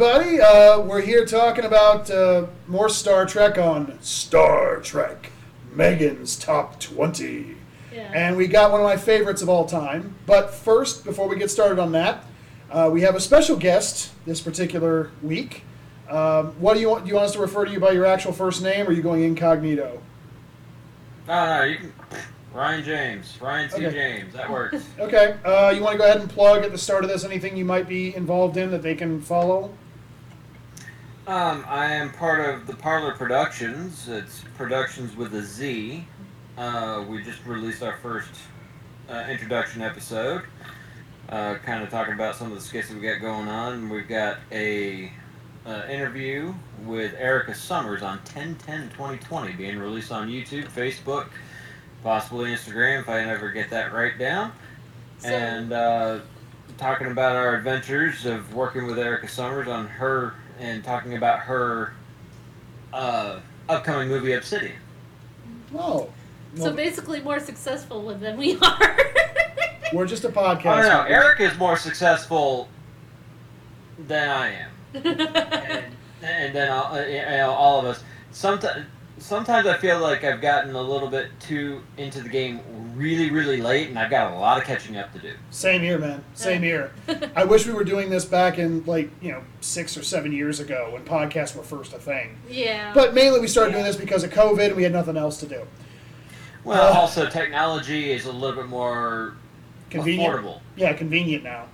everybody. Uh, we're here talking about uh, more Star Trek on Star Trek Megan's Top 20. Yeah. And we got one of my favorites of all time. But first, before we get started on that, uh, we have a special guest this particular week. Um, what do you want? Do you want us to refer to you by your actual first name, or are you going incognito? No, no, you can. Ryan James, Ryan C. Okay. James, that works. Okay. Uh, you want to go ahead and plug at the start of this anything you might be involved in that they can follow? Um, I am part of the Parlor Productions. It's Productions with a Z. Uh, we just released our first uh, introduction episode, uh, kind of talking about some of the skits that we got going on. We've got a uh, interview with Erica Summers on 10-10-2020 being released on YouTube, Facebook, possibly Instagram if I never get that right down. So- and uh, talking about our adventures of working with Erica Summers on her and talking about her uh, upcoming movie Obsidian. Oh. So basically, more successful than we are. we're just a podcast. I don't know. Eric is more successful than I am, and, and then all, uh, you know, all of us. Sometimes, sometimes I feel like I've gotten a little bit too into the game really, really late, and I've got a lot of catching up to do. Same here, man. Same here. I wish we were doing this back in like you know six or seven years ago when podcasts were first a thing. yeah. But mainly we started doing this because of COVID and we had nothing else to do. Well, Uh, also technology is a little bit more Convenient. affordable. Yeah, convenient now.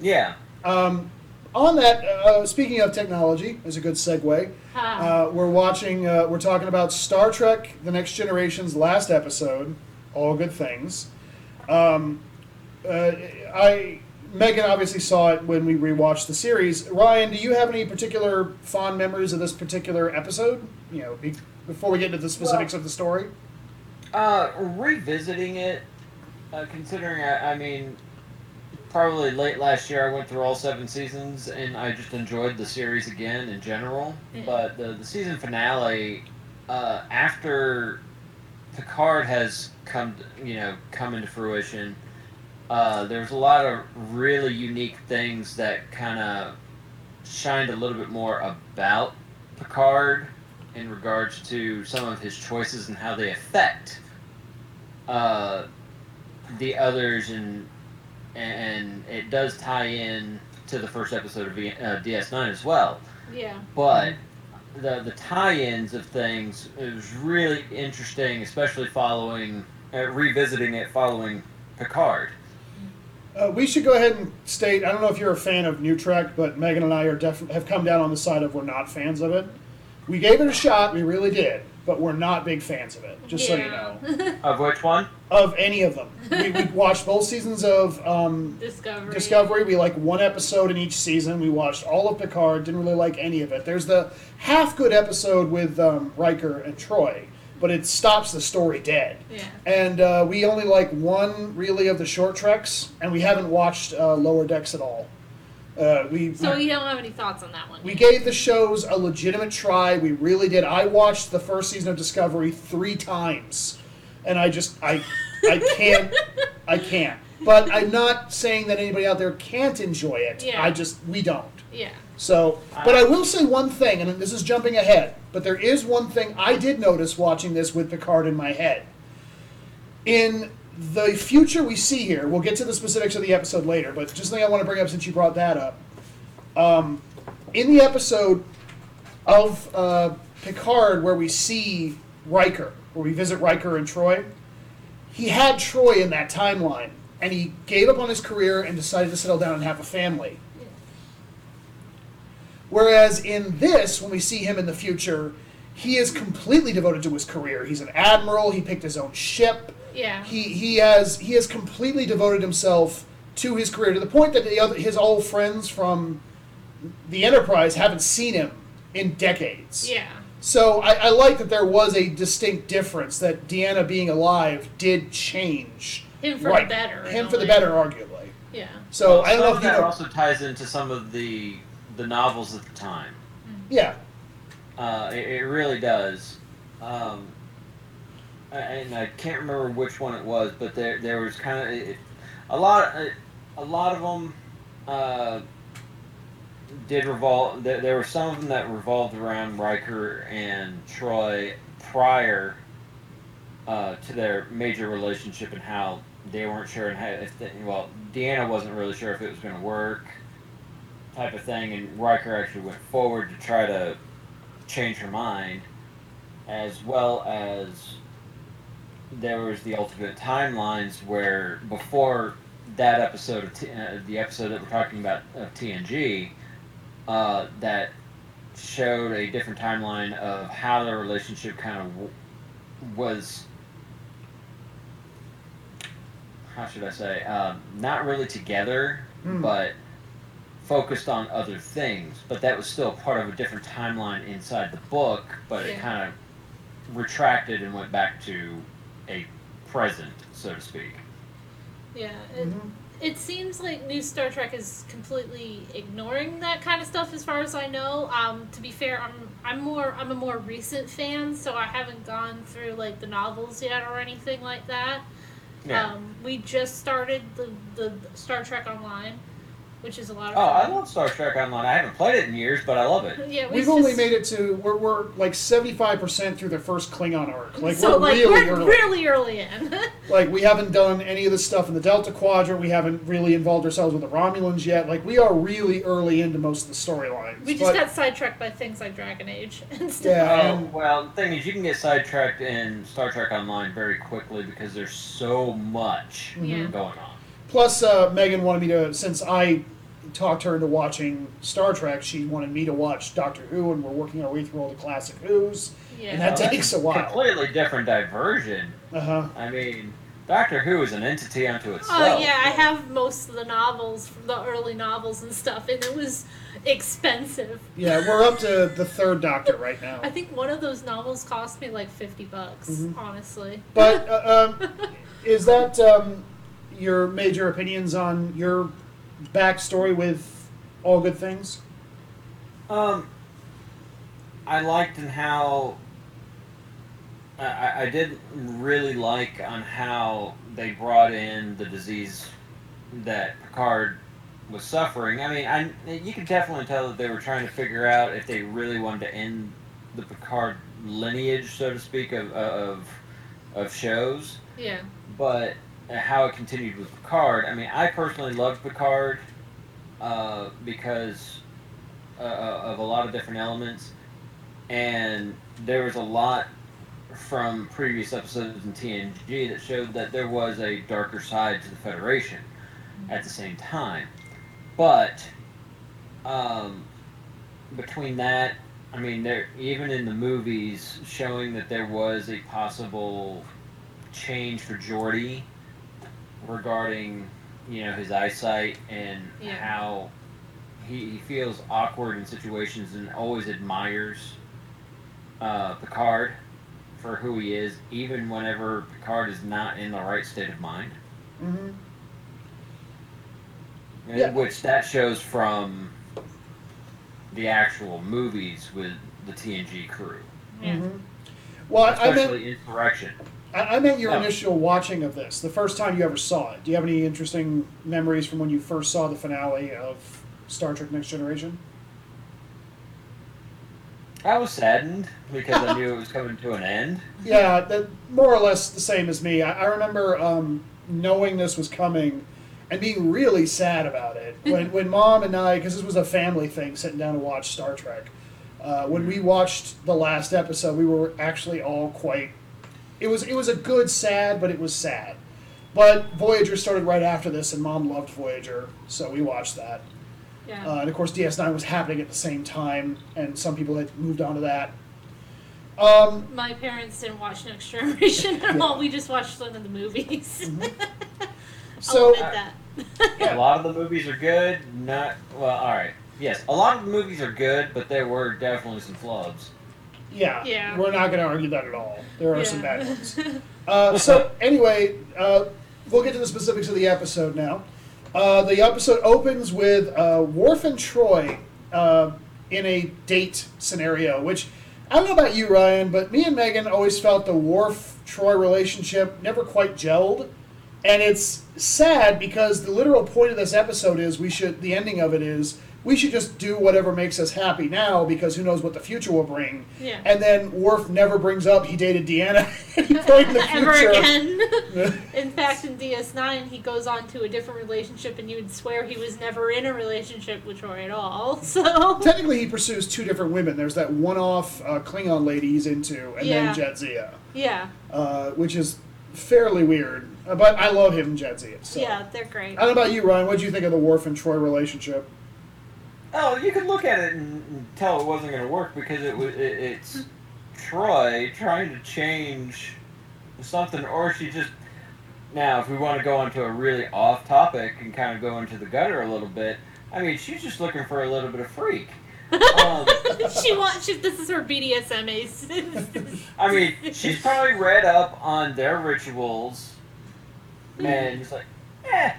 Yeah. Um, on that, uh, speaking of technology, is a good segue. Uh, we're watching. Uh, we're talking about Star Trek: The Next Generation's last episode. All good things. Um, uh, I Megan obviously saw it when we rewatched the series. Ryan, do you have any particular fond memories of this particular episode? You know, be, before we get into the specifics of the story. Uh, revisiting it, uh, considering I, I mean, probably late last year I went through all seven seasons and I just enjoyed the series again in general. Yeah. But the the season finale, uh, after Picard has come, you know, come into fruition, uh, there's a lot of really unique things that kind of shined a little bit more about Picard in regards to some of his choices and how they affect uh, the others, and and it does tie in to the first episode of V- uh, DS9 as well. yeah. But the the tie-ins of things it was really interesting, especially following uh, revisiting it following Picard. Uh, we should go ahead and state. I don't know if you're a fan of New Trek, but Megan and I are def- have come down on the side of we're not fans of it. We gave it a shot, we really did, but we're not big fans of it. Just so you know, know. Of which one? Of any of them. We, we watched both seasons of um, Discovery. Discovery. We like one episode in each season. We watched all of Picard. Didn't really like any of it. There's the half good episode with um, Riker and Troi, but it stops the story dead. Yeah. And uh, we only like one really of the short treks, and we haven't watched uh, Lower Decks at all. Uh, we So you don't have any thoughts on that one? we gave the shows a legitimate try. We really did. I watched the first season of Discovery three times, and I just I I can't I can't. But I'm not saying that anybody out there can't enjoy it. Yeah. I just we don't. Yeah. So, but I will say one thing, and this is jumping ahead, but there is one thing I did notice watching this with Picard in my head. In the future we see here, we'll get to the specifics of the episode later, but just something I want to bring up since you brought that up. Um, in the episode of uh, Picard where we see Riker, where we visit Riker and Troi, he had Troi in that timeline, and he gave up on his career and decided to settle down and have a family. Whereas in this, when we see him in the future, he is completely devoted to his career. He's an admiral. He picked his own ship. Yeah. He he has he has completely devoted himself to his career to the point that the other his old friends from the Enterprise haven't seen him in decades. yeah. So I, I like that there was a distinct difference that Deanna being alive did change Him for Right. the better. him for the better, arguably. Yeah. So I don't know of if you that know. also ties into some of the the novels at the time. Yeah, Uh, it, it really does. Um, and I can't remember which one it was, but there there was kind of a lot a lot of them. Uh, did revolve. There, were some of them that revolved around Riker and Troi prior uh, to their major relationship and how they weren't sure and how if they, well, Deanna wasn't really sure if it was going to work, type of thing, and Riker actually went forward to try to change her mind, as well as there was the alternate timelines where before that episode of T- uh, the episode that we're talking about of TNG, uh, that showed a different timeline of how their relationship kind of w- was. How should I say? Um, not really together, Hmm. but focused on other things. But that was still part of a different timeline inside the book. But it kind of retracted and went back to a present, so to speak. Yeah, it, Mhm. It seems like new Star Trek is completely ignoring that kind of stuff, as far as I know. Um, to be fair, I'm I'm more I'm a more recent fan, so I haven't gone through like the novels yet or anything like that. Yeah. Um, we just started the the Star Trek Online, which is a lot of oh, I fun. love Star Trek Online. I haven't played it in years, but I love it. Yeah, we We've just, only made it to we're, we're like seventy five percent through the first Klingon arc. Like so we're like really we're early. really early in. Like we haven't done any of the stuff in the Delta Quadrant. We haven't really involved ourselves with the Romulans yet. Like we are really early into most of the storylines. we just But- got sidetracked by things like Dragon Age and stuff. Yeah. Oh, and- well, the thing is, you can get sidetracked in Star Trek Online very quickly because there's so much Yeah. going on. Plus, uh, Megan wanted me to, since I talked her into watching Star Trek, she wanted me to watch Doctor Who, and we're working our way through all the classic Who's. Yeah. And that Well, takes a while. Completely different diversion. Uh huh. I mean, Doctor Who is an entity unto itself. Oh yeah, I have most of the novels from the early novels and stuff, and it was expensive. Yeah, we're up to the third Doctor right now. I think one of those novels cost me like fifty bucks, Mhm. honestly. But uh, um, is that um, your major opinions on your backstory with All Good Things? Um, I liked in how I- I, I did really like on how they brought in the disease that Picard was suffering. I mean, I you could definitely tell that they were trying to figure out if they really wanted to end the Picard lineage, so to speak, of of, of shows Yeah, but how it continued with Picard. I mean, I personally loved Picard uh, because uh, of a lot of different elements, and there was a lot from previous episodes in TNG that showed that there was a darker side to the Federation at the same time. But um, between that, I mean, there even in the movies showing that there was a possible change for Geordi regarding you know his eyesight and Yeah. how he, he feels awkward in situations and always admires uh, Picard for who he is, even whenever Picard is not in the right state of mind. Mm-hmm. Yeah. Which that shows from the actual movies with the TNG crew, yeah. Mm-hmm. Well, I, I meant especially Insurrection. I, I meant your Oh. initial watching of this, the first time you ever saw it. Do you have any interesting memories from when you first saw the finale of Star Trek: Next Generation? I was saddened because I knew it was coming to an end. Yeah, that more or less the same as me. I, I remember um, knowing this was coming and being really sad about it when when mom and I, because this was a family thing, sitting down to watch Star Trek. Uh, when we watched the last episode, we were actually all quite. It was it was a good sad, but it was sad. But Voyager started right after this, and mom loved Voyager, so we watched that. yeah. Uh, and of course, DS9 was happening at the same time, and some people had moved on to that. Um, My parents didn't watch Next Generation at Yeah. all. We just watched some of the movies. so I'll admit that. Yeah. A lot of the movies are good. Not well. All right. Yes, a lot of the movies are good, but there were definitely some flubs. Yeah, Yeah. we're not going to argue that at all. There are some Yeah. bad ones. Uh, so anyway, uh, we'll get to the specifics of the episode now. Uh, the episode opens with uh, Worf and Troi uh, in a date scenario, which I don't know about you, Ryan, but me and Megan always felt the Worf Troi relationship never quite gelled. And it's sad because the literal point of this episode is we should, the ending of it is we should just do whatever makes us happy now because who knows what the future will bring. Yeah. And then Worf never brings up he dated Deanna at in the Ever again. in fact, in DS9, he goes on to a different relationship, and you would swear he was never in a relationship with Troi at all. So. Technically, he pursues two different women. There's that one-off uh, Klingon lady he's into, and Yeah. then Jadzia, Yeah. uh, which is fairly weird. Uh, But I love him and Jadzia. So. Yeah, they're great. I don't know about you, Ryan. What do you think of the Worf and Troi relationship? Oh, you could look at it and, and tell it wasn't going to work because it was it, it's Troi trying to change something, or she just. Now, if we want to go into a really off topic and kind of go into the gutter a little bit, I mean, she's just looking for a little bit of freak. Um, she wants. She, this is her BDSM ace. I mean, she's probably read up on their rituals, and he's like, eh,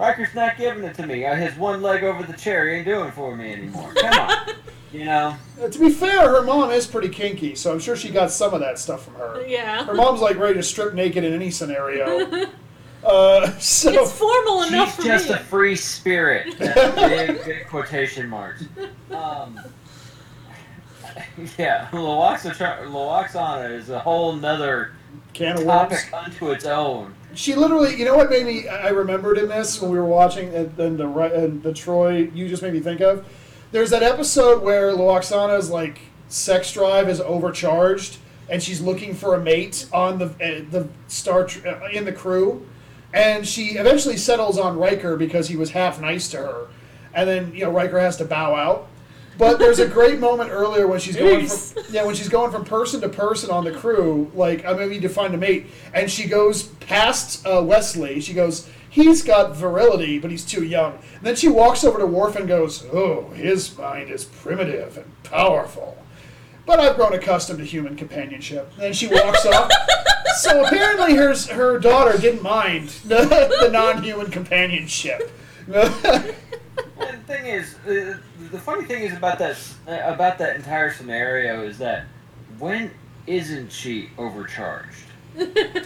Riker's not giving it to me. His one leg over the chair ain't doing it for me anymore. Come on, you know. Uh, to be fair, her mom is pretty kinky, so I'm sure she got some of that stuff from her. yeah. Her mom's like ready to strip naked in any scenario. Uh, so It's formal enough She's for just me. a free spirit. big, big quotation marks. Um, yeah, Lwaxana Lwaxana is a whole nother can of worms. topic unto its own. She literally, you know what made me? I remembered in this when we were watching, and then the and the Troi you just made me think of. There's that episode where Lwaxana's like sex drive is overcharged, and she's looking for a mate on the uh, the star uh, in the crew, and she eventually settles on Riker because he was half nice to her, and then you know Riker has to bow out. But there's a great moment earlier when she's going from yeah when she's going from person to person on the crew, like I maybe to find a mate, and she goes past uh, Wesley. She goes, he's got virility, but he's too young. And then she walks over to Worf and goes, oh, his mind is primitive and powerful. But I've grown accustomed to human companionship. And then she walks off. So apparently, her her daughter didn't mind the, the non-human companionship. And the thing is, uh, the funny thing is about that uh, about that entire scenario is that when isn't she overcharged?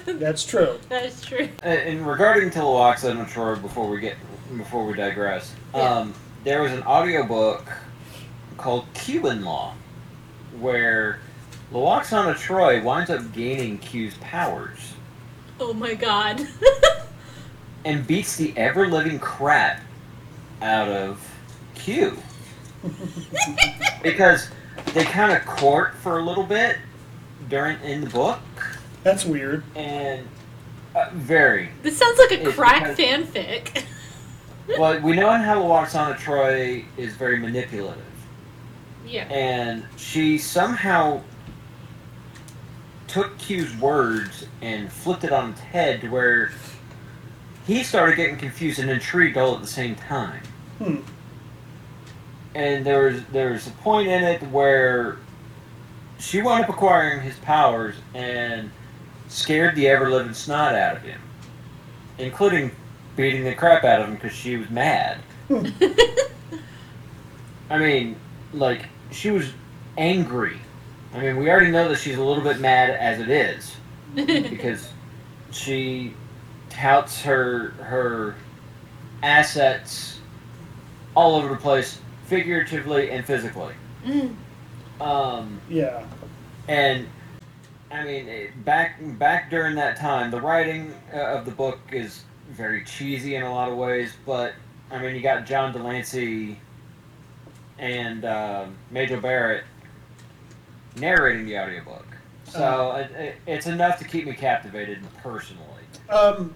That's true. that is true. Uh, And regarding to Lwaxana Troi, before we get before we digress, Yeah. um, there was an audiobook called Q-in-Law, where Lwaxana Troi winds up gaining Q's powers Oh my god. and beats the ever living crap out of Q. because they kind of court for a little bit during in the book, That's weird. and uh, very this sounds like a crack because- fanfic. well. We know how Lwaxana Troi is very manipulative. yeah. and she somehow took Q's words and flipped it on its head to where he started getting confused and intrigued all at the same time. Hmm. And there was there was a point in it where she wound up acquiring his powers and scared the ever living snot out of him, including beating the crap out of him because she was mad. I mean, like she was angry. I mean, we already know that she's a little bit mad as it is because she touts her her assets all over the place, figuratively and physically. Mm. Um, Yeah. and I mean, it- back back during that time, the writing uh, of the book is very cheesy in a lot of ways. But I mean, you got John de Lancie and uh, Majel Barrett narrating the audiobook, so it, it, it's enough to keep me captivated personally. Um,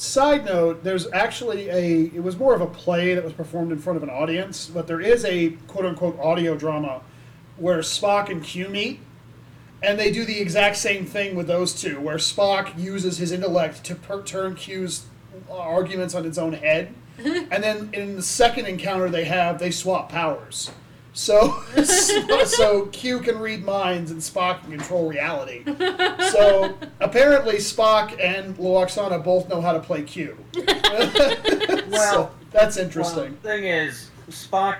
side note: There's actually a. It was more of a play that was performed in front of an audience, but there is a quote unquote audio drama where Spock and Q meet, and they do the exact same thing with those two, where Spock uses his intellect to per- turn Q's arguments on its own head, and then in the second encounter they have, they swap powers. So, so Q can read minds and Spock can control reality. So apparently Spock and Lwaxana both know how to play Q. so, that's interesting. Well, the thing is, Spock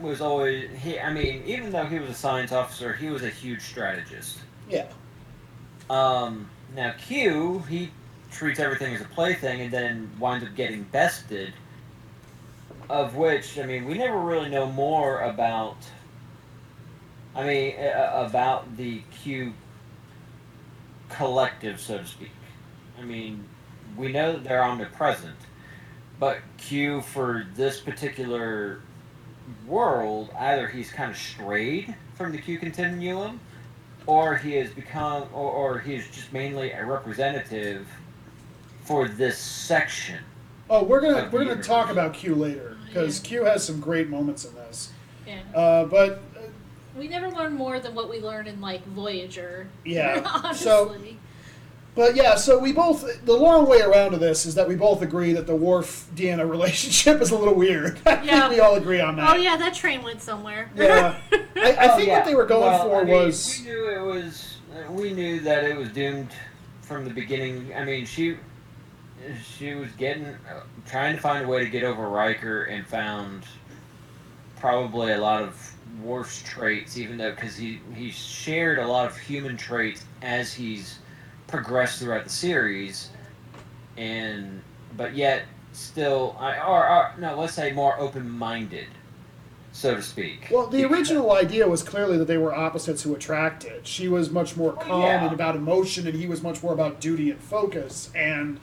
was always he. I mean, even though he was a science officer, he was a huge strategist. yeah. Um, now Q, he treats everything as a plaything and then winds up getting bested of which I mean we never really know more about. I mean uh, about the Q collective, so to speak. I mean, we know that they're omnipresent, but Q for this particular world, either he's kind of strayed from the Q continuum, or he has become, or, or he is just mainly a representative for this section. Oh, we're gonna we're gonna talk about Q later because Yeah. Q has some great moments in this. Yeah. Uh, but uh, We never learn more than what we learn in like Voyager. Yeah, Honestly. so- but yeah, so we both the long way around to this is that we both agree that the Worf Deanna relationship is a little weird. I Yeah. think we all agree on that. oh yeah, that train went somewhere. Yeah. I, I Oh, think yeah. what they were going Well, for I mean, was we knew it was uh, we knew that it was doomed from the beginning. I mean, she she was getting uh, trying to find a way to get over Riker and found probably a lot of Worf's traits, even though because he he shared a lot of human traits as he's progressed throughout the series, and but yet still, I or, or no, let's say more open minded, so to speak. Well, the Because- original idea was clearly that they were opposites who attracted. She was much more Oh, calm yeah. and about emotion, and he was much more about duty and focus. And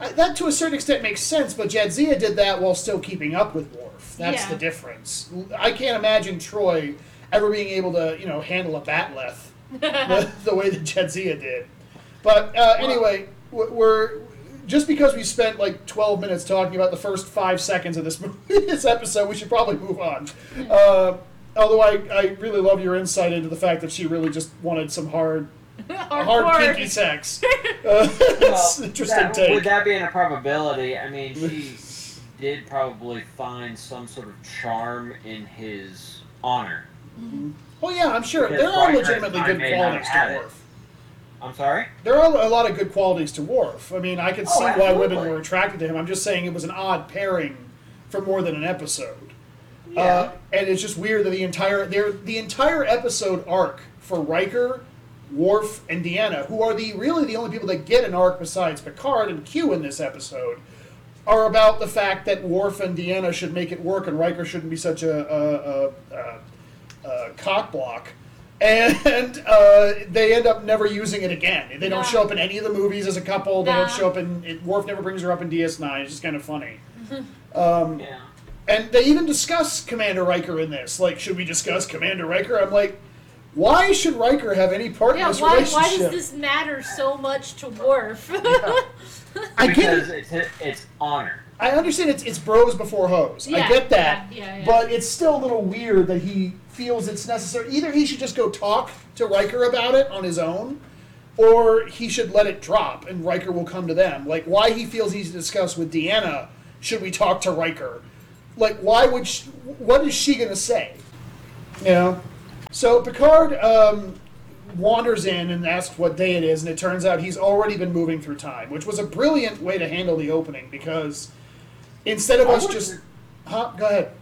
that, to a certain extent, makes sense. But Jadzia did that while still keeping up with Worf. That's Yeah. the difference. I can't imagine Troi ever being able to, you know, handle a bat'leth the, the way that Jadzia did. But uh, anyway, we're just because we spent like 12 minutes talking about the first five seconds of this this episode, we should probably move on. Uh, although I, I really love your insight into the fact that she really just wanted some hard, hard Hardcore. kinky sex. Uh, it's an interesting that, take. With that being a probability, I mean, she did probably find some sort of charm in his honor. oh yeah, I'm sure Because there are Riker legitimately good qualities have to it. Worf. I'm sorry? There are a lot of good qualities to Worf. I mean, I could Oh, see why women were attracted to him. I'm just saying it was an odd pairing for more than an episode. Yeah. Uh, and it's just weird that the entire their the entire episode arc for Riker, Worf, and Deanna, who are the really the only people that get an arc besides Picard and Q in this episode, are about the fact that Worf and Deanna should make it work and Riker shouldn't be such a, a, a, a, a cock. And uh, they end up never using it again. They don't show up in any of the movies as a couple. They don't show up in. It, Worf never brings her up in DS9. It's just kind of funny. Um, Yeah. and they even discuss Commander Riker in this. Like, should we discuss Commander Riker? I'm like, why should Riker have any part Yeah, in this why, relationship? why does this matter so much to Worf? I because get. it's, it's honor. I understand it's it's bros before hoes. I get that. yeah, yeah, yeah. But it's still a little weird that he feels it's necessary. Either he should just go talk to Riker about it on his own, or he should let it drop and Riker will come to them. Like why he feels he's to discuss with Deanna. Should we talk to Riker? Like why would she, what is she gonna say? You know. So Picard um, wanders in and asks what day it is, and it turns out he's already been moving through time, which was a brilliant way to handle the opening because instead of I us wouldn't- just, huh? Go ahead.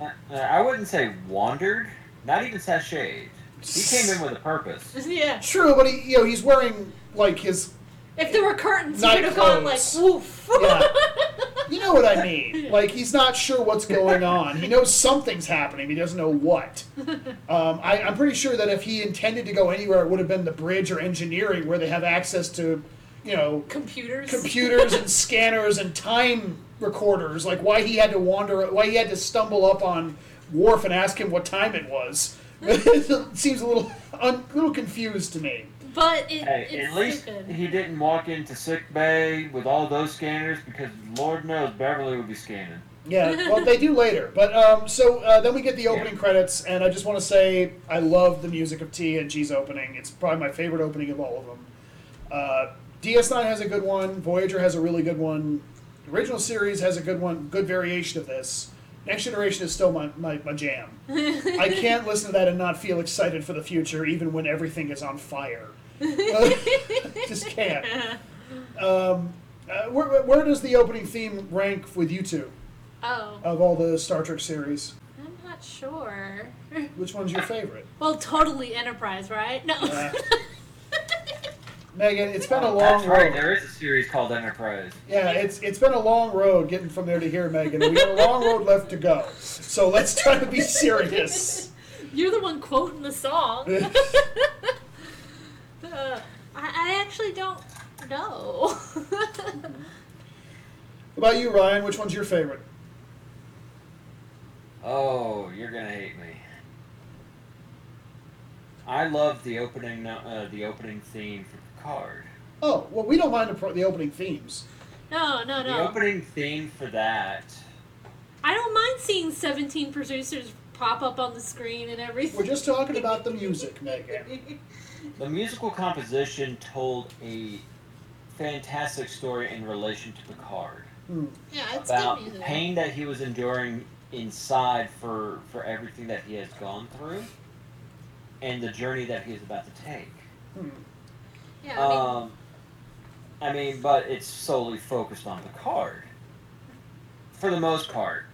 Uh, I wouldn't say wandered, not even sashayed. He came in with a purpose. yeah. True, but he, you know, he's wearing like his, If there were curtains, he Night would have gone like, clothes. woof. Yeah. you know what I mean. Like he's not sure what's going on. He knows something's happening. He doesn't know what. Um, I, I'm pretty sure that if he intended to go anywhere, it would have been the bridge or engineering where they have access to, you know, Computers. computers and scanners and time recorders. Like why he had to wander, why he had to stumble up on Worf and ask him what time it was. it seems a little, un, little confused to me. But it, Hey, it's at least so good. he didn't walk into sick bay with all those scanners because Lord knows Beverly would be scanning. Yeah, well, they do later. But um, so uh, then we get the opening Yeah. credits, and I just want to say I love the music of T and G's opening. It's probably my favorite opening of all of them. Uh, DS9 has a good one. Voyager has a really good one. The original series has a good one, good variation of this. Next Generation is still my, my, my jam. I can't listen to that and not feel excited for the future, even when everything is on fire. just can't. Um, uh, where, where does the opening theme rank with you two? Oh, of all the Star Trek series. I'm not sure. Which one's your favorite? Well, totally Enterprise, right? No. Uh, Megan, it's been a long That's right. road. There is a series called Enterprise. Yeah, it's it's been a long road getting from there to here, Megan. and We have a long road left to go. So let's try to be serious. You're the one quoting the song. Uh, I, I actually don't know. What about you, Ryan? Which one's your favorite? Oh, you're gonna hate me. I love the opening, uh, the opening theme for Picard. Oh, well, we don't mind the, pro- the opening themes. no, no, no. The no. opening theme for that. I don't mind seeing 17 producers pop up on the screen and everything. We're just talking about the music, Megan. The musical composition told a fantastic story in relation to Picard Hmm. yeah, it's about good the music. pain that he was enduring inside for for everything that he has gone through, and the journey that he is about to take. Hmm. Yeah, I mean, Um, I mean, but it's solely focused on Picard for the most part,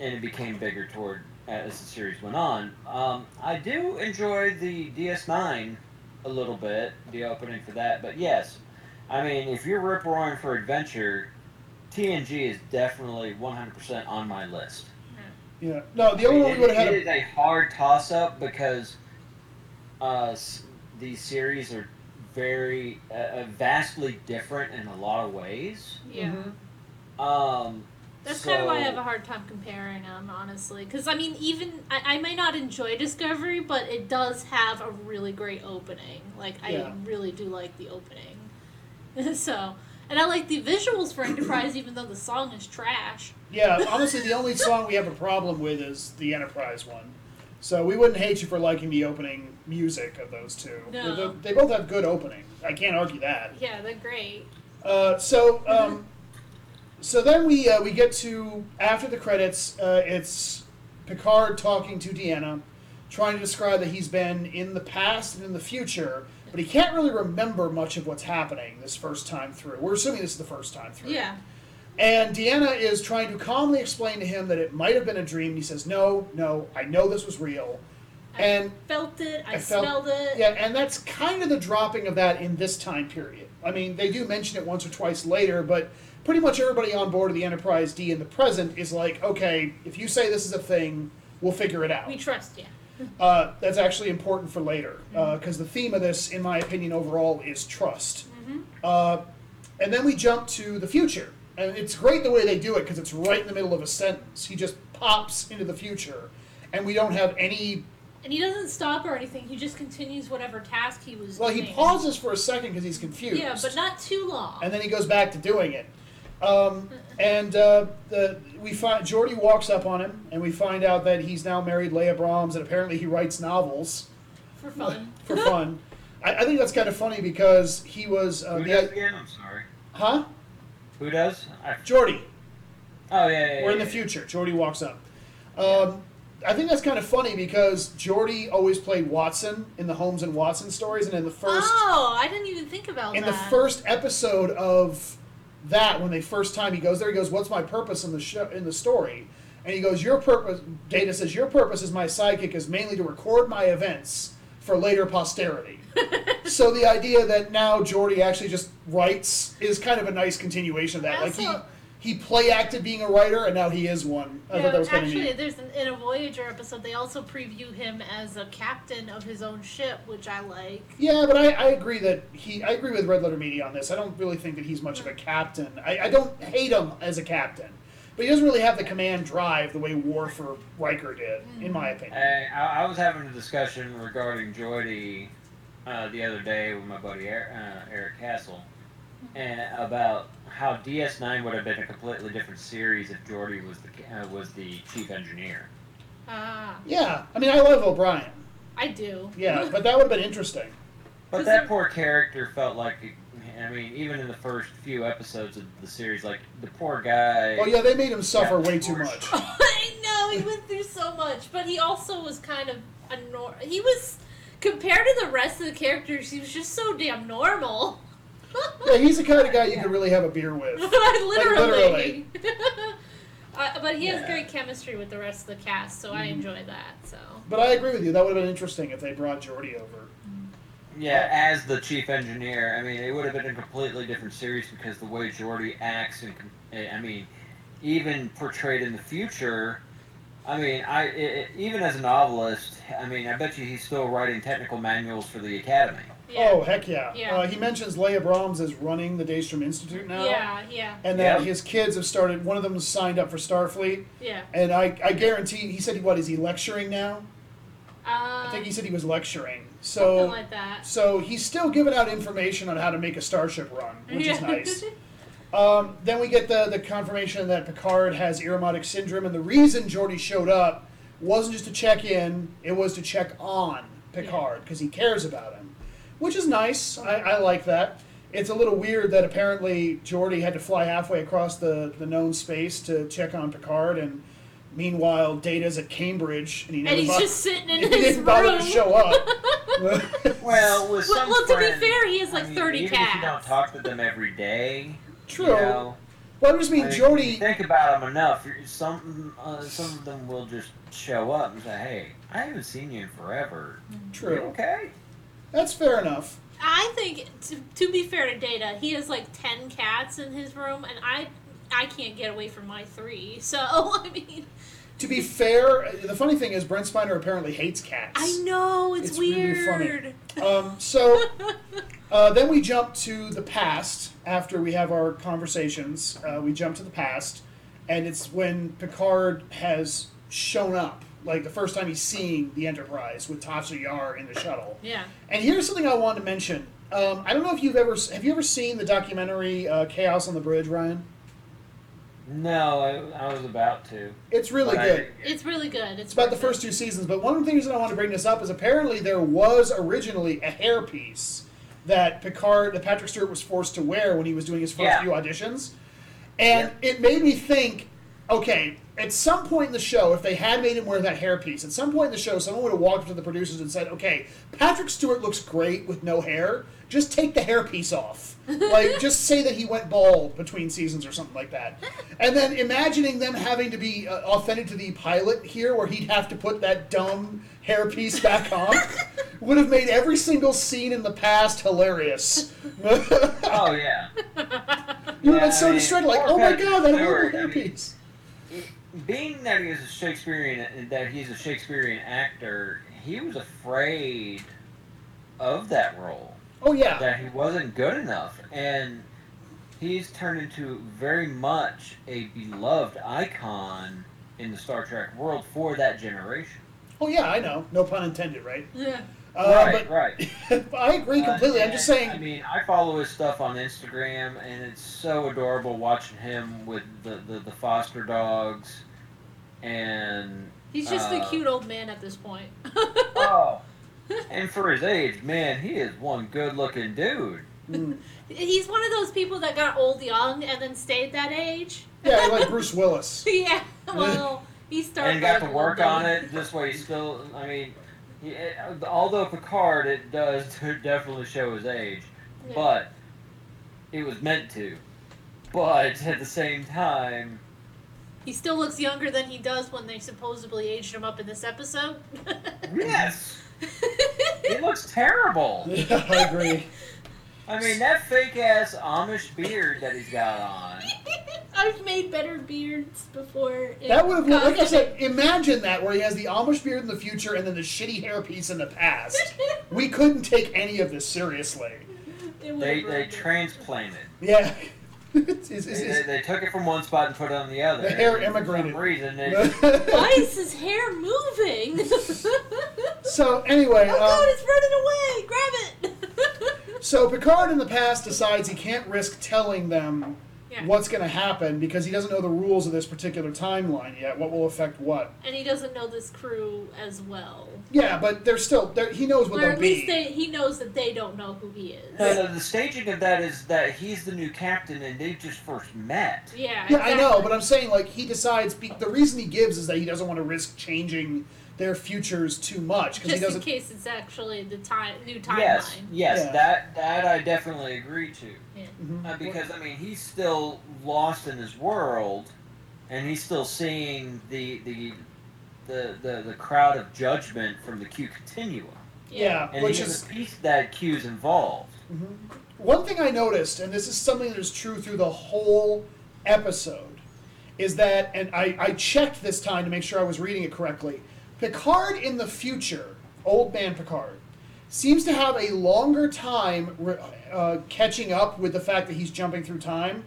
and it became bigger toward as the series went on. Um, I do enjoy the DS9 a little bit, the opening for that, but yes, I mean, if you're rip roaring for adventure, TNG is definitely 100% on my list. Yeah. No, the only one we would have had. it is A, a hard toss up because uh, these series are very uh, uh, vastly different in a lot of ways. yeah. Mhm. Um, That's so, kind of why I have a hard time comparing them, honestly. Because I mean, even I, I may not enjoy Discovery, but it does have a really great opening. Like I Yeah. really do like the opening. so, and I like the visuals for Enterprise, even though the song is trash. yeah. Honestly, the only song we have a problem with is the Enterprise one. So we wouldn't hate you for liking the opening music of those two. No. They, they both have good opening. I can't argue that. Yeah, they're great. Uh, so, um, so then we uh, we get to after the credits. Uh, it's Picard talking to Deanna, trying to describe that he's been in the past and in the future, but he can't really remember much of what's happening this first time through. We're assuming this is the first time through. Yeah. And Deanna is trying to calmly explain to him that it might have been a dream. He says, "No, no, I know this was real." And Felt it. I, I felt- smelled it. yeah, and that's kind of the dropping of that in this time period. I mean, they do mention it once or twice later, but pretty much everybody on board of the Enterprise D in the present is like, okay, if you say this is a thing, we'll figure it out. We trust you. Uh, that's actually important for later, because the theme of this, in my opinion, overall, is trust. Uh, and then we jump to the future. And it's great the way they do it because it's right in the middle of a sentence. He just pops into the future, and we don't have any And he doesn't stop or anything. He just continues whatever task he was Well, doing. he pauses for a second because he's confused. Yeah, but not too long. And then he goes back to doing it. Um, and uh, the we find Geordi walks up on him, and we find out that he's now married Leah Brahms, and apparently he writes novels for fun. for fun. I, I think that's kind of funny because he was uh, Who the- does again? I'm sorry. huh Who does? I, Geordi. oh yeah, yeah, We're in yeah, the yeah. future. Geordi walks up. Um, I think that's kind of funny because Geordi always played Watson in the Holmes and Watson stories, and in the first oh, I didn't even think about that. in the first episode of that when they first time he goes there he goes what's my purpose in the show in the story? And he goes your purpose data says your purpose as my sidekick is mainly to record my events for later posterity. So the idea that now Geordi actually just writes is kind of a nice continuation of that. Like he he play acted being a writer and now he is one i Yeah, thought that was actually, neat there's an, in a Voyager episode. They also preview him as a captain of his own ship, which I like. Yeah, but I, I agree that he. I agree with Red Letter Media on this. I don't really think that he's much of a captain. I, I don't hate him as a captain, but he doesn't really have the command drive the way Worf or Riker did, in my opinion. Hey, I, I was having a discussion regarding Geordi uh, the other day with my buddy Eric, uh, Eric Castle, and about how DS9 would have been a completely different series if Geordi was the uh, was the chief engineer. Ah, Yeah, I mean, I love O'Brien. I do. Yeah, but that would have been interesting. But that they're- poor character felt like, I mean, even in the first few episodes of the series, like the poor guy. Oh yeah, they made him suffer way too much. I know he went through so much, but he also was kind of a nor- He was compared to the rest of the characters. He was just so damn normal. Yeah, he's the kind of guy you can really have a beer with. literally. uh, but he has Yeah. great chemistry with the rest of the cast, so I Mm-hmm. enjoy that. So But I agree with you. That would have been interesting if they brought Geordi over. Yeah, as the chief engineer, I mean, it would have been a completely different series because the way Geordi acts and, eh, I mean, even portrayed in the future. I mean, I it, even as a novelist, I mean, I bet you he's still writing technical manuals for the Academy. Yeah. Oh heck yeah! Yeah. Uh, he mentions Leah Brahms is running the Daystrom Institute now, yeah, yeah, and that Yeah. his kids have started. One of them has signed up for Starfleet, yeah. and I, I guarantee he said what is he lecturing now? Uh, I think he said he was lecturing. something So like that. so he's still giving out information on how to make a starship run, which is Yeah. nice. Um, then we get the, the confirmation that Picard has Irumodic syndrome, and the reason Geordi showed up wasn't just to check in; it was to check on Picard because he cares about him, which is nice. I, I like that. It's a little weird that apparently Geordi had to fly halfway across the, the known space to check on Picard, and meanwhile Data's at Cambridge, and he never and he's bo- just sitting in he his didn't bother room. to show up. Well, with Well- some well, to be friends, fair, he has, I like, mean, 30 even if you don't cats. talk to them every day, True. You know, Well, I just mean I mean, Geordi. you think about them enough. you're- Some uh, some of them will just show up and say, "Hey, I haven't seen you in forever. You True. okay?" That's fair enough. I think, to, to be fair to Data, he has like ten cats in his room, and I, I can't get away from my three. So I mean, To be fair, the funny thing is Brent Spiner apparently hates cats. I know it's, It's really weird. funny. Um, so uh, then we jump to the past after we have our conversations. Uh, we jump to the past, and it's when Picard has shown up, like the first time he's seeing the Enterprise with Tasha Yar in the shuttle. yeah. And here's something I wanted to mention. Um, I don't know if you've ever have you ever seen the documentary uh, Chaos on the Bridge, Ryan? No, I, I was about to. It's really But I- good. It's really good. It's, It's about the first two seasons, but one of the things that I want to bring this up is apparently there was originally a hairpiece that Picard, that Patrick Stewart was forced to wear when he was doing his first Yeah. few auditions, and it made me think, okay, at some point in the show, if they had made him wear that hairpiece, at some point in the show, someone would have walked up to the producers and said, okay, Patrick Stewart looks great with no hair, just take the hairpiece off. like, just say that he went bald between seasons or something like that. And then imagining them having to be uh, authentic to the pilot here, where he'd have to put that dumb hairpiece back on, would have made every single scene in the past hilarious. Oh yeah. You would have been so I mean, distracted, like, oh my god, that Stewart, horrible I mean, hairpiece. Being that he is a Shakespearean, that he's a Shakespearean actor, he was afraid of that role. Oh yeah, that he wasn't good enough, and he's turned into very much a beloved icon in the Star Trek world for that generation. oh yeah, I know. No pun intended, right? Yeah. Uh, right, right. I agree completely. I'm just Uh, saying. I mean, I follow his stuff on Instagram, and it's so adorable watching him with the the, the foster dogs, and He's just a Uh, cute old man at this point. oh, and for his age, man, he is one good-looking dude. mm, He's one of those people that got old young and then stayed that age. yeah, like Bruce Willis. yeah. Well, he started. and got to work on it. This way, still, I mean, he, eh, although Picard, it does definitely show his age, Yeah. but it was meant to. But at the same time, He still looks younger than he does when they supposedly aged him up in this episode. yes, he looks terrible. Yeah, I agree. I mean, that fake ass Amish beard that he's got on. I've made better beards before. That would have, like I said, imagine that where he has the Amish beard in the future and then the shitty hairpiece in the past. We couldn't take any of this seriously. They they transplanted. Yeah. It's- it's- They, it's- they, they took it from one spot and put it on the other. The hair And immigrated. For some reason, they Why is his hair moving? so anyway, oh um, god, it's running away! Grab it! so Picard in the past decides he can't risk telling them Yeah. what's going to happen because he doesn't know the rules of this particular timeline yet. What will affect what? and he doesn't know this crew as well. Yeah, but they're still. They're, he knows what Or they'll be. at least be. they, he knows that they don't know who he is. No, no, the staging of that is that he's the new captain and they just first met. Yeah, Yeah, I know, but I'm saying like he decides. Be, the reason he gives is that he doesn't want to risk changing their futures too much because he just in doesn't. case it's actually the time new timeline. Yes, yes, Yeah. that that I definitely agree to. Yeah. Mhm. Uh, because I mean, he's still lost in his world, and he's still seeing the the the the, the crowd of judgment from the Q continuum. Yeah, and which even is the piece that Q's involved. One thing I noticed, and this is something that is true through the whole episode, is that, and I, I checked this time to make sure I was reading it correctly. Picard in the future, old man Picard, seems to have a longer time uh, catching up with the fact that he's jumping through time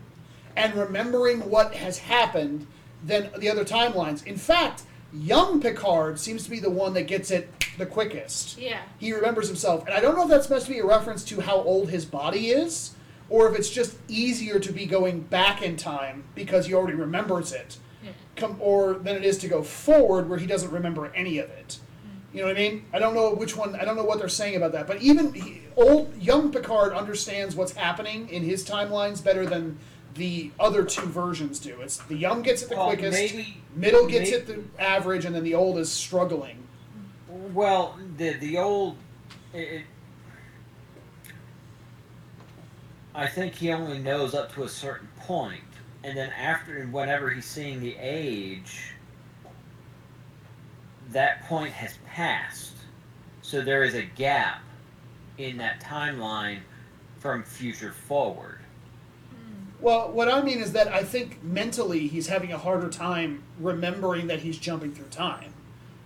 and remembering what has happened than the other timelines. In fact, young Picard seems to be the one that gets it the quickest Yeah. he remembers himself. And I don't know if that's supposed to be a reference to how old his body is, or if it's just easier to be going back in time because he already remembers it, Yeah. come, or than it is to go forward where he doesn't remember any of it. Mm. You know what I mean? I don't know which one. I don't know what they're saying about that. But even he, old young Picard understands what's happening in his timelines better than the other two versions do. It's the young gets it the Well, quickest, maybe- middle gets maybe- it the average, and then the old is struggling. Well, the the old, it, it- I think he only knows up to a certain point, and then after, whenever he's seeing the age, that point has passed. So there is a gap in that timeline from future forward. Hmm. Well, what I mean is that I think mentally he's having a harder time remembering that he's jumping through time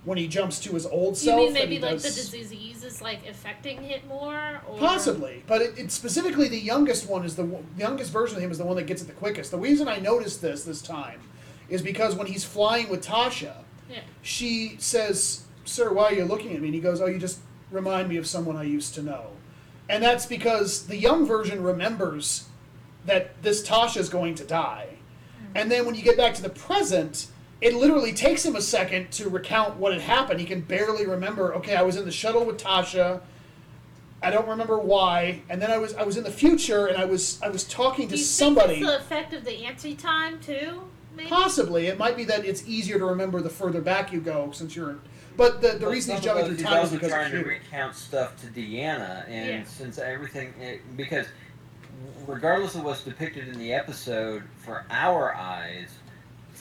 when he jumps to his old self. You mean maybe like the disease is like affecting it more? Or... Possibly, but it, it specifically the youngest one is the the youngest version of him is the one that gets it the quickest. The reason I noticed this this time is because when he's flying with Tasha, Yeah. she says, "Sir, why are you looking at me?" And he goes, "Oh, you just remind me of someone I used to know," and that's because the young version remembers that this Tasha is going to die, hmm. and then when you get back to the present. It literally takes him a second to recount what had happened. He can barely remember. Okay, I was in the shuttle with Tasha. I don't remember why. And then I was I was in the future and I was I was talking Do to you somebody. think it's the effect of the anti-time too? Maybe. Possibly, it might be that it's easier to remember the further back you go since you're. But the, the But reason he's jumping through time is also because trying of to recount stuff to Deanna, and Yeah. since everything, it, because regardless of what's depicted in the episode, for our eyes,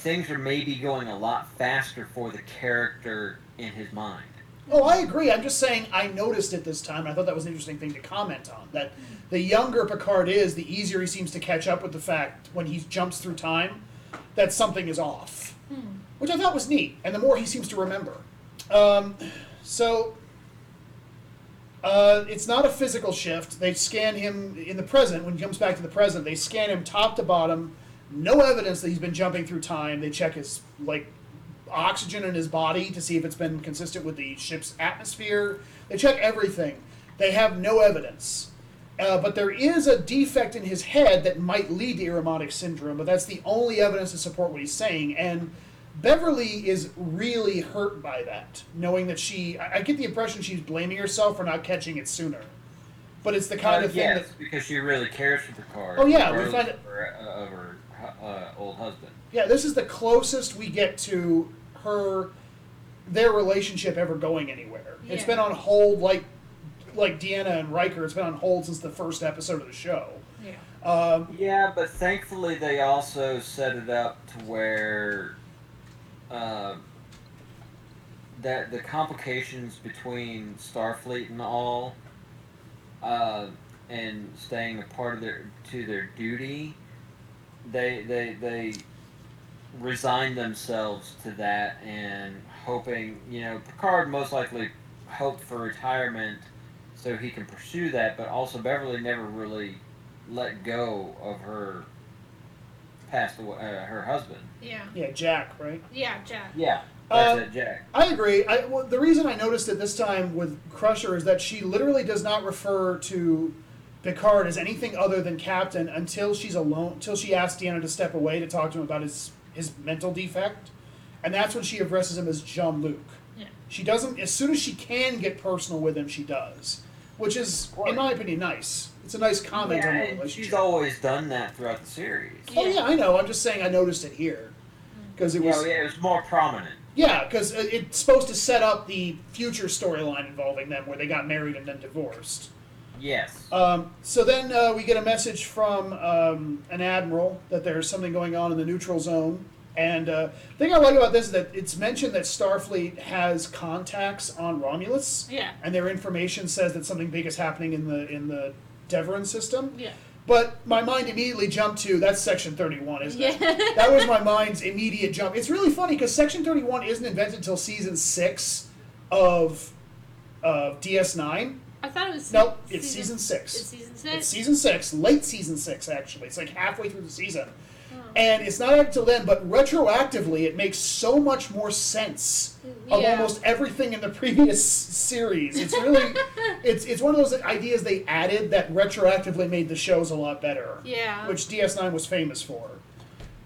things are maybe going a lot faster for the character in his mind. Oh, I agree. I'm just saying I noticed it this time. And I thought that was an interesting thing to comment on. That the younger Picard is, the easier he seems to catch up with the fact when he jumps through time that something is off, which I thought was neat. And the more he seems to remember. Um, so uh, it's not a physical shift. They scan him in the present. When he comes back to the present, they scan him top to bottom. No evidence that he's been jumping through time. They check his like oxygen in his body to see if it's been consistent with the ship's atmosphere. They check everything. They have no evidence. Uh, but there is a defect in his head that might lead to Irumodic syndrome, but that's the only evidence to support what he's saying. And Beverly is really hurt by that, knowing that she. I, I get the impression she's blaming herself for not catching it sooner. But it's the kind Uh, of thing yes, that. because she really cares for Picard. Oh, yeah, we find it- of her, uh, of her uh, old husband. Yeah, this is the closest we get to her, their relationship ever going anywhere. It's been on hold like, like Deanna and Riker. It's been on hold since the first episode of the show. Yeah. Um, Yeah, but thankfully they also set it up to where uh, that the complications between Starfleet and all, uh, and staying a part of their to their duty, they they they resigned themselves to that and hoping you know Picard most likely hoped for retirement so he can pursue that, but also Beverly never really let go of her passed away uh, her husband. Yeah. yeah, Jack, right? Yeah, Jack. Yeah, that's Um, it, Jack. I agree. I, well, the reason I noticed it this time with Crusher is that she literally does not refer to Picard as anything other than Captain until she's alone, until she asks Deanna to step away to talk to him about his his mental defect, and that's when she addresses him as Jean Luc. Yeah. She doesn't. As soon as she can get personal with him, she does, which is, in my opinion, nice. It's a nice comment Yeah, on the and relationship. she's always done that throughout the series. oh yeah, I know. I'm just saying I noticed it here mm. because it Yeah, was. yeah, it was more prominent. Yeah, because it's supposed to set up the future storyline involving them, where they got married and then divorced. Yes. Um, so then uh, we get a message from um, an admiral that there's something going on in the neutral zone. And uh, the thing I like about this is that it's mentioned that Starfleet has contacts on Romulus, Yeah. and their information says that something big is happening in the in the Devron system. Yeah. But my mind immediately jumped to that's Section Thirty One, isn't it? Yeah. That was my mind's immediate jump. It's really funny because Section Thirty One isn't invented until season six of of DS Nine. I thought it was. Nope, it's season six. It's season six. It's season six, late season six, actually. It's like halfway through the season. Oh. And it's not until then, but retroactively, it makes so much more sense of Yeah. almost everything in the previous series. It's really, it's it's one of those ideas they added that retroactively made the shows a lot better, yeah. which DS9 was famous for.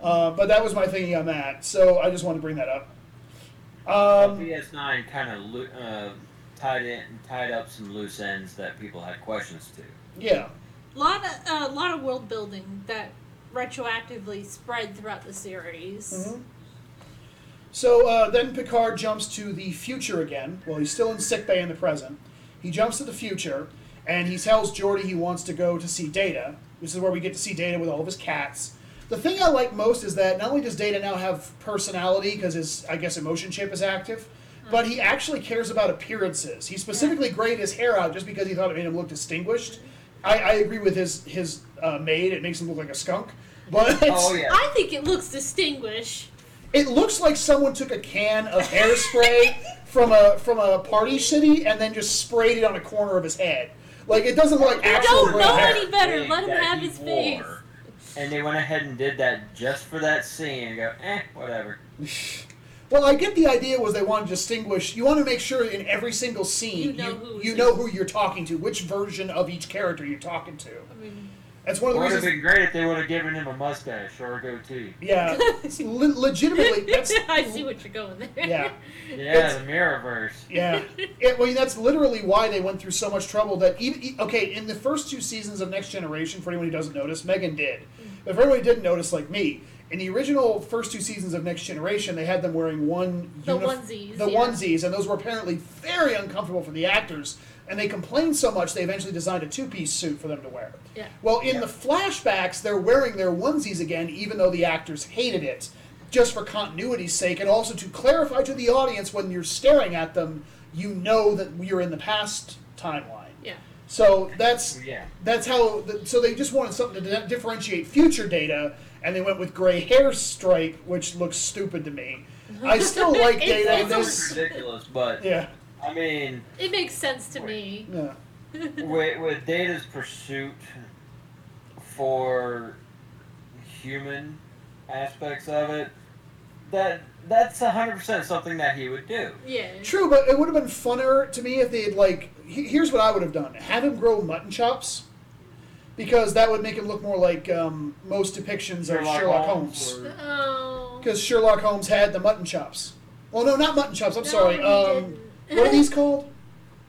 Uh, but that was my thinking on that, so I just wanted to bring that up. Um, DS9 kind of lo- uh, tied in, tied up some loose ends that people had questions to. yeah. A lot of a lot of world building that retroactively spread throughout the series. Mhm. So uh, then Picard jumps to the future again. Well, he's still in sickbay in the present. He jumps to the future, and he tells Geordi he wants to go to see Data. This is where we get to see Data with all of his cats. The thing I like most is that not only does Data now have personality because his, I guess, emotion chip is active, but he actually cares about appearances. He specifically grayed his hair out just because he thought it made him look distinguished. I, I agree with his his uh, maid; it makes him look like a skunk. But Oh yeah. I think it looks distinguished. it looks like someone took a can of hairspray from a from a party city and then just sprayed it on a corner of his head. Like it doesn't look like You actual don't know hair. any better. Let him have he his face. And they went ahead and did that just for that scene and go, eh, whatever. Well, I get the idea was they want to distinguish. You want to make sure in every single scene You know you, who you is know who. who you're talking to, which version of each character you're talking to. I mean, That's one of the. It the would have been great if they would have given him a mustache or a goatee. Yeah, le- legitimately, that's I see what you're going there. yeah. Yeah, it's, the Mirrorverse. Yeah, it, well, that's literally why they went through so much trouble. That even okay, in the first two seasons of Next Generation, for anyone who doesn't notice, Megan did. Mm. But for anyone who didn't notice, like me, in the original first two seasons of Next Generation, they had them wearing one The unif- onesies, the yeah. onesies, and those were apparently very uncomfortable for the actors. And they complained so much they eventually designed a two-piece suit for them to wear. Yeah. Well, in Yeah. the flashbacks, they're wearing their onesies again, even though the actors hated it, just for continuity's sake, and also to clarify to the audience when you're staring at them, you know that you're in the past timeline. Yeah. So that's Yeah. that's how. The, so they just wanted something to di- differentiate future data, and they went with gray hair stripe, which looks stupid to me. I still like It's- data. it's This, ridiculous, but yeah, I mean, It makes sense to me. yeah. with, with Data's pursuit for human aspects of it, that that's hundred percent something that he would do. Yeah. True, but it would have been funner to me if they had like. he- Here's what I would have done: have him grow mutton chops, because that would make him look more like um, most depictions of Sherlock Holmes. or- Oh. Because Sherlock Holmes had the mutton chops. Well, no, not mutton chops. I'm No, sorry. he Um, didn't. what are these called?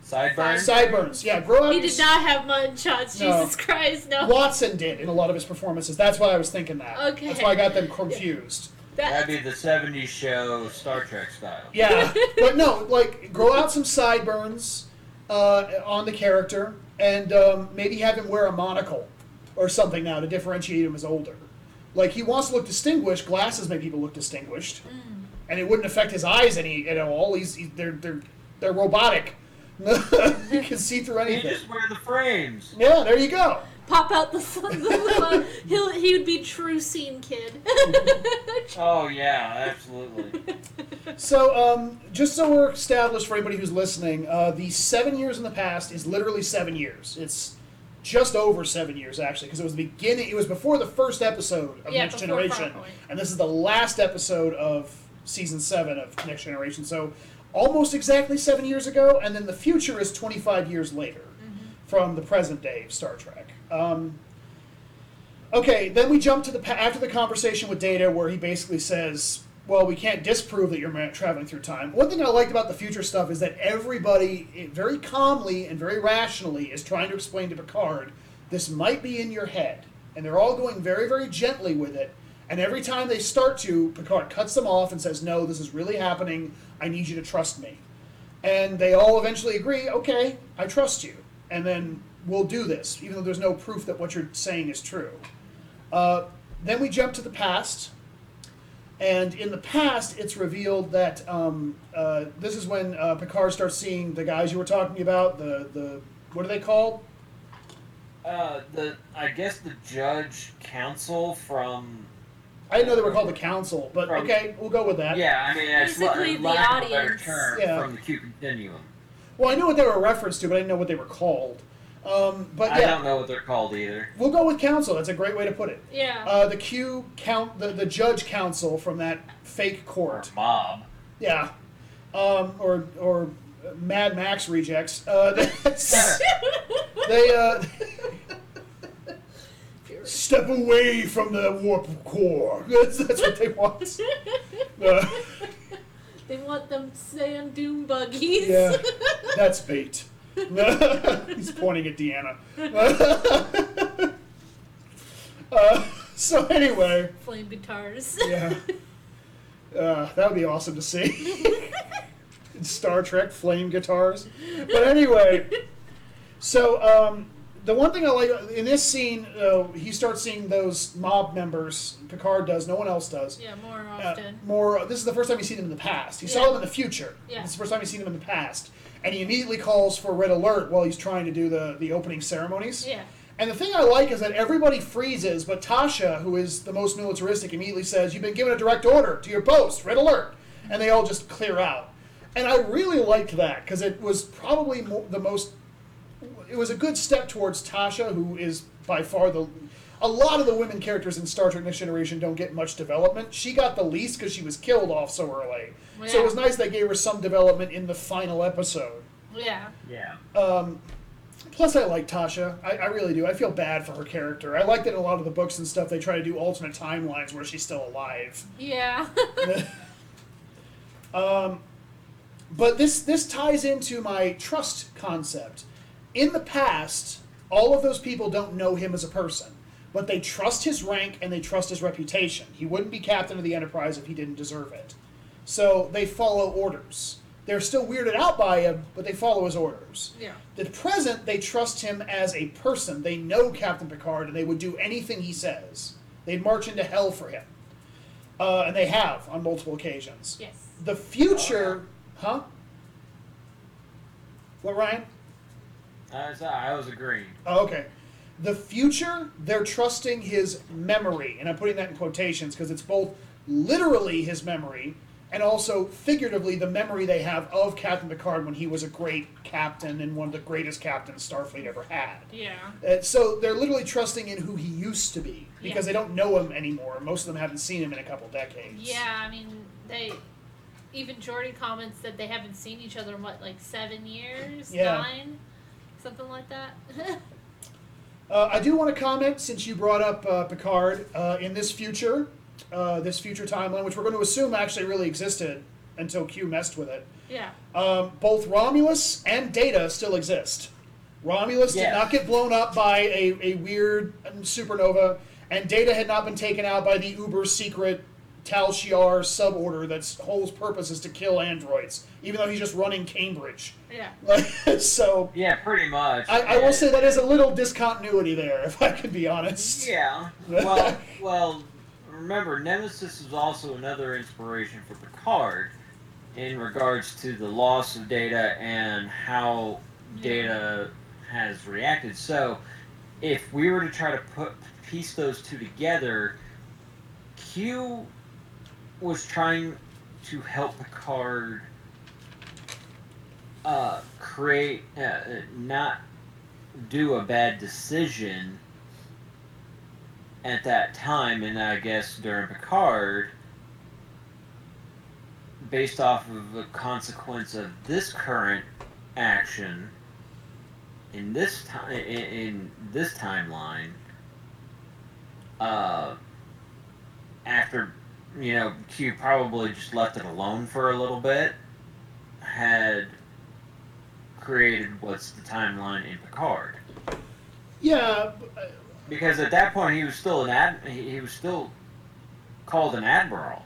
Sideburns. Sideburns. Yeah, grow out. He did not have mutton chops. No. Jesus Christ, no. Watson did in a lot of his performances. That's why I was thinking that. Okay. That's why I got them confused. That'd be the '70s show Star Trek style. Yeah, but no, like grow out some sideburns uh, on the character, and um, maybe have him wear a monocle or something now to differentiate him as older. Like he wants to look distinguished. Glasses make people look distinguished, Mm. and it wouldn't affect his eyes any at all. He's, he's they're they're they're robotic. you can see through You anything. just wear the frames. Yeah, there you go. Pop out the, the he'll he would be true scene kid. Oh yeah, absolutely. So, um, just so we're established for anybody who's listening, uh, the seven years in the past is literally seven years. It's just over seven years actually, because it was the beginning. It was before the first episode of Yeah, Next Generation, Farpoint. and this is the last episode of season seven of Next Generation. So, almost exactly seven years ago, and then the future is twenty-five years later from the present day of Star Trek. Um, Okay, then we jump to the after the conversation with Data, where he basically says, "Well, we can't disprove that you're traveling through time." One thing I liked about the future stuff is that everybody, eh, very calmly and very rationally, is trying to explain to Picard, "This might be in your head," and they're all going very, very gently with it. And every time they start to, Picard cuts them off and says, "No, this is really happening. I need you to trust me." And they all eventually agree, "Okay, I trust you," and then we'll do this, even though there's no proof that what you're saying is true. Uh, then we jump to the past, And in the past, it's revealed that um, uh, this is when uh, Picard starts seeing the guys you were talking about. The the what are they called? Uh, the I guess the judge council from I didn't know they were called the Council, but From- okay, we'll go with that. yeah, I mean it's Basically la- the a better audience. term Yeah. from the Q continuum. Well, I knew what they were a reference to, but I didn't know what they were called. Um, but I yeah, don't know what they're called either. we'll go with Council. That's a great way to put it. Yeah. Uh, the Q count, the, the Judge Council from that fake Or court. mob. Yeah, um, or or Mad Max rejects. Uh, they uh, step away from the warp core. That's, that's what they want. Uh, they want them sand dune buggies. yeah, that's bait. He's pointing at Deanna. uh, so anyway, Flame guitars. yeah, uh, that would be awesome to see. Star Trek flame guitars. But anyway, so um, the one thing I like in this scene, uh, he starts seeing those mob members. Picard does. No one else does. yeah, more Uh, often. more. This is the first time he's seen them in the past. He saw Yeah. them in the future. Yeah. This is the first time he's seen them in the past, and he immediately calls for red alert while he's trying to do the the opening ceremonies. yeah. And the thing I like is that everybody freezes, but Tasha, who is the most militaristic, immediately says, "You've been given a direct order to your post, red alert," and they all just clear out. And I really liked that because it was probably mo- the most. It was a good step towards Tasha, who is by far the. A lot of the women characters in Star Trek Next Generation don't get much development. She got the least because she was killed off so early. So it was nice they gave her some development in the final episode. Yeah. Yeah. Um, plus, I like Tasha. I, I really do. I feel bad for her character. I like that in a lot of the books and stuff they try to do alternate timelines where she's still alive. Yeah. um, but this this ties into my trust concept. In the past, all of those people don't know him as a person, but they trust his rank and they trust his reputation. He wouldn't be captain of the Enterprise if he didn't deserve it. So they follow orders. They're still weirded out by him, but they follow his orders. yeah. The present, they trust him as a person. They know Captain Picard, and they would do anything he says. They'd march into hell for him, uh, and they have on multiple occasions. Yes. The future, huh? What, Ryan? I was, I was agreeing. Oh, okay. The future, they're trusting his memory, and I'm putting that in quotations because it's both literally his memory and also figuratively the memory they have of Captain Picard when he was a great captain and one of the greatest captains Starfleet ever had. Yeah. Uh, so they're literally trusting in who he used to be because Yeah. they don't know him anymore. Most of them haven't seen him in a couple decades. Yeah, I mean, they. Even Geordi comments that they haven't seen each other in what, like seven years? Yeah. Nine? Something like that? Uh, I do want to comment since you brought up uh, Picard uh, in this future, uh, this future timeline, which we're going to assume actually really existed until Q messed with it. yeah. Um, both Romulus and Data still exist. Romulus did not get blown up by a, a weird supernova, and Data had not been taken out by the uber secret Tal Shiar suborder that's whole purpose is to kill androids, even though he's just running Cambridge. Yeah. so Yeah, pretty much. I, I will say that is a little discontinuity there, if I could be honest. Yeah. Well, well. Remember, Nemesis is also another inspiration for Picard in regards to the loss of Data and how Data has reacted. So, if we were to try to put piece those two together, Q was trying to help Picard uh, create, uh, not do a bad decision at that time, and I guess during Picard, based off of a consequence of this current action in this time in, in this timeline, uh, after you know Q probably just left it alone for a little bit, had created what's the timeline in Picard. Yeah, uh, because at that point he was still an ad he he was still called an admiral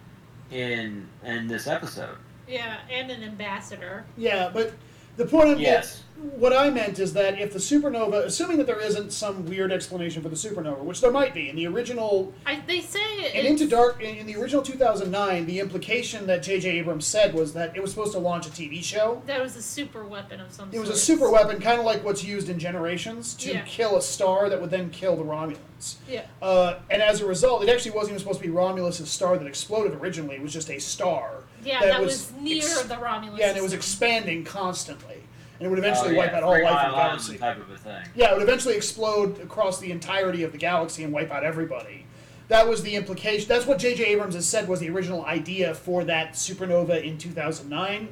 in in this episode. Yeah, and an ambassador. yeah, but the point I'm yes what I meant is that if the supernova, assuming that there isn't some weird explanation for the supernova, which there might be in the original, I, they say and Into Dark, in, in the original 2009, the implication that J.J. Abrams said was that it was supposed to launch a TV show. That was a super weapon of some sort. It was a sort. super weapon, kind of like what's used in Generations, to Yeah. kill a star that would then kill the Romulans. Yeah. Uh, and as a result, it actually wasn't even supposed to be Romulus' star that exploded originally. It was just a star. Yeah, that, was, near ex- the Romulus. Yeah, and it was system. expanding constantly. And it would eventually Oh, wipe out all Three life in the Island galaxy. type of a thing. Yeah, it would eventually explode across the entirety of the galaxy and wipe out everybody. That was the implication. That's what J.J. Abrams has said was the original idea for that supernova in 2009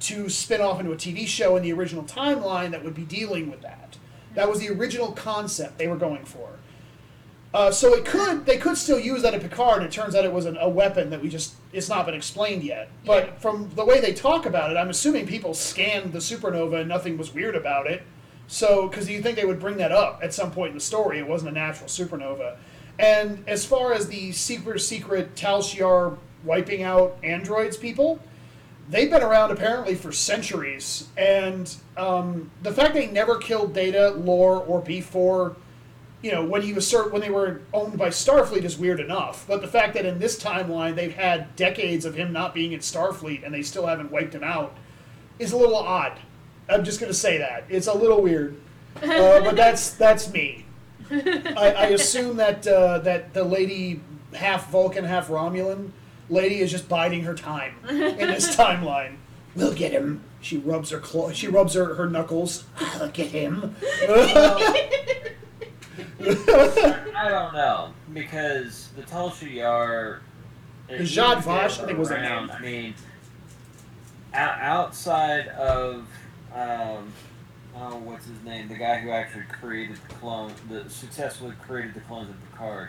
to spin off into a TV show in the original timeline that would be dealing with that. That was the original concept they were going for. Uh, so it could they could still use that in Picard, and it turns out it was an, a weapon that we just it's not been explained yet. But Yeah. from the way they talk about it, I'm assuming people scanned the supernova and nothing was weird about it. So because you think they would bring that up at some point in the story, it wasn't a natural supernova. And as far as the super secret Tal Shiar wiping out androids people, they've been around apparently for centuries. And um, the fact they never killed Data, Lore, or B4 you know, when he was when they were owned by Starfleet is weird enough. But the fact that in this timeline they've had decades of him not being in Starfleet and they still haven't wiped him out is a little odd. I'm just going to say that it's a little weird, uh, but that's that's me. I, I assume that uh, that the lady half Vulcan, half Romulan lady is just biding her time in this timeline. We'll get him. She rubs her claw. She rubs her, her knuckles. I'll get him. I don't know because the Tal Shiar. Zhat Vash, I think was their name. I mean, outside of um, oh, what's his name? The guy who actually created the clone, the successfully created the clones of Picard.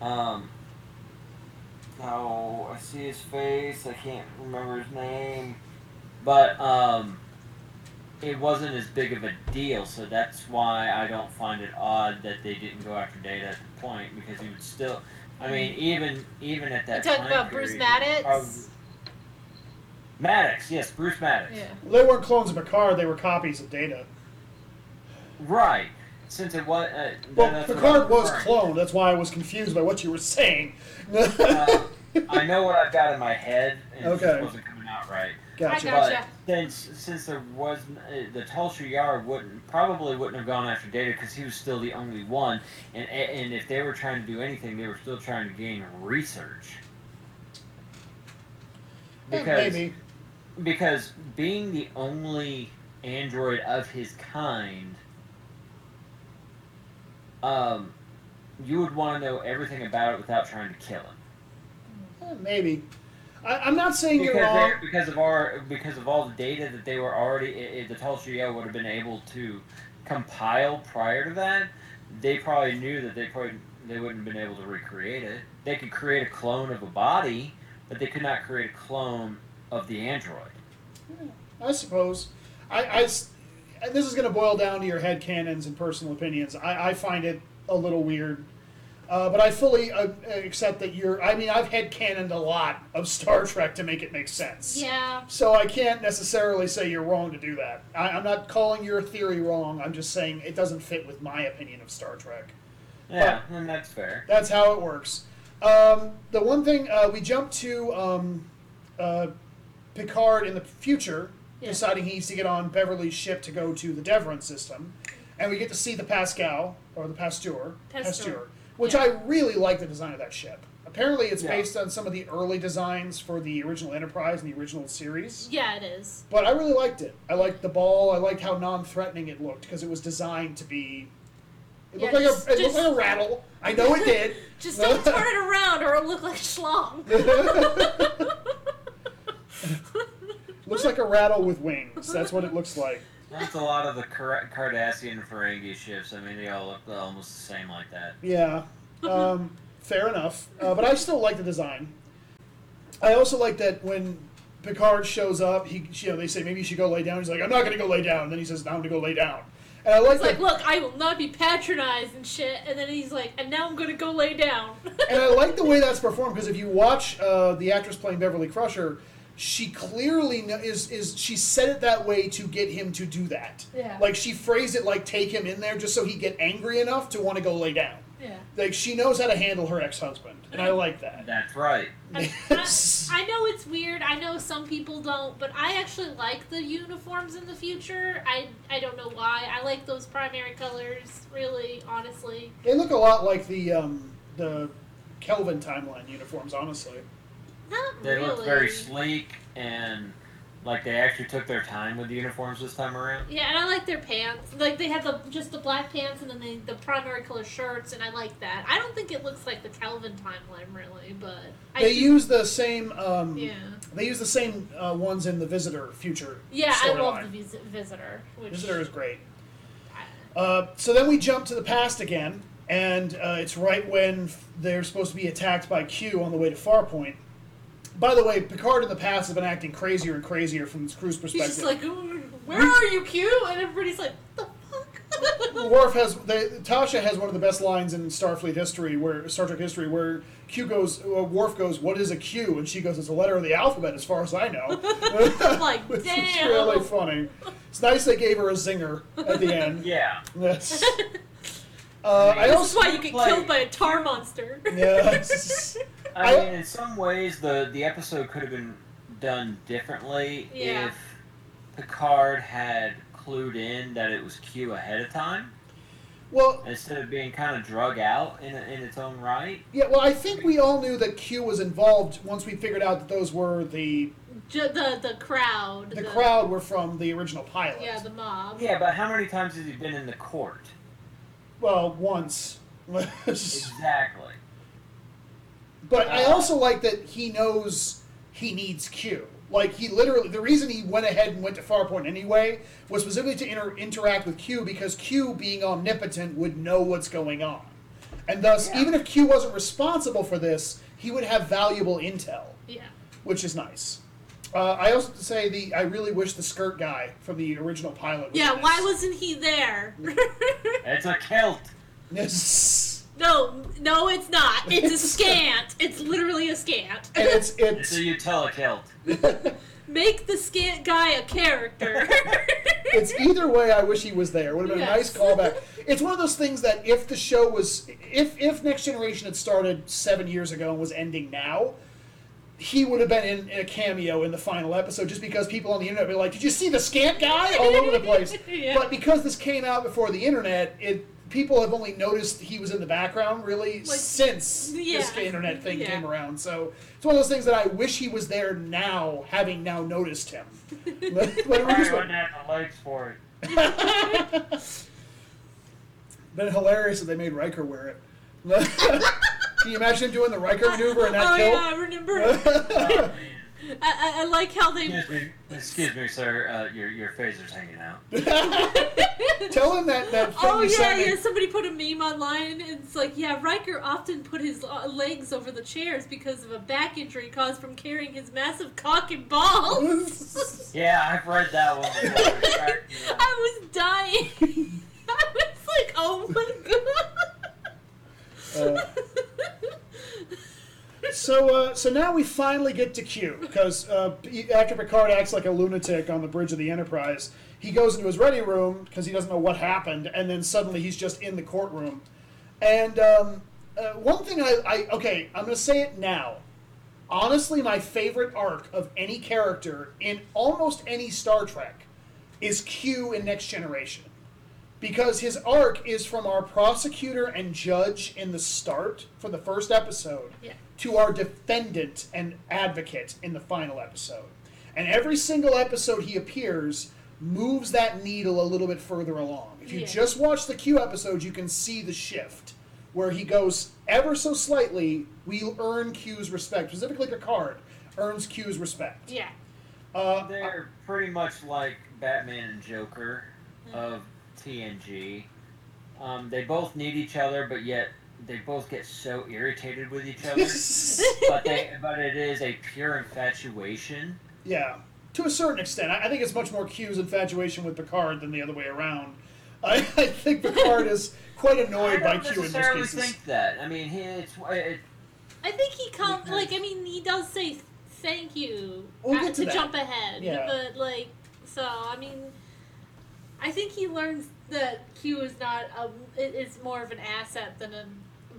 Um, oh, I see his face. I can't remember his name, but um, it wasn't as big of a deal. So that's why I don't find it odd that they didn't go after Data at the point because he would still. I mean, even even at You that talking time about Bruce Maddox? probably- Maddox, yes, Bruce Maddox. Yeah. They weren't clones of Picard; they were copies of Data. Right. Since it was. Uh, Well, that's Picard was referring cloned. That's why I was confused by what you were saying. Uh, I know what I've got in my head, and it Okay. just wasn't coming out right. Gotcha. I Gotcha. But since since there was uh, the Tal Shiar wouldn't probably wouldn't have gone after Data because he was still the only one, and and if they were trying to do anything, they were still trying to gain research. Eh, Because Maybe. because being the only android of his kind, um, you would want to know everything about it without trying to kill him. Eh, Maybe. I, I'm not saying you're because wrong. because of our because of all the data that they were already i i the Tulsa would have been able to compile prior to that, they probably knew that they probably they wouldn't have been able to recreate it. They could create a clone of a body, but they could not create a clone of the android. Hmm, I suppose. I, I this is going to boil down to your head canons and personal opinions. I, I find it a little weird. Uh, but I fully uh, accept that you're. I mean, I've head canoned a lot of Star Trek to make it make sense. Yeah. So I can't necessarily say you're wrong to do that. I, I'm not calling your theory wrong. I'm just saying it doesn't fit with my opinion of Star Trek. Yeah, and that's fair. That's how it works. Um, the one thing uh, we jump to um, uh, Picard in the future, Yeah. deciding he needs to get on Beverly's ship to go to the Devron system, and we get to see the Pascal or the Pasteur, Pasteur. Which Yeah. I really like the design of that ship. Apparently, it's Yeah. based on some of the early designs for the original Enterprise and the original series. Yeah, it is. But I really liked it. I liked the ball. I liked how non-threatening it looked because it was designed to be. It looked Yeah, like a it looked like a rattle. I know it did. Just don't turn it around or it'll look like schlong. looks like a rattle with wings. That's what it looks like. That's a lot of the Car- Cardassian and Ferengi ships. I mean, they all look almost the same like that. Yeah. Um, fair enough. Uh, but I still like the design. I also like that when Picard shows up, he you know they say maybe you should go lay down. He's like, I'm not going to go lay down. And then he says, now I'm going to go lay down. And I like It's that. like, look, I will not be patronized and shit. And then he's like, and now I'm gonna go lay down. and I like the way that's performed because if you watch uh, the actress playing Beverly Crusher, she clearly kn- is is she said it that way to get him to do that. Yeah. Like she phrased it like take him in there just so he'd get angry enough to want to go lay down. Yeah. Like she knows how to handle her ex husband, and I like that. That's right. I, I, I know it's weird. I know some people don't, but I actually like the uniforms in the future. I I don't know why. I like those primary colors. Really, honestly. They look a lot like the um, the Kelvin timeline uniforms, honestly. Not They really. look very sleek and like they actually took their time with the uniforms this time around. Yeah, and I like their pants. Like they have the just the black pants and then they, the primary color shirts, and I like that. I don't think it looks like the Kelvin timeline really, but I They do- use the same. Um, Yeah, They use the same uh, ones in the Visitor future. yeah, I storyline. love the vis- visitor. Which Visitor is great. Uh, so then we jump to the past again, and uh, it's right when f- they're supposed to be attacked by Q on the way to Farpoint. By the way, Picard in the past has been acting crazier and crazier from his crew's He's perspective. just like, "Where are you, Q?" And everybody's like, "The fuck." Worf has they, Tasha has one of the best lines in Starfleet history, where Star Trek history, where Q goes, uh, Worf goes, "What is a Q?" and she goes, "It's a letter of the alphabet, as far as I know." like, Which is damn. really funny. It's nice they gave her a zinger at the end. Yeah. Yes. Uh, I This is why you get Like- killed by a tar monster. yes. I, I- mean, in some ways, the the episode could have been done differently Yeah. if Picard had clued in that it was Q ahead of time Well, instead of being kind of drug out in in its own right. yeah. Well, I think we all knew that Q was involved once we figured out that those were the Ju- the the crowd. the crowd were from the original pilot. Yeah, the mob. Yeah, but how many times has he been in the court? Well, once. Exactly. But I also like that he knows he needs Q. Like he literally, the reason he went ahead and went to Farpoint anyway was specifically to inter- interact with Q because Q, being omnipotent, would know what's going on, and thus, Yeah. even if Q wasn't responsible for this, he would have valuable intel, Yeah. which is nice. Uh, I also have to say the I really wish the skirt guy from the original pilot. Was Yeah, in why this. wasn't he there? It's a kilt. Yes. no, no, it's not. It's a skant. It's literally a skant. and it's It's it's a utila kilt. Make the skant guy a character. it's either way. I wish he was there. Would have been a nice callback. It's one of those things that if the show was, if if Next Generation had started seven years ago and was ending now, he would have been in, in a cameo in the final episode, just because people on the internet would be like, "Did you see the skant guy?" all over the place. Yeah. But because this came out before the internet, it people have only noticed he was in the background really Like, since this internet thing Yeah. came around. So it's one of those things that I wish he was there now, having now noticed him. But- but we're I just- wouldn't have the legs for it. Been hilarious that they made Riker wear it. Can you imagine him doing the Riker maneuver in oh that yeah, I remember. Oh, I. I, I like how they. Excuse me, excuse me, sir. Uh, your your phaser's hanging out. Tell him that that thing Oh you yeah, sent me. yeah. Somebody put a meme online. and It's like, yeah, Riker often put his uh, legs over the chairs because of a back injury caused from carrying his massive cock and balls. Yeah, I've read that one. Before. It cracked. I was dying. I was like, oh my god. Uh, so, uh, so now we finally get to Q because uh, after Picard acts like a lunatic on the bridge of the Enterprise, he goes into his ready room because he doesn't know what happened, and then suddenly he's just in the courtroom. And um, uh, one thing I, I okay, I'm going to say it now. Honestly, my favorite arc of any character in almost any Star Trek is Q in Next Generation because his arc is from our prosecutor and judge in the start for the first episode Yeah. To our defendant and advocate in the final episode. And every single episode he appears moves that needle a little bit further along. If you Yeah. just watch the Q episodes, you can see the shift where he goes ever so slightly, we earn Q's respect. Specifically, Picard earns Q's respect. Yeah. Uh, They're pretty much like Batman and Joker of TNG. Um, they both need each other, but yet they both get so irritated with each other. but they, but it is a pure infatuation. Yeah, to a certain extent. I, I think it's much more Q's infatuation with Picard than the other way around. I, I think Picard is quite annoyed I by don't Q in most necessarily cases. think that. I mean, he, it's it, I think he comes Because- like I mean he does say thank you. We'll Uh, get to that. jump ahead. Yeah. But like, so I mean, I think he learns that Q is not a. It, it's more of an asset than a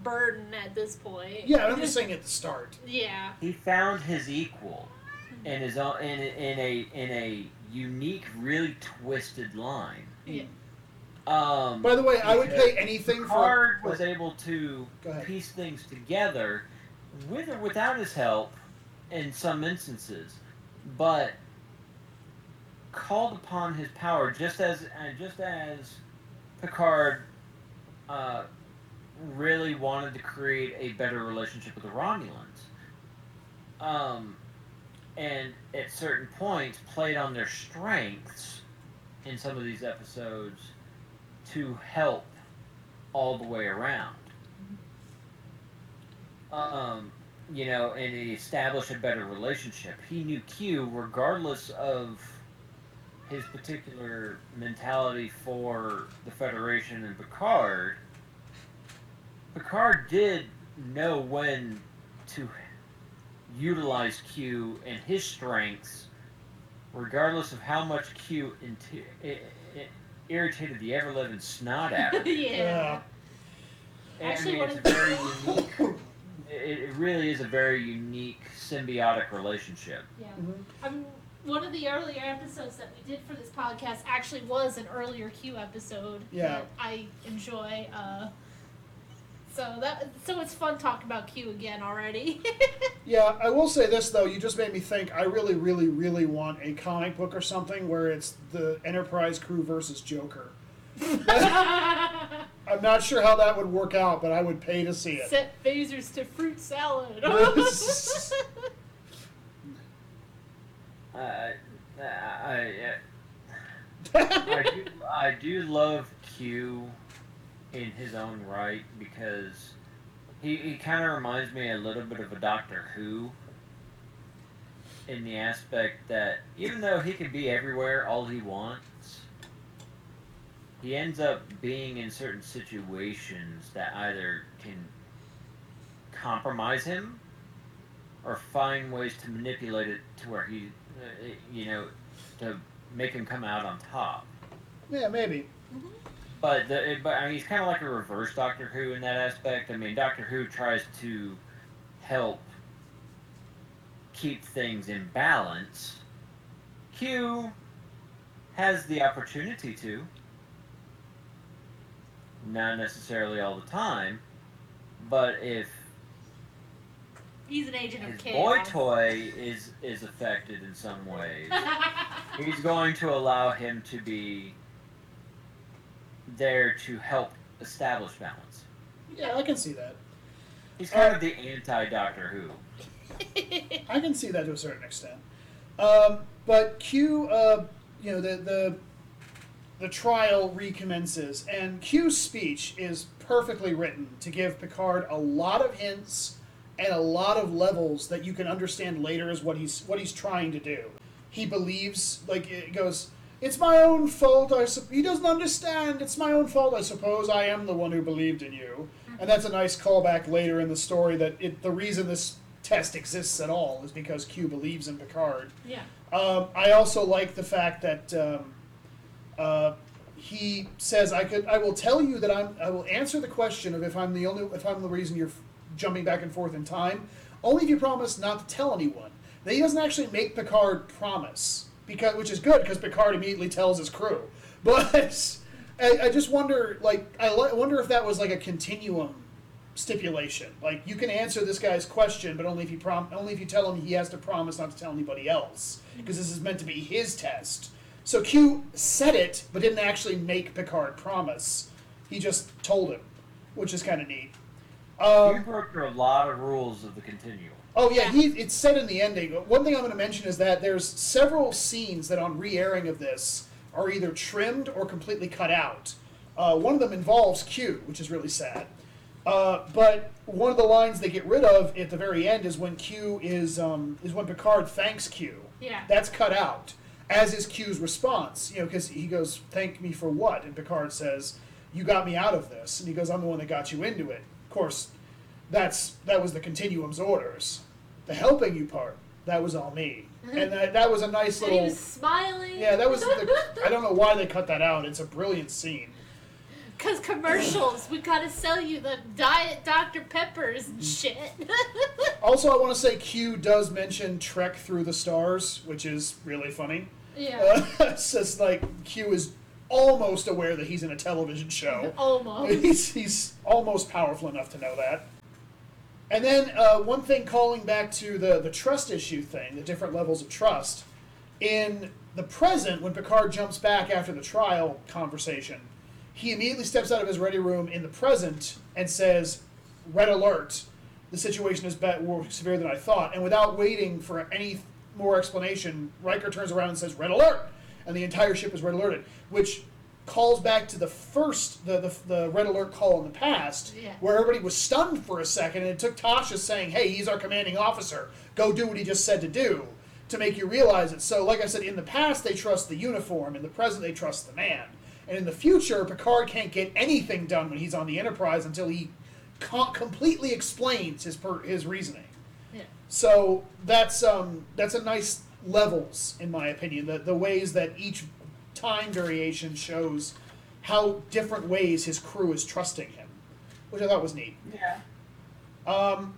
burden at this point. Yeah, I'm just saying at the start. Yeah. He found his equal in his own in, in a in a unique, really twisted line. Yeah. Um, By the way, I would pay anything for. Picard was able to piece things together, with or without his help, in some instances, but called upon his power just as uh, just as Picard uh, really wanted to create a better relationship with the Romulans. Um, and at certain points played on their strengths in some of these episodes to help all the way around. Um, you know, and he established a better relationship. He knew Q, regardless of his particular mentality for the Federation and Picard. Picard did know when to utilize Q and his strengths, regardless of how much Q inti- i- i- irritated the ever living snot out of him. yeah. And, I Actually, mean, it's a very unique. It, it really is a very unique symbiotic relationship. Yeah. Mhm. Um, one of the earlier episodes that we did for this podcast actually was an earlier Q episode Yeah. that I enjoy. Uh, so that so it's fun talking about Q again already. Yeah, I will say this though. You just made me think. I really, really, really want a comic book or something where it's the Enterprise crew versus Joker. I'm not sure how that would work out, but I would pay to see it. Set phasers to fruit salad. Uh, I, I, I, do, I do love Q in his own right because he, he kind of reminds me a little bit of a Doctor Who in the aspect that even though he can be everywhere all he wants, he ends up being in certain situations that either can compromise him or find ways to manipulate it to where he, uh, you know, to make him come out on top. Yeah, maybe. But the, it- but I mean, he's kind of like a reverse Doctor Who in that aspect. I mean, Doctor Who tries to help keep things in balance. Q has the opportunity to, not necessarily all the time, but if He's an agent of his chaos. boy toy is is affected in some ways, he's going to allow him to be there to help establish balance. Yeah, I can see that. He's kind Uh, of the anti Doctor Who. I can see that to a certain extent. Um, but Q, uh, you know, the the the trial recommences, and Q's speech is perfectly written to give Picard a lot of hints and a lot of levels that you can understand later as what he's what he's trying to do. He believes, like it goes, "It's my own fault." I he doesn't understand. It's my own fault. I suppose I am the one who believed in you, and that's a nice callback later in the story that it, the reason this test exists at all is because Q believes in Picard. yeah. Um, I also like the fact that um, uh, he says, "I could, I will tell you that I'm, I will answer the question of if I'm the only, if I'm the reason you're f- jumping back and forth in time, only if you promise not to tell anyone." Then he doesn't actually make Picard promise because, which is good because Picard immediately tells his crew. But I, I just wonder, like, I li- wonder if that was like a continuum stipulation. Like you can answer this guy's question, but only if you prom- only if you tell him he has to promise not to tell anybody else, because this is meant to be his test. So Q said it, but didn't actually make Picard promise. He just told him, which is kind of neat. you Um, broke through a lot of rules of the continuum. Oh yeah, he it's said in the ending. One thing I'm going to mention is that there's several scenes that on re-airing of this are either trimmed or completely cut out. Uh, one of them involves Q, which is really sad. Uh, but one of the lines they get rid of at the very end is when Q is um, is when Picard thanks Q. Yeah. That's cut out, as is Q's response. You know, because he goes, "Thank me for what?" And Picard says, "You got me out of this." And he goes, "I'm the one that got you into it." Of course, that's that was the continuum's orders. The helping you part. that was all me, and that, that was a nice And he little. was smiling. Yeah, that was. The, I don't know why they cut that out. It's a brilliant scene. Because commercials, we gotta sell you the Diet Dr. Peppers and shit. Also, I want to say Q does mention Trek Through the Stars, which is really funny. yeah. Uh, it's just like Q is almost aware that he's in a television show. Almost. He's, he's almost powerful enough to know that. And then uh, one thing calling back to the, the trust issue thing, the different levels of trust. In the present, when Picard jumps back after the trial conversation, he immediately steps out of his ready room in the present and says, Red alert, the situation is more severe than I thought. And without waiting for any more explanation, Riker turns around and says, Red alert! And the entire ship is red alerted, which calls back to the first, the, the, the red alert call in the past, Yeah. where everybody was stunned for a second, and it took Tasha saying, Hey, he's our commanding officer, go do what he just said to do, to make you realize it. So, like I said, in the past, they trust the uniform, in the present, they trust the man. And in the future, Picard can't get anything done when he's on the Enterprise until he co- completely explains his per- his reasoning. yeah. So that's um, that's a nice levels in my opinion. The the ways that each time variation shows how different ways his crew is trusting him, which I thought was neat. Yeah. Um,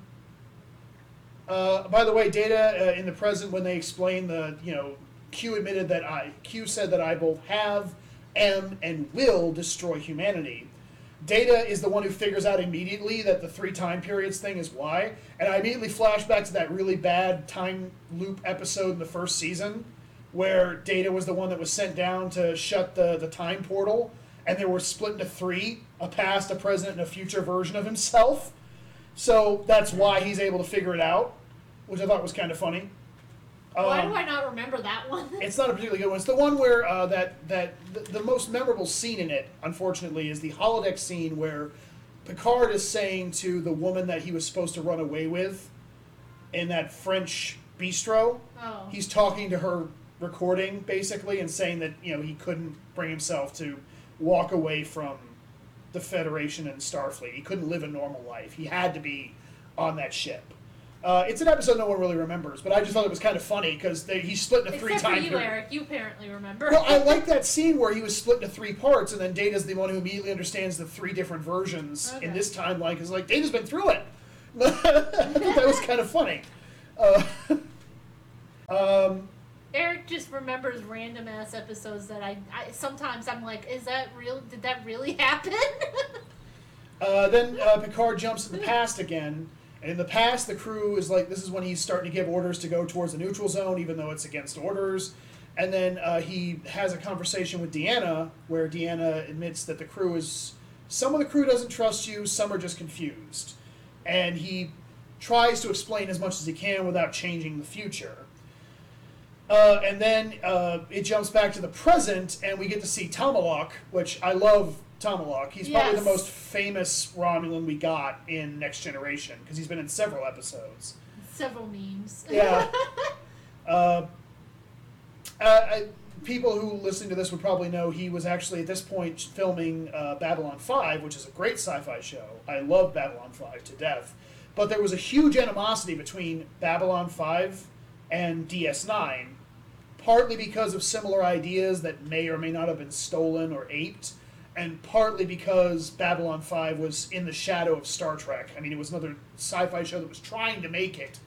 uh, by the way, Data uh, in the present when they explain the you know Q admitted that I Q said that I both have, am, and will destroy humanity. Data is the one who figures out immediately that the three time periods thing is why, and I immediately flash back to that really bad time loop episode in the first season, where Data was the one that was sent down to shut the the time portal, and they were split into three: a past, a present, and a future version of himself. So that's why he's able to figure it out, which I thought was kind of funny. Why Um, do I not remember that one? it's not a particularly good one. It's the one where uh, that that the, the most memorable scene in it, unfortunately, is the holodeck scene where Picard is saying to the woman that he was supposed to run away with in that French bistro. Oh. He's talking to her recording basically and saying that you know he couldn't bring himself to walk away from the Federation and Starfleet. He couldn't live a normal life. He had to be on that ship. Uh, it's an episode no one really remembers, but I just thought it was kind of funny because he split into three Except for time you. Eric. You apparently remember. Well, I like that scene where he was split into three parts, and then Data's the one who immediately understands the three different versions Okay. in this timeline. Because like Data's been through it. I thought that was kind of funny. Uh, um, Eric just remembers random ass episodes that I, I sometimes I'm like, is that real? Did that really happen? uh, then uh, Picard jumps in the past again, and in the past, the crew is like, this is when he's starting to give orders to go towards the neutral zone, even though it's against orders. And then uh, he has a conversation with Deanna, where Deanna admits that the crew is some of the crew doesn't trust you, some are just confused, and he tries to explain as much as he can without changing the future. Uh, and then uh, it jumps back to the present, and we get to see Tomalak, which I love Tomalak. He's probably the most famous Romulan we got in Next Generation because he's been in several episodes. Several memes. Yeah. uh, uh, I, people who listen to this would probably know he was actually at this point filming uh, Babylon 5, which is a great sci fi show. I love Babylon 5 to death. But there was a huge animosity between Babylon 5 and DS9, partly because of similar ideas that may or may not have been stolen or aped, and partly because Babylon 5 was in the shadow of Star Trek. I mean, it was another sci fi show that was trying to make it,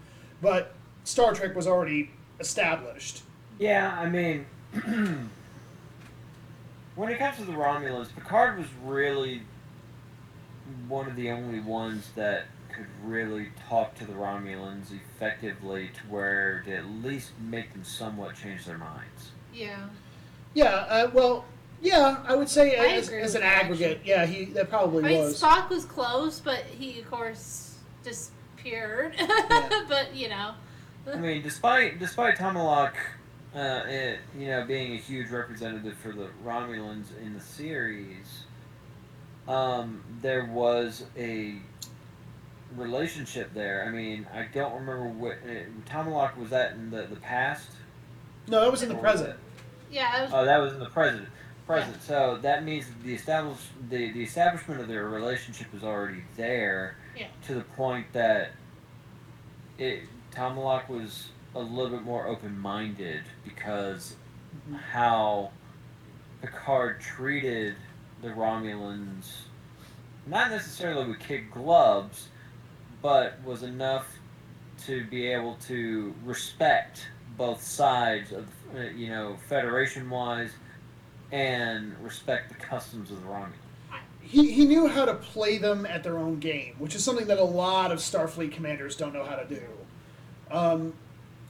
but Star Trek was already established. Yeah, I mean, when it comes to the Romulans, Picard was really one of the only ones that could really talk to the Romulans effectively to where to at least make them somewhat change their minds. yeah. Yeah, uh, well, yeah, I would say I as, as an that, aggregate, yeah, he that probably I mean, was. Spock was close, but he, of course, disappeared. but you know, I mean, despite despite Tomalak, uh, it, you know, being a huge representative for the Romulans in the series, um, there was a relationship there. I mean, I don't remember what uh, Tomalak was that in the the past. no, that was in the present. yeah, was, Oh, that was in the present. Present. So that means the establish the, the establishment of their relationship is already there. Yeah. To the point that it Tomalak was a little bit more open minded because Mhm. how Picard treated the Romulans, not necessarily with kid gloves, but was enough to be able to respect both sides of, uh, you know, Federation wise, and respect the customs of the Romulans. He, he knew how to play them at their own game, which is something that a lot of Starfleet commanders don't know how to do. Um,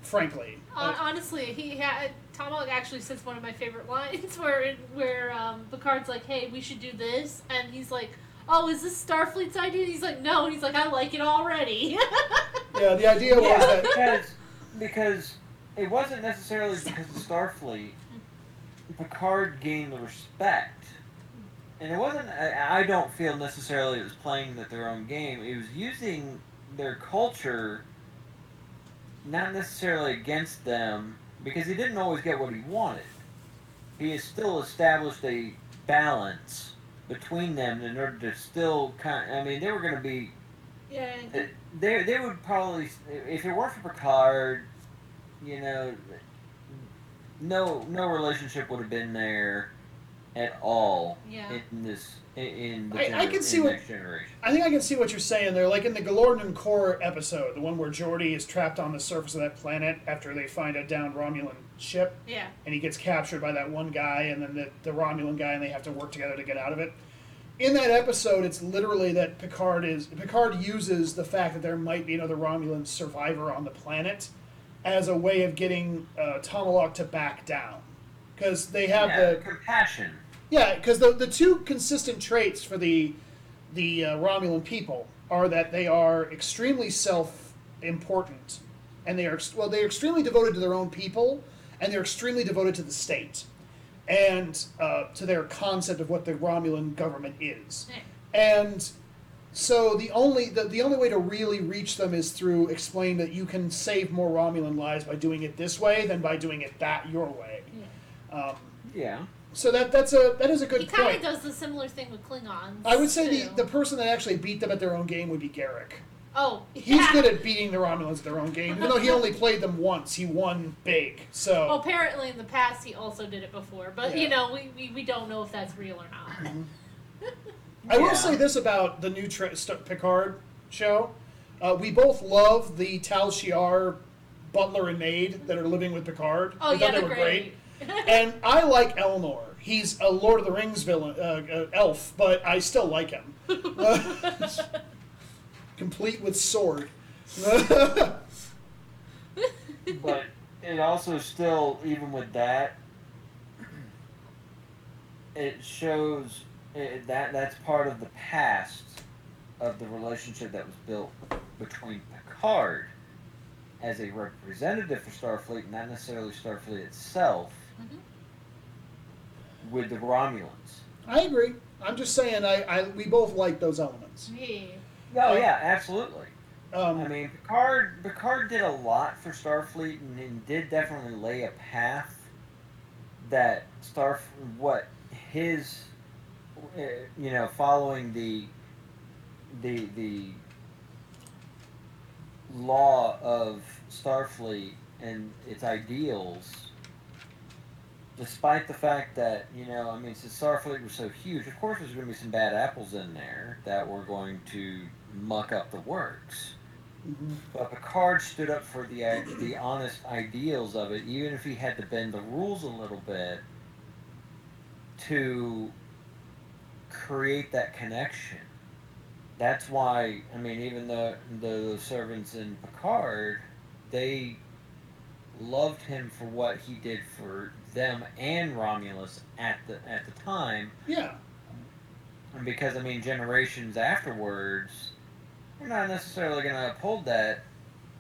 frankly, Uh, honestly, he had Tomalak actually says one of my favorite lines where where um, Picard's like, "Hey, we should do this," and he's like, "Oh, is this Starfleet's idea?" And he's like, "No," and he's like, "I like it already." yeah, the idea was Yeah, that because because it wasn't necessarily because of Starfleet. Picard gained the respect, and it wasn't. I, I don't feel necessarily it was playing that their own game. It was using their culture, not necessarily against them, because he didn't always get what he wanted. He has still established a balance between them in order to still kind. I mean, they were going to be yeah. Eh, they they would probably if it weren't for Picard, you know, no no relationship would have been there at all Yeah. in this in- in the I- I can see what- generation. I think I can see what you're saying there. Like in the Galorndon Core episode, the one where Geordi is trapped on the surface of that planet after they find a downed Romulan ship, Yeah. and he gets captured by that one guy and then the, the Romulan guy, and they have to work together to get out of it. In that episode, it's literally that Picard is Picard uses the fact that there might be another Romulan survivor on the planet as a way of getting uh, Tomalak to back down because they have yeah, the compassion. Yeah, because the the two consistent traits for the the uh, Romulan people are that they are extremely self-important, and they are well, they are extremely devoted to their own people, and they're extremely devoted to the state, and uh, to their concept of what the Romulan government is, Yeah. and so the only the, the only way to really reach them is through explaining that you can save more Romulan lives by doing it this way than by doing it that your way. Um, Yeah, so that that's a that is a good thing. He kind of does the similar thing with Klingons. I would say too. the, the person that actually beat them at their own game would be Garak. oh He's yeah. good at beating the Romulans at their own game, even though he only played them once. He won big. So Well, apparently in the past he also did it before, but Yeah. you know we, we, we don't know if that's real or not. I will say this about the new tra- St- Picard show: uh, we both love the Tal Shiar butler and maid that are living with Picard. Oh We thought yeah, they they're were great. and I like Elnor. He's a Lord of the Rings villain, uh, uh, elf, but I still like him. Complete with sword. but it also still even with that, it shows it, that that's part of the past of the relationship that was built between Picard as a representative for Starfleet, not necessarily Starfleet itself, Mhm. With the Romulans. I agree. I'm just saying, I, I we both like those elements. yeah. Oh yeah, absolutely. Um, I mean, Picard Picard did a lot for Starfleet and, and did definitely lay a path that Starf what his uh, you know following the the the law of Starfleet and its ideals. Despite the fact that you know, I mean, since Starfleet was so huge, of course there's going to be some bad apples in there that were going to muck up the works. mhm. But Picard stood up for the the honest ideals of it, even if he had to bend the rules a little bit to create that connection. That's why I mean, even the the servants in Picard, they loved him for what he did for them and Romulus at the at the time, Yeah. and because I mean, generations afterwards, they're not necessarily going to uphold that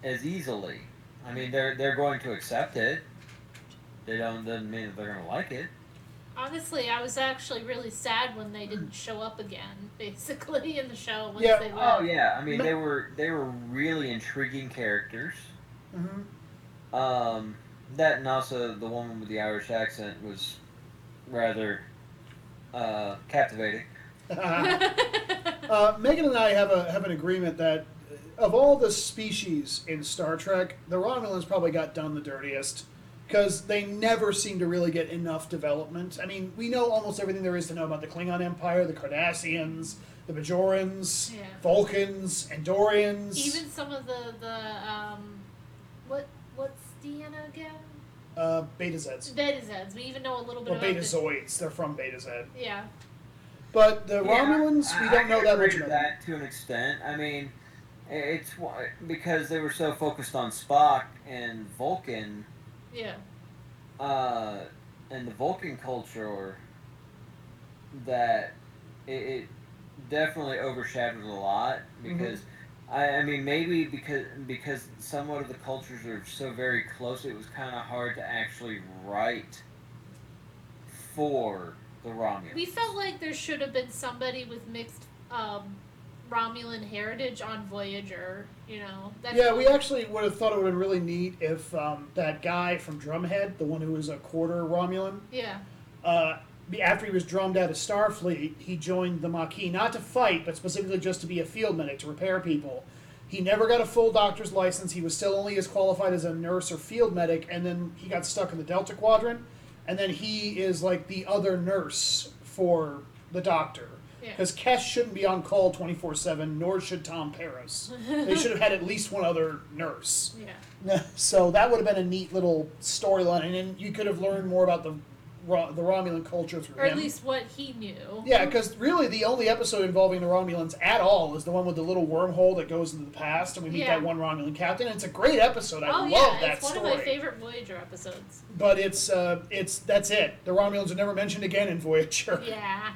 as easily. I mean, they're they're going to accept it. They don't doesn't mean that they're going to like it. Honestly, I was actually really sad when they didn't show up again, basically in the show once Yeah. they left. Oh yeah, I mean they were they were really intriguing characters. Mm-hmm. Um, that and also the woman with the Irish accent was rather uh, captivating. uh, Megan and I have a have an agreement that of all the species in Star Trek, the Romulans probably got done the dirtiest because they never seem to really get enough development. I mean, we know almost everything there is to know about the Klingon Empire, the Cardassians, the Bajorans, Yeah. Vulcans, Andorians. Even some of the the um, what what's Deanna again? uh, Beta Zeds. Beta Zeds. We even know a little bit Well, about Beta the- Zoids. They're from Beta Zed. Yeah. But the Yeah, Romulans, we I- don't I know that agree much with about them. that to an extent. I mean, it's wh- because they were so focused on Spock and Vulcan, Yeah. uh, and the Vulcan culture, that it, it definitely overshadowed a lot Mm-hmm. because. I, I mean, maybe because because somewhat of the cultures are so very close, it was kind of hard to actually write for the Romulans. We felt like there should have been somebody with mixed um, Romulan heritage on Voyager. You know. That's Yeah, we actually would have thought it would have been really neat if um, that guy from Drumhead, the one who was a quarter Romulan, Yeah. uh, be- after he was drummed out of Starfleet, he joined the Maquis, not to fight, but specifically just to be a field medic, to repair people. He never got a full doctor's license. He was still only as qualified as a nurse or field medic, and then he got stuck in the Delta Quadrant, and then he is like the other nurse for the doctor. Yeah. Because Kes shouldn't be on call 24 7, nor should Tom Paris. they should have had at least one other nurse. Yeah. So that would have been a neat little storyline, and then you could have learned more about the Ro- the Romulan culture through Or at least what he knew. yeah, because really the only episode involving the Romulans at all is the one with the little wormhole that goes into the past, and we meet Yeah. that one Romulan captain. And it's a great episode. I oh love yeah, that it's one story. of my favorite Voyager episodes. But it's uh, it's that's it. The Romulans are never mentioned again in Voyager. Yeah.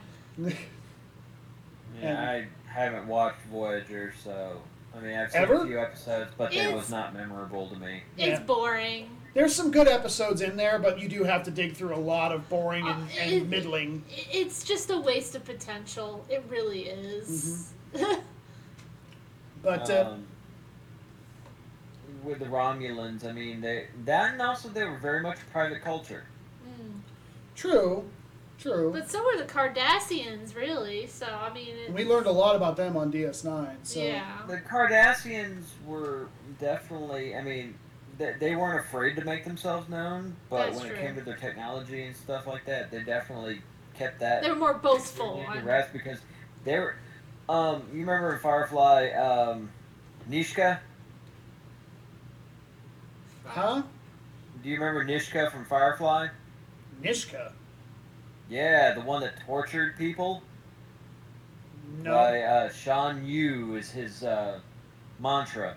Yeah, I haven't watched Voyager, so I mean I've seen Ever? a few episodes, but it It's- was not memorable to me. It's Yeah. boring. There's some good episodes in there, but you do have to dig through a lot of boring and, Uh, and it- middling. It's just a waste of potential. It really is. Mm-hmm. But uh, um, with the Romulans, I mean they that and also they were very much a private culture. Mm. true, true. But so were the Cardassians, really. So I mean, we learned a lot about them on DS9. So yeah. The Cardassians were definitely, I mean, they, they weren't afraid to make themselves known, but That's when true. it came to their technology and stuff like that, they definitely kept that. They were more boastful. the I'm- rest because they were. Um, you remember in Firefly, um, Nishka? Huh? Do you remember Nishka from Firefly? Nishka? Yeah, the one that tortured people. No. By uh, Shan Yu is his uh, mantra.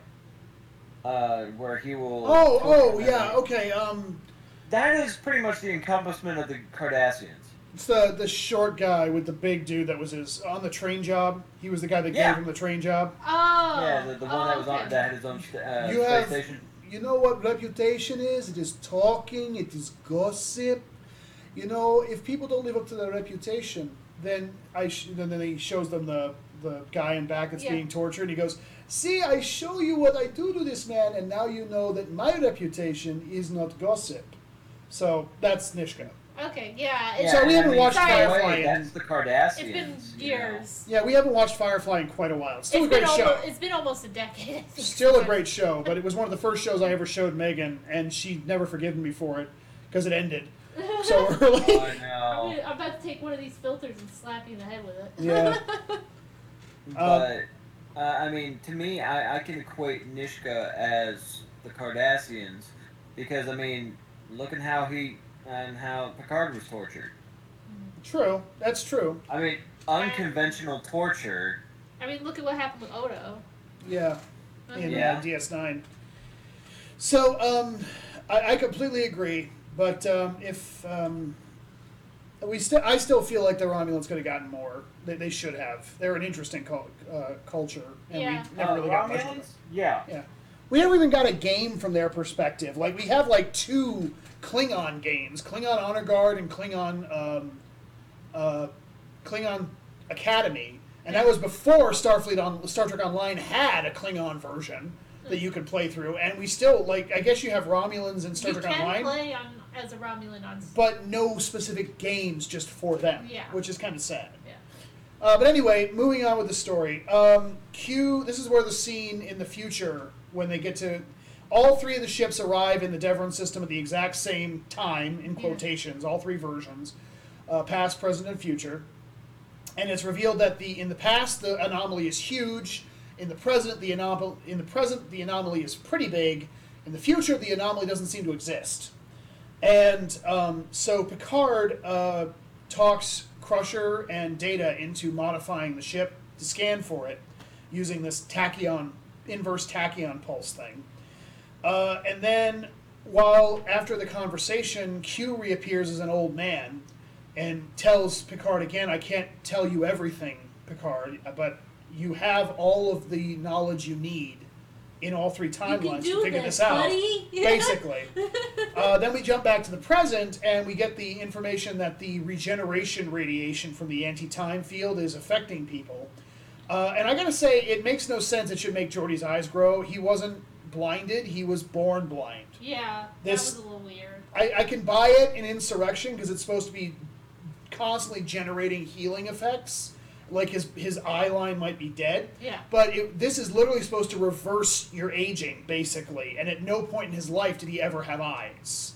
Uh, where he will. Oh, oh, yeah. them. Okay. Um, That is pretty much the encompassment of the Cardassians. it's the the short guy with the big dude that was his on the train job. He was the guy that Yeah. gave him the train job. Oh. yeah, the, the one oh, that was on okay. that had his own st- uh, You have- station. You know what reputation is? It is talking. It is gossip. You know, if people don't live up to their reputation, then I sh- then then he shows them the the guy in back that's Yeah. being tortured, and he goes, "See, I show you what I do to this man, and now you know that my reputation is not gossip." So that's Nishka. Okay, yeah. Yeah, So we and haven't I mean, watched Firefly way, in- That's the Cardassians. it's been years. Yeah, we haven't watched Firefly in quite a while. It's still It's a great been, show. almost, it's been almost a decade. Still a great show, but it was one of the first shows I ever showed Megan, and she'd never forgiven me for it because it ended so early. Oh, I I'm, know. gonna- I'm about to take one of these filters and slap you in the head with it. Yeah. But uh, I mean, to me, I, I can equate Nishka as the Cardassians because I mean, look at how he and how Picard was tortured. True, that's true. I mean, unconventional torture. I mean, look at what happened with Odo. Yeah, in Yeah. uh, DS9. So, um, I, I completely agree, but um, if um, we still, I still feel like the Romulans could have gotten more. They, they should have. They're an interesting cul- uh, culture, and Yeah. we never Uh, really got much. of Romulans? it. Yeah. Yeah. We never even got a game from their perspective. Like we have like two Klingon games, Klingon Honor Guard and Klingon um, uh, Klingon Academy, and that was before Starfleet on Star Trek Online had a Klingon version that you could play through. And we still like I guess you have Romulans in Star you Trek can Online, play on as a Romulan on. but no specific games just for them, Yeah. which is kind of sad. Yeah. Uh, but anyway, moving on with the story. Um, Q. This is where the scene in the future when they get to. All three of the ships arrive in the Devron system at the exact same time, in Yeah. quotations. All three versions, uh, past, present, and future. And it's revealed that the in the past the anomaly is huge. In the present, the anomaly in the present the anomaly is pretty big. In the future, the anomaly doesn't seem to exist. And um, so Picard uh, talks Crusher and Data into modifying the ship to scan for it using this tachyon, inverse tachyon pulse thing. Uh, and then, while after the conversation, Q reappears as an old man and tells Picard again, I can't tell you everything, Picard, but you have all of the knowledge you need in all three timelines to figure this, this out basically. uh, then we jump back to the present, and we get the information that the regeneration radiation from the anti-time field is affecting people. Uh, and I gotta say, it makes no sense. It should make Geordi's eyes grow. He wasn't blinded; he was born blind. Yeah, This- that was a little weird. I, I can buy it in Insurrection because it's supposed to be constantly generating healing effects. Like his his eye line might be dead. Yeah. But it, this is literally supposed to reverse your aging, basically. And at no point in his life did he ever have eyes.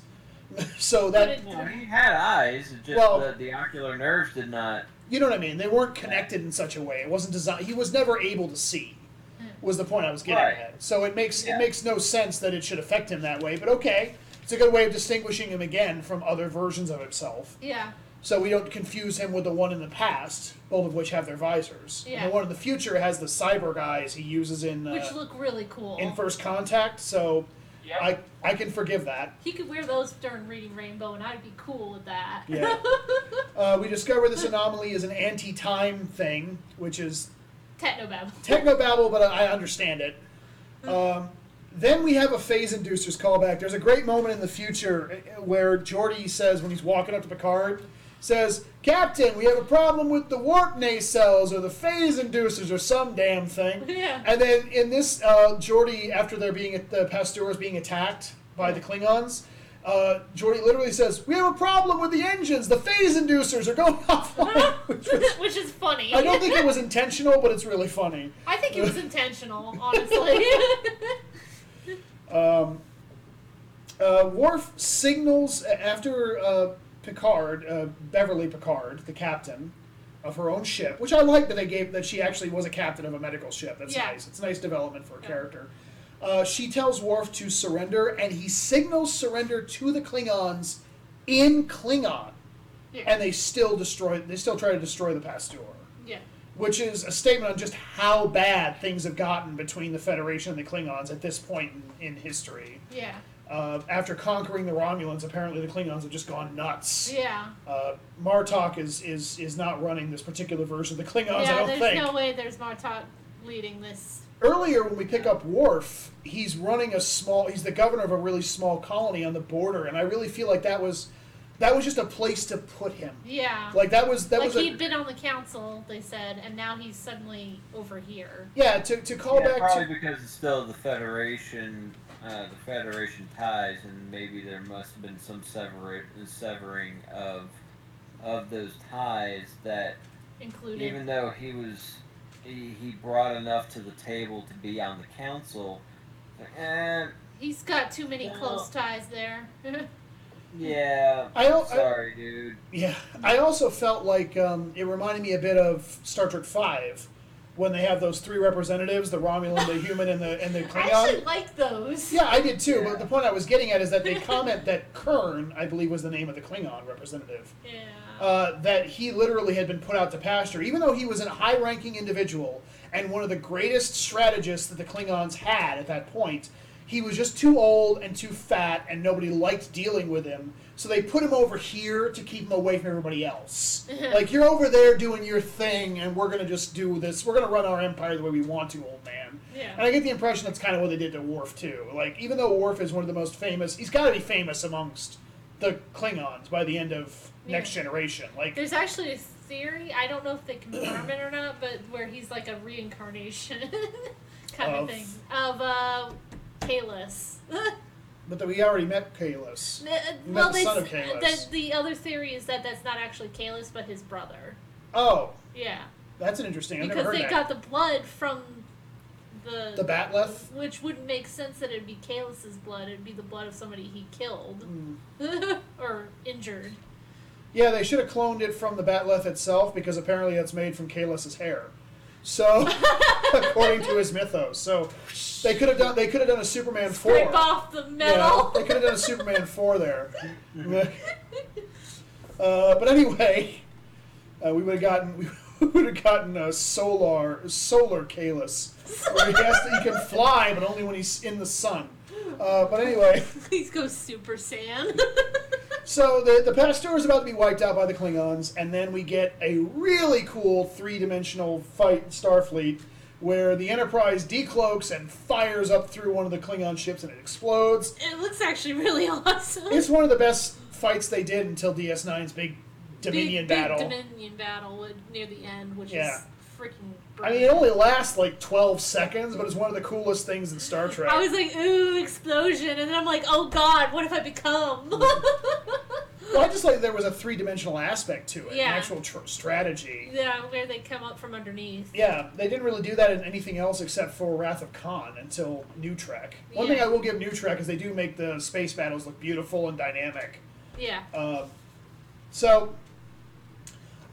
so that it- No, he had eyes. Just Well- the, the ocular nerves did not. you know what I mean. They weren't connected in such a way. It wasn't designed. He was never able to see. Hmm. Was the point I was getting Right. at. So it makes Yeah. it makes no sense that it should affect him that way. But okay, it's a good way of distinguishing him again from other versions of himself. yeah. So we don't confuse him with the one in the past, both of which have their visors. And Yeah. the one in the future has the cyber guys he uses in uh, Which look really cool. in First Contact. So Yep. I I can forgive that. he could wear those during reading Rainbow, and I'd be cool with that. Yeah. uh, we discover this anomaly is an anti-time thing, which is Technobab. technobabble, but I understand it. Um, then we have a phase inducers callback. There's a great moment in the future uh, where Geordi says when he's walking up to Picard, says, "Captain, we have a problem with the warp nacelles or the phase inducers or some damn thing." Yeah. And then in this, uh, Geordi, after they're being the Pasteurs being attacked by the Klingons. Uh, Geordi literally says, "We have a problem with the engines. The phase inducers are going offline." Which was- Which is funny. I don't think it was intentional, but it's really funny. I think it was intentional, honestly. um, Uh, Worf signals after uh, Picard, uh, Beverly Picard, the captain of her own ship, which I like that they gave that she actually was a captain of a medical ship. That's Yeah. nice. It's a nice development for a Yeah. character. Uh, she tells Worf to surrender, and he signals surrender to the Klingons in Klingon, yeah. and they still destroy. They still try to destroy the Pasteur. yeah. which is a statement on just how bad things have gotten between the Federation and the Klingons at this point in, in history. Yeah. Uh, after conquering the Romulans, apparently the Klingons have just gone nuts. Yeah. Uh, Martok is, is is not running this particular version of the Klingons. I yeah, don't there's think. no way there's Martok leading this. Earlier, when we pick up Worf, he's running a small. He's the governor of a really small colony on the border, and I really feel like that was that was just a place to put him. Yeah. Like that was that like was a, he'd been on the council, they said, and now he's suddenly over here. yeah to to call yeah, back probably to because it's still the Federation, uh, the Federation ties, and maybe there must have been some sever- severing of of those ties that Included. even though he was he, he brought enough to the table to be on the council, like, eh, He's got too many Well- close ties there. yeah, I don't- I- sorry, dude. Yeah, I also felt like um, it reminded me a bit of Star Trek Five, when they have those three representatives: the Romulan, the human, and the and the I actually like those. Yeah, I did too. But the point I was getting at is that they comment that Kern, I believe, was the name of the Klingon representative. Yeah. Uh, that he literally had been put out to pasture, even though he was a high-ranking individual and one of the greatest strategists that the Klingons had at that point. He was just too old and too fat, and nobody liked dealing with him. So they put him over here to keep him away from everybody else. like you're over there doing your thing, and we're gonna just do this. We're gonna run our empire the way we want to, old man. Yeah. And I get the impression that's kind of what they did to Worf too. Like even though Worf is one of the most famous, he's got to be famous amongst the Klingons by the end of Next Generation. Like There's actually a theory, I don't know if they confirm it or not, but where he's like a reincarnation kind of, Of? thing. Of uh Kahless. But that we already met Kahless. Uh, uh, well, the they, son of s- uh, Kahless. the, the other theory is that that's not actually Kahless, but his brother. Oh, Yeah. That's an interesting. I've never because heard they that. got the blood from the the bat'leth. which wouldn't make sense that it'd be Kahless's blood. It'd be the blood of somebody he killed Hmm. or injured. Yeah, they should have cloned it from the bat'leth itself because apparently it's made from Kahless's hair. So, according to his mythos, so they could have done they could have done a Superman four. Scrape off the Yeah, metal. they could have done a Superman four there. uh, but anyway, uh, we would have gotten we would have gotten a solar solar Kahless, where he has to, he can fly, but only when he's in the sun. Uh, but anyway. Please go Super Saiyan. So the the Pasteur is about to be wiped out by the Klingons, and then we get a really cool three dimensional fight in Starfleet where the Enterprise decloaks and fires up through one of the Klingon ships and it explodes. it looks actually really awesome. It's one of the best fights they did until DS9's big Dominion big, battle. Big Dominion battle near the end, which Yeah. is freaking. I mean, it only lasts like 12 seconds, but it's one of the coolest things in Star Trek. I was like, ooh, explosion, and then I'm like, oh god, what have I become? well, I just like there was a three dimensional aspect to it, Yeah. an actual tr- strategy. yeah, where they come up from underneath. Yeah, they didn't really do that in anything else except for Wrath of Khan until New Trek. One thing I will give New Trek is they do make the space battles look beautiful and dynamic. Yeah. Um, so,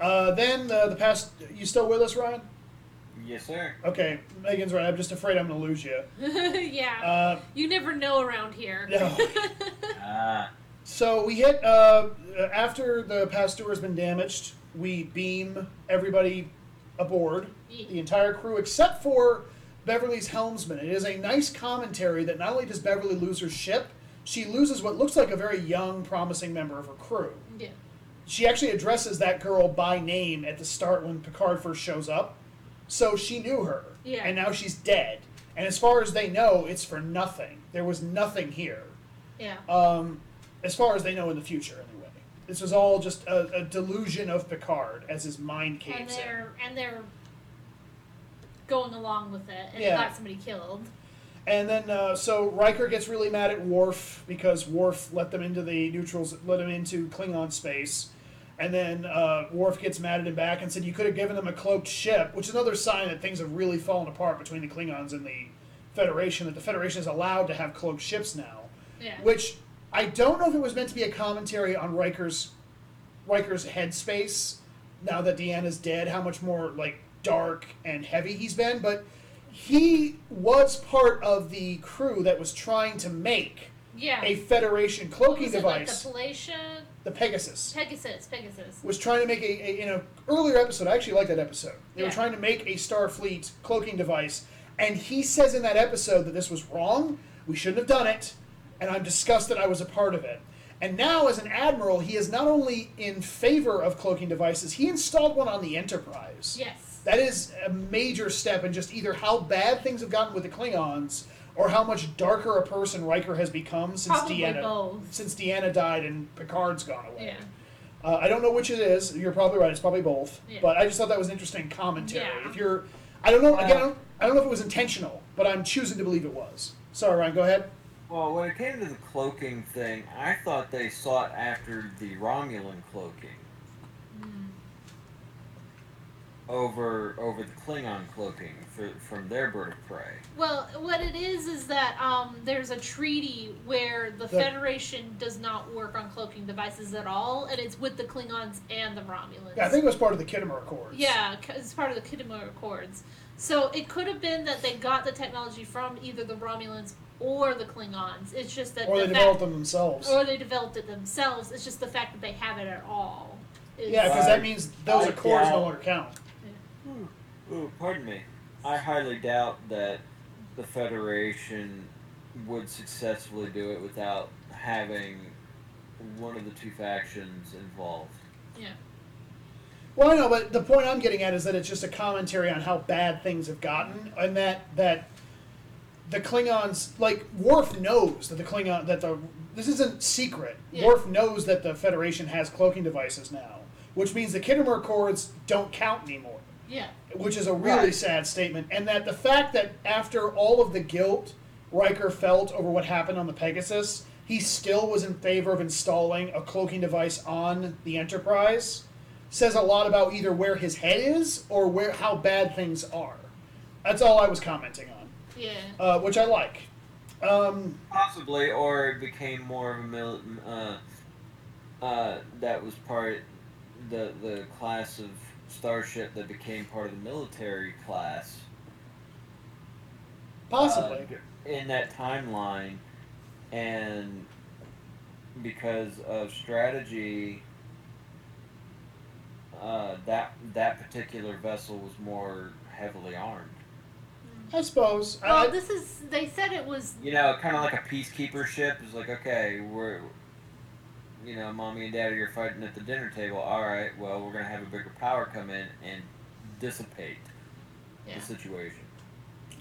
uh, then the, the past. You still with us, Ryan? Yes, sir. Okay, Megan's right. I'm just afraid I'm going to lose you. yeah. Uh, you never know around here. no. Ah, So we hit uh, after the Pasteur has been damaged. We beam everybody aboard, Ye- the entire crew except for Beverly's helmsman. It is a nice commentary that not only does Beverly lose her ship, she loses what looks like a very young, promising member of her crew. Yeah. She actually addresses that girl by name at the start when Picard first shows up. So she knew her, Yeah. and now she's dead. And as far as they know, it's for nothing. There was nothing here Yeah. um, as far as they know in the future, anyway. This was all just a, a delusion of Picard as his mind and caves in. they're and they're going along with it, and Yeah. it got somebody killed. And then, uh, so Riker gets really mad at Worf because Worf let them into the neutrals, let him into Klingon space. And then uh, Worf gets mad at him back and said, "You could have given them a cloaked ship," which is another sign that things have really fallen apart between the Klingons and the Federation. That the Federation is allowed to have cloaked ships now. Yeah. which I don't know if it was meant to be a commentary on Riker's Riker's headspace now that Deanna's dead, how much more like dark and heavy he's been, but he was part of the crew that was trying to make yeah. a Federation cloaking it, like device, the the Pegasus. Pegasus, Pegasus. Was trying to make a, a in an earlier episode. I actually like that episode. They were trying to make a Starfleet cloaking device, and he says in that episode that this was wrong. We shouldn't have done it, and I'm disgusted I was a part of it. And now, as an admiral, he is not only in favor of cloaking devices, he installed one on the Enterprise. Yes. That is a major step in just either how bad things have gotten with the Klingons, or how much darker a person Riker has become since Probably Deanna both. since Deanna died and Picard's gone away. Yeah. Uh, I don't know which it is. You're probably right. It's probably both. Yeah. But I just thought that was an interesting commentary. Yeah. If you're, I don't know. Again, I Uh, don't, I don't know if it was intentional, but I'm choosing to believe it was. Sorry, Ryan. Go ahead. well, when it came to the cloaking thing, I thought they sought after the Romulan cloaking over over the Klingon cloaking for, from their bird of prey. Well, what it is is that um, there's a treaty where the, The- Federation does not work on cloaking devices at all, and it's with the Klingons and the Romulans. Yeah, I think it was part of the Khitomer Accords. Yeah, it's part of the Khitomer Accords. So it could have been that they got the technology from either the Romulans or the Klingons. It's just that Or the they fact- developed them themselves. or they developed it themselves. It's just the fact that they have it at all. is- yeah, because that means those I Accords no longer count. Ooh, pardon me. I highly doubt that the Federation would successfully do it without having one of the two factions involved. yeah. Well, I know, but the point I'm getting at is that it's just a commentary on how bad things have gotten, and that that the Klingons, like Worf, knows that the Klingon that the this isn't secret. Yeah. Worf knows that the Federation has cloaking devices now, which means the Khitomer Accords don't count anymore. Yeah. which is a really Right. sad statement. And that the fact that after all of the guilt Riker felt over what happened on the Pegasus, he still was in favor of installing a cloaking device on the Enterprise says a lot about either where his head is or where how bad things are. That's all I was commenting on, Yeah. uh, which I like. Um, Possibly, or it became more of a mil- uh, uh, that was part the the class of starship that became part of the military class possibly. uh, in that timeline, and because of strategy, uh, that that particular vessel was more heavily armed. I suppose. Well, I, this is. They said it was. You know, kind of like a peacekeeper ship. It's like, okay, we're, you know, mommy and daddy are fighting at the dinner table. All right, well, we're gonna have a bigger power come in and dissipate Yeah. the situation.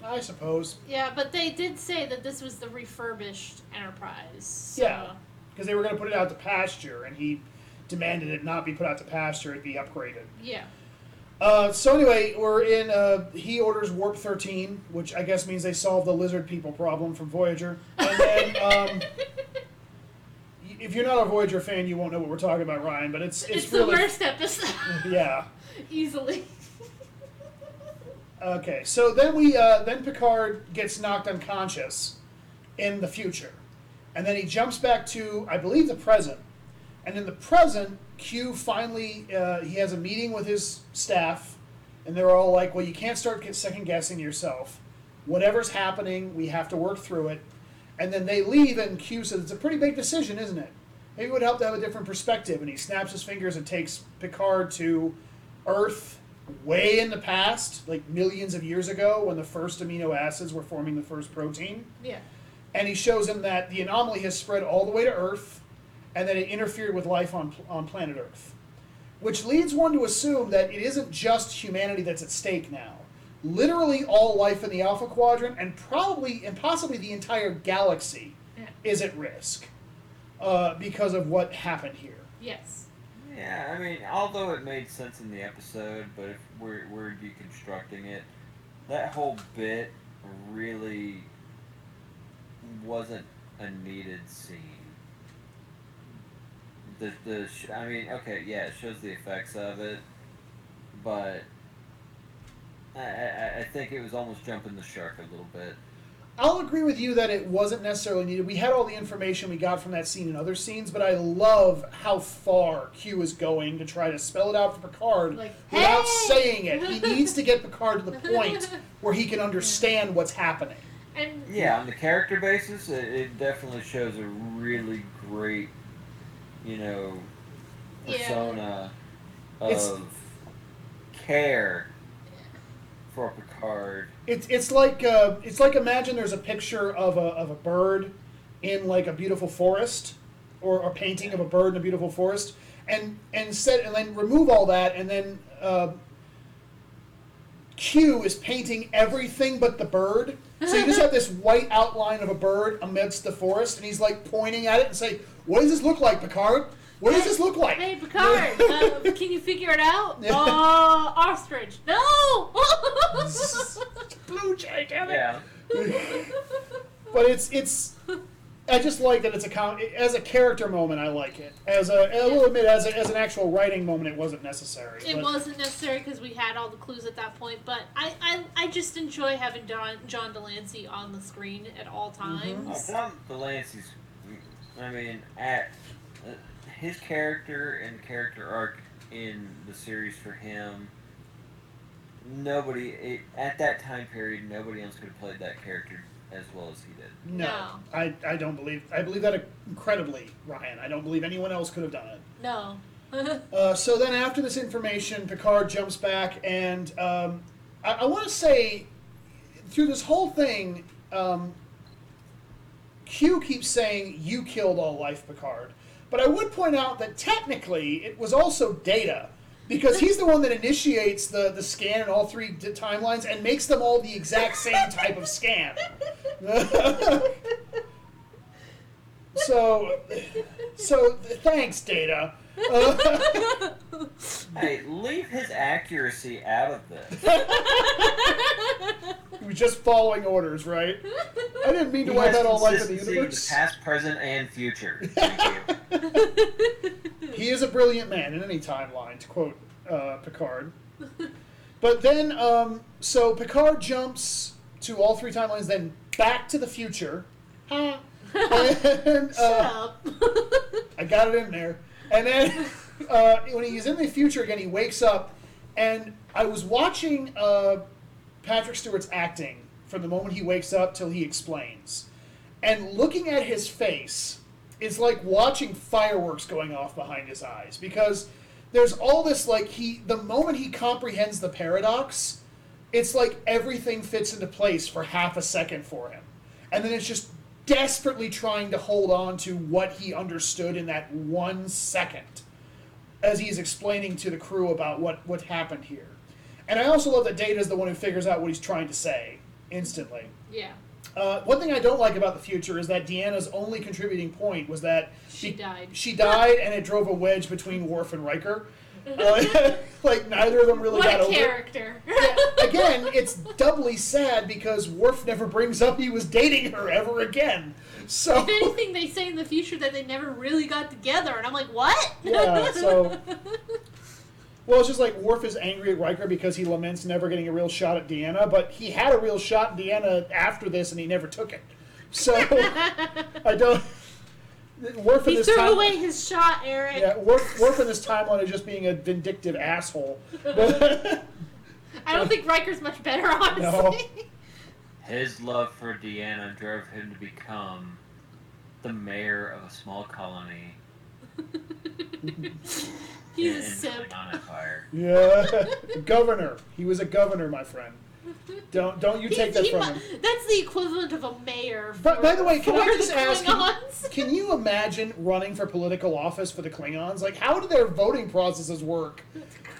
I suppose. Yeah, but they did say that this was the refurbished Enterprise. So, Yeah. Because they were going to put it out to pasture, and he demanded it not be put out to pasture, it be upgraded. Yeah. Uh, so anyway, we're in. Uh, he orders warp thirteen, which I guess means they solved the lizard people problem from Voyager. And then, um, y- if you're not a Voyager fan, you won't know what we're talking about, Ryan. But it's it's, It's, really the worst episode. yeah. Easily. Okay, so then we uh, then Picard gets knocked unconscious in the future, and then he jumps back to I believe the present, and in the present, Q finally uh, he has a meeting with his staff, and they're all like, "Well, you can't start second guessing yourself. Whatever's happening, we have to work through it." And then they leave, and Q says, "It's a pretty big decision, isn't it? Maybe it would help to have a different perspective." And he snaps his fingers and takes Picard to Earth way in the past, like millions of years ago, when the first amino acids were forming the first protein. Yeah. And he shows him that the anomaly has spread all the way to Earth, and that it interfered with life on on planet Earth, which leads one to assume that it isn't just humanity that's at stake now. Literally, all life in the Alpha Quadrant, and probably and possibly the entire galaxy, Yeah. is at risk uh, because of what happened here. Yes. Yeah, I mean, although it made sense in the episode, but if we're we're deconstructing it, that whole bit really wasn't a needed scene. The the sh- I mean, okay, yeah, it shows the effects of it, but I, I I think it was almost jumping the shark a little bit. I'll agree with you that it wasn't necessarily needed. We had all the information we got from that scene and other scenes, but I love how far Q is going to try to spell it out for Picard Like, without "Hey!" saying it. He needs to get Picard to the point where he can understand what's happening. And Yeah, on the character basis, it, it definitely shows a really great, you know, Yeah. persona of It's- care for Picard. It's it's like uh, it's like imagine there's a picture of a of a bird in like a beautiful forest, or a painting of a bird in a beautiful forest, and and set and then remove all that, and then uh, Q is painting everything but the bird. So you just have this white outline of a bird amidst the forest, and he's like pointing at it and saying, "What does this look like, Picard? What does this look like?" hey, Picard, uh, can you figure it out? Yeah. Uh, ostrich. No. Blue jay, damn it. Yeah, but it's it's I just like that it's a com- as a character moment. I like it as a I will admit as a, as an actual writing moment, it wasn't necessary. It but- wasn't necessary because we had all the clues at that point, but I, I, I just enjoy having John, John de Lancie on the screen at all Mm-hmm. oh, times. John de Lancie's. I mean, at his character and character arc in the series for him. Nobody it, at that time period, nobody else could have played that character as well as he did. No, No. I, I don't believe I believe that incredibly, Ryan. I don't believe anyone else could have done it. No. Uh, so then, after this information, Picard jumps back, and um, I, I want to say, through this whole thing, um, Q keeps saying, "You killed all life, Picard." But I would point out that technically, it was also Data, because he's the one that initiates the the scan in all three d- timelines and makes them all the exact same type of scan. so, so thanks, Data. Hey, leave his accuracy out of this. He was just following orders, right? I didn't mean to He wipe out all life in the universe. past, present, and future. He is a brilliant man in any timeline, to quote uh, Picard. But then, um, so Picard jumps to all three timelines, then back to the future. and, Shut uh, up. I got it in there. And then uh, when he's in the future again, he wakes up, and I was watching uh, Patrick Stewart's acting from the moment he wakes up till he explains, and looking at his face is like watching fireworks going off behind his eyes because there's all this like he the moment he comprehends the paradox, it's like everything fits into place for half a second for him, and then it's just desperately trying to hold on to what he understood in that one second as he's explaining to the crew about what, what happened here. And I also love that Data is the one who figures out what he's trying to say instantly. yeah. Uh, one thing I don't like about the future is that Deanna's only contributing point was that She died. She died, and it drove a wedge between Worf and Riker. Uh, like neither of them really What got a over. it. character. Again, it's doubly sad because Worf never brings up he was dating her ever again. So if anything, they say in the future that they never really got together, and I'm like, what? Yeah, so- Well, it's just like Worf is angry at Riker because he laments never getting a real shot at Deanna, but he had a real shot at Deanna after this and he never took it. So I don't. Worf in he this threw time, away his shot, Eric. yeah, Worf, Worf in this timeline is just being a vindictive asshole. I don't think Riker's much better, honestly. His love for Deanna drove him to become the mayor of a small colony He's in, a in simp. Klingon Empire. yeah, governor. He was a governor, my friend. Don't don't you take He's- that he from mu- him. That's the equivalent of a mayor. But for- by the way, can I for just the ask? Klingons. Can, can you imagine running for political office for the Klingons? Like, how do their voting processes work?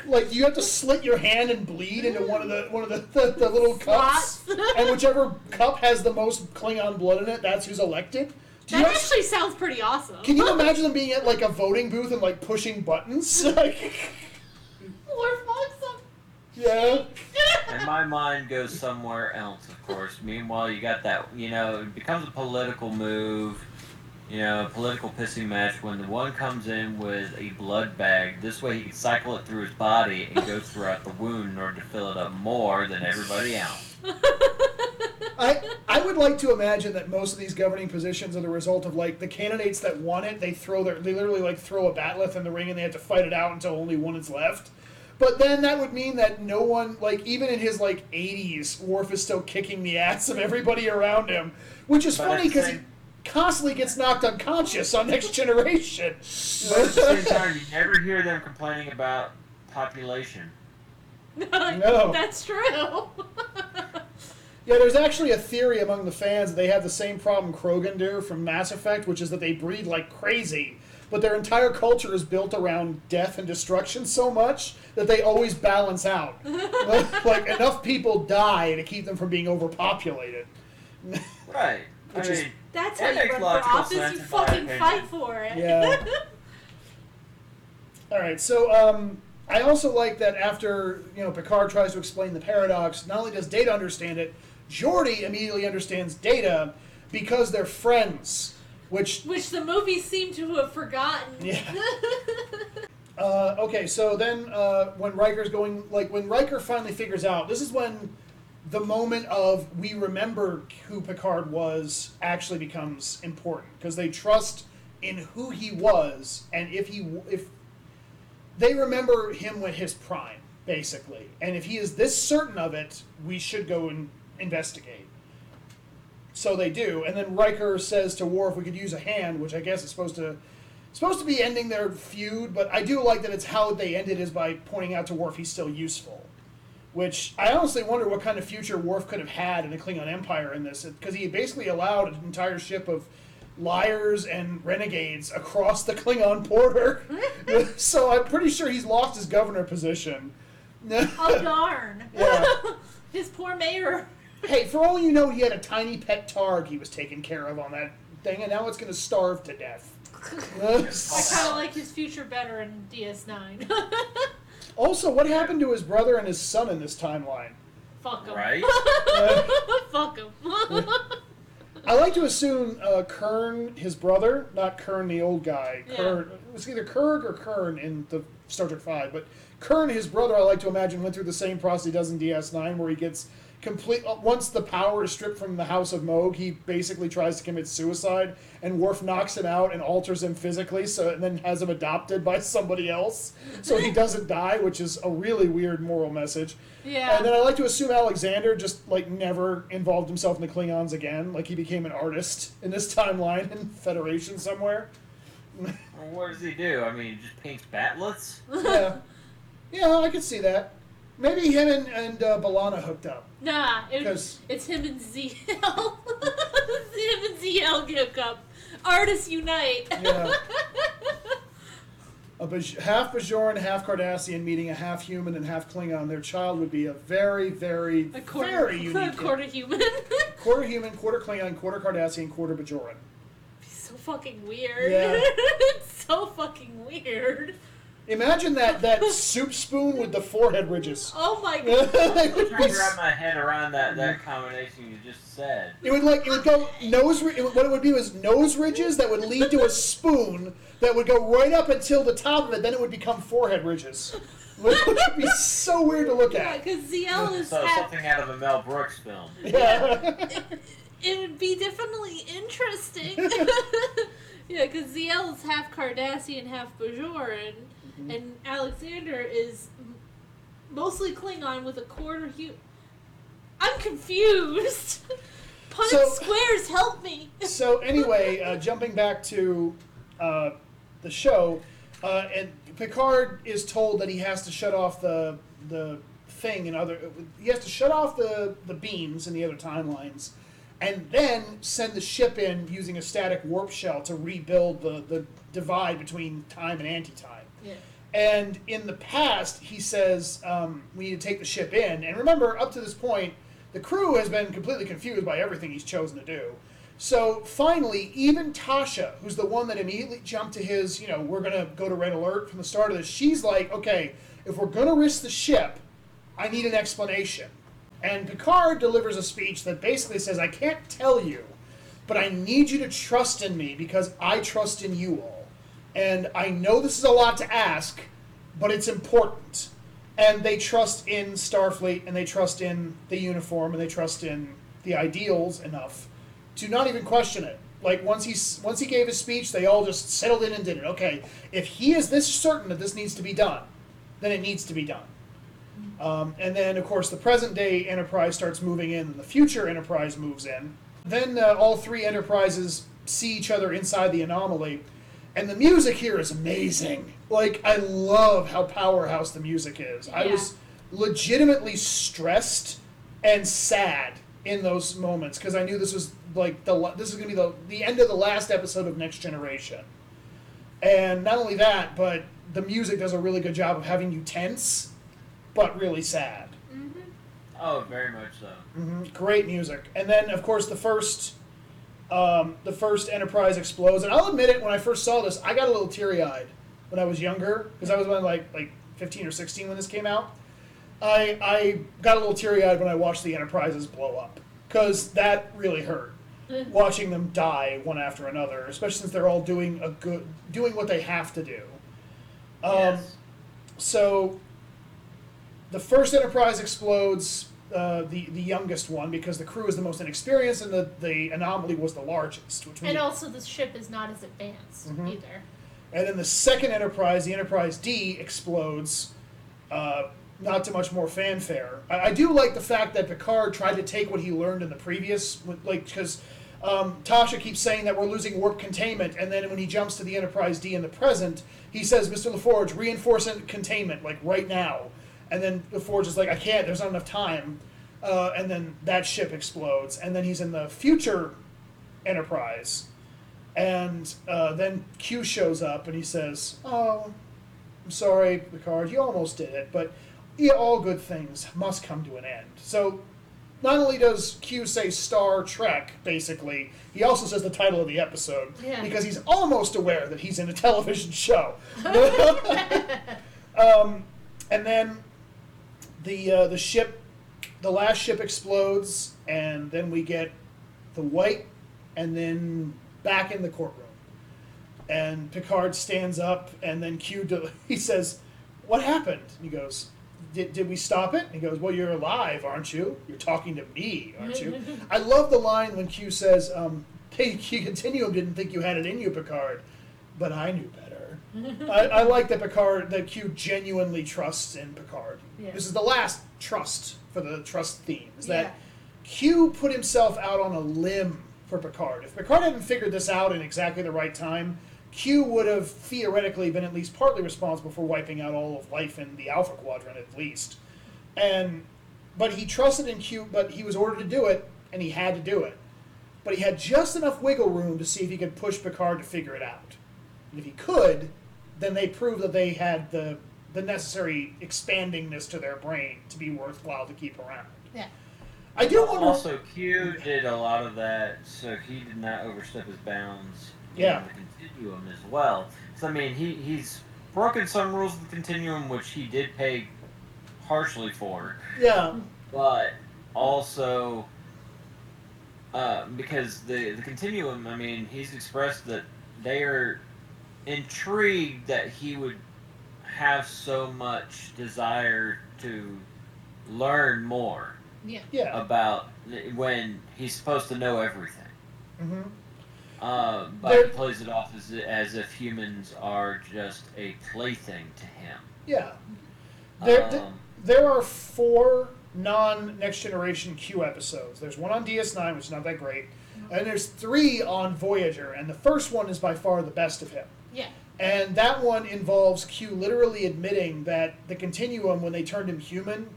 Like, you have to slit your hand and bleed into one of the one of the, the, the little cups, Slots. and whichever cup has the most Klingon blood in it, that's who's elected. Do you That act- actually sounds pretty awesome. can you imagine them being at like a voting booth and like pushing buttons? Like, Worf wants them. yeah. And my mind goes somewhere else, of course. Meanwhile, you got that, you know, it becomes a political move, you know, a political pissing match when the one comes in with a blood bag. This way he can cycle it through his body and go throughout the wound in order to fill it up more than everybody else. I I would like to imagine that most of these governing positions are the result of like the candidates that won it. They throw their they literally like throw a bat'leth in the ring and they have to fight it out until only one is left. But then that would mean that no one like even in his like 80s, Worf is still kicking the ass of everybody around him, which is But funny because constantly gets knocked unconscious on Next Generation. But at the same time, you never hear them complaining about population. No. That's true. Yeah, there's actually a theory among the fans that they have the same problem Krogan do from Mass Effect, which is that they breed like crazy, but their entire culture is built around death and destruction so much that they always balance out. like enough people die to keep them from being overpopulated. Right. Which I is- mean, That's how you run for office. You fucking fight for it. Yeah. All right, so um, I also like that after you know Picard tries to explain the paradox, not only does Data understand it, Geordi immediately understands Data because they're friends, which Which the movies seem to have forgotten. Yeah. Uh, okay, so then uh, when Riker's going, like when Riker finally figures out, this is when the moment of we remember who Picard was actually becomes important because they trust in who he was and if he if they remember him with his prime basically, and if he is this certain of it, we should go and investigate. So they do, and then Riker says to Worf, "We could use a hand," which I guess is supposed to supposed to be ending their feud, but I do like that it's how they ended is by pointing out to Worf he's still useful. Which I honestly wonder what kind of future Worf could have had in the Klingon Empire in this, because he basically allowed an entire ship of liars and renegades across the Klingon border. so I'm pretty sure he's lost his governor position. Oh darn. Yeah. His poor mayor. hey, for all you know, he had a tiny pet targ he was taking care of on that thing, and now it's going to starve to death. I kind of like his future better in DS9. Also, what happened to his brother and his son in this timeline? Fuck him. right? Uh, Fuck him. I I like to assume uh, Kurn, his brother, not Kern the old guy. Yeah. Kern it was either Kurg or Kern in the Star Trek Five, but Kurn, his brother, I like to imagine went through the same process he does in DS9, where he gets complete. uh, Once the power is stripped from the House of Mogh, he basically tries to commit suicide, and Worf knocks him out and alters him physically, so and then has him adopted by somebody else, so he doesn't die, which is a really weird moral message. Yeah. And then I like to assume Alexander just like never involved himself in the Klingons again. Like he became an artist in this timeline in Federation somewhere. Well, what does he do? I mean, he just paints bat'leths. yeah, yeah, I could see that. Maybe him and, and uh, B'Elanna hooked up. Nah, it, 'Cause- it's him and Ziyal. it's him and Ziyal hook up. Artists unite. Yeah. A Baj- half Bajoran, half Cardassian meeting a half human and half Klingon. Their child would be a very, very, A quarter, very unique. a quarter human. quarter human, quarter Klingon, quarter Cardassian, quarter Bajoran. so fucking weird. Yeah. it's so fucking weird. Imagine that that soup spoon with the forehead ridges. Oh my god. I'm trying to wrap my head around that, that combination you just said. It would like it would go nose. It would, what it would be was nose ridges that would lead to a spoon that would go right up until the top of it. Then it would become forehead ridges, which would be so weird to look Yeah, at. because Ziyal is So half. something out of a Mel Brooks film. Yeah, It would be definitely interesting. yeah, because Ziyal is half Cardassian, half Bajoran, Mm-hmm. and Alexander is mostly Klingon with a quarter hu. I'm confused. Punnett So- squares, help me. so anyway, uh, jumping back to uh, the show, uh, and Picard is told that he has to shut off the the thing and other. He has to shut off the the beams in the other timelines, and then send the ship in using a static warp shell to rebuild the the divide between time and anti-time. Yeah. And in the past, he says um, we need to take the ship in. And remember, up to this point, the crew has been completely confused by everything he's chosen to do. So finally, even Tasha, who's the one that immediately jumped to his, you know, we're going to go to red alert from the start of this, she's like, okay, if we're going to risk the ship, I need an explanation. And Picard delivers a speech that basically says, I can't tell you, but I need you to trust in me because I trust in you all. And I know this is a lot to ask, but it's important. And they trust in Starfleet and they trust in the uniform and they trust in the ideals enough to not even question it. Like once he once he gave his speech, they all just settled in and did it. Okay, if he is this certain that this needs to be done, then it needs to be done. Um, and then, of course, the present day Enterprise starts moving in, and the future Enterprise moves in. Then uh, all three Enterprises see each other inside the anomaly, and the music here is amazing. Like, I love how powerhouse the music is. I was legitimately stressed and sad in those moments because I knew this was like the this is going to be the the end of the last episode of Next Generation. And not only that, but the music does a really good job of having you tense, but really sad. Mm-hmm. Oh, very much so. Mm-hmm. Great music. And then, of course, the first, um, the first Enterprise explodes. And I'll admit it, when I first saw this, I got a little teary eyed when I was younger because I was when, like like fifteen or sixteen when this came out. I I got a little teary eyed when I watched the Enterprises blow up because that really hurt. Watching them die one after another, especially since they're all doing a good, doing what they have to do. Um, yes. so the first Enterprise explodes, uh, the the youngest one, because the crew is the most inexperienced, and the, the anomaly was the largest. Which And also, the ship is not as advanced Mm-hmm. either. and then the second Enterprise, the Enterprise D, explodes. Uh, not too much more fanfare. I, I do like the fact that Picard tried to take what he learned in the previous, like because um, Tasha keeps saying that we're losing warp containment, and then when he jumps to the Enterprise D in the present, he says, "Mr. LaForge, reinforce containment like right now." And then the Forge is like, "I can't. There's not enough time." Uh, and then that ship explodes, and then he's in the future Enterprise, and uh, then Q shows up and he says, "Oh, I'm sorry, Picard, you almost did it, but yeah, all good things must come to an end." So, not only does Q say Star Trek, basically, he also says the title of the episode Yeah. because he's almost aware that he's in a television show. um, and then the uh, the ship, the last ship explodes, and then we get the white and then back in the courtroom. And Picard stands up, and then Q do, he says, "What happened?" And he goes, did, "Did we stop it?" And he goes, "Well, you're alive, aren't you? You're talking to me, aren't you?" I love the line when Q says, um, "Hey, Q Continuum didn't think you had it in you, Picard, but I knew better." I, I like that Picard, that Q genuinely trusts in Picard. Yeah. This is the last trust for the trust theme. Is that Yeah. Q put himself out on a limb for Picard. If Picard hadn't figured this out in exactly the right time, Q would have theoretically been at least partly responsible for wiping out all of life in the Alpha Quadrant, at least. And but he trusted in Q, but he was ordered to do it, and he had to do it. But he had just enough wiggle room to see if he could push Picard to figure it out. And if he could, then they proved that they had the the necessary expandingness to their brain to be worthwhile to keep around. Yeah. I do wonder. Also, Q did a lot of that, so he did not overstep his bounds Yeah. in the continuum as well. So I mean, he he's broken some rules of the continuum, which he did pay harshly for, yeah, but also uh, because the the continuum. I mean, he's expressed that they are intrigued that he would have so much desire to learn more Yeah. yeah. about when he's supposed to know everything. hmm Uh, but There- he plays it off as, as if humans are just a plaything to him. Yeah. There, th- Um, there are four non Next Generation Q episodes. There's one on DS9, which is not that great, and there's three on Voyager, and the first one is by far the best of him. Yeah. And that one involves Q literally admitting that the Continuum, when they turned him human,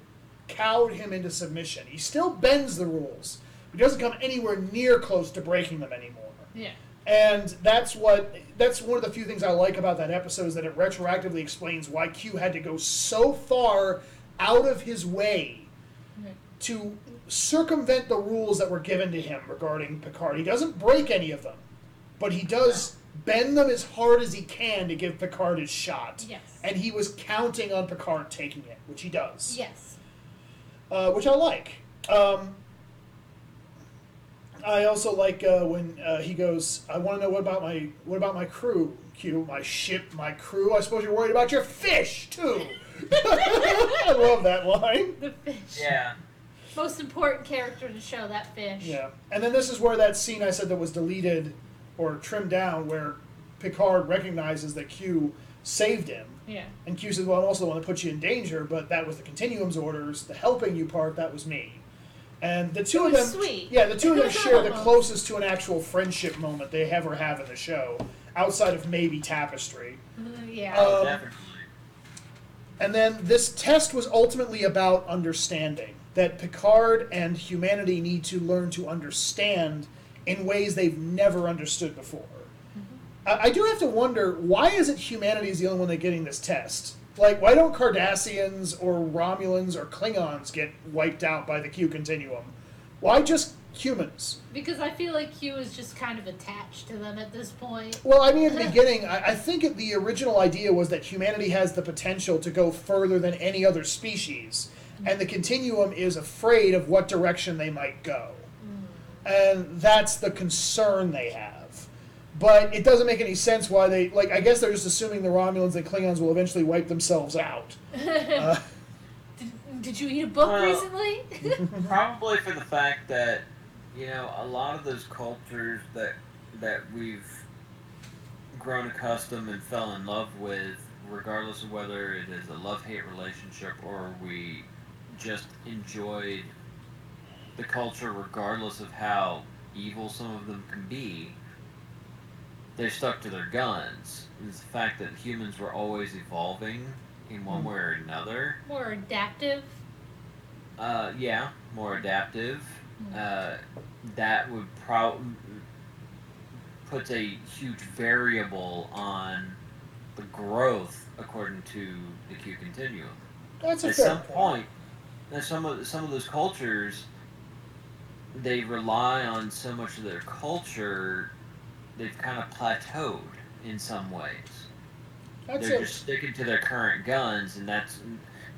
cowed him into submission. He still bends the rules. He doesn't come anywhere near close to breaking them anymore. Yeah. And that's what that's one of the few things I like about that episode is that it retroactively explains why Q had to go so far out of his way to circumvent the rules that were given to him regarding Picard. He doesn't break any of them, but he does bend them as hard as he can to give Picard his shot. Yes. And he was counting on Picard taking it, which he does Yes. uh, which I like. Um, I also like uh, when uh, he goes, "I want to know what about my what about my crew? Q, my ship, my crew. I suppose you're worried about your fish too." I love that line. The fish. yeah. Most important character to show that fish. Yeah, and then this is where that scene I said that was deleted or trimmed down, where Picard recognizes that Q saved him. Yeah. And Q says, "Well, I'm also the one that put you in danger, but that was the Continuum's orders. The helping you part, that was me." And the two It of them, sweet. yeah, the two of them share the closest to an actual friendship moment they ever have in the show, outside of maybe Tapestry. Mhm, yeah. Oh, Um, definitely. And then this test was ultimately about understanding that Picard and humanity need to learn to understand in ways they've never understood before. I, I do have to wonder why is it humanity is the only one that's getting this test? Like, why don't Cardassians or Romulans or Klingons get wiped out by the Q continuum? Why just humans? because I feel like Q is just kind of attached to them at this point. Well, I mean, at the beginning, I, I think it- the original idea was that humanity has the potential to go further than any other species, and the continuum is afraid of what direction they might go. And that's the concern they have. But it doesn't make any sense why they, like, I guess they're just assuming the Romulans and Klingons will eventually wipe themselves out. Uh, Did, did you eat a book Well- recently? Probably for the fact that you know a lot of those cultures that that we've grown accustomed and fell in love with, regardless of whether it is a love-hate relationship or we just enjoyed the culture, regardless of how evil some of them can be. They stuck to their guns. It's the fact that humans were always evolving in one Hmm. way or another. More adaptive. Uh, yeah, more adaptive. Uh, that would probably puts a huge variable on the growth according to the Q continuum. that's a At fair some point, now some of some of those cultures, they rely on so much of their culture, they've kind of plateaued in some ways That's they're a, just sticking to their current guns, and that's,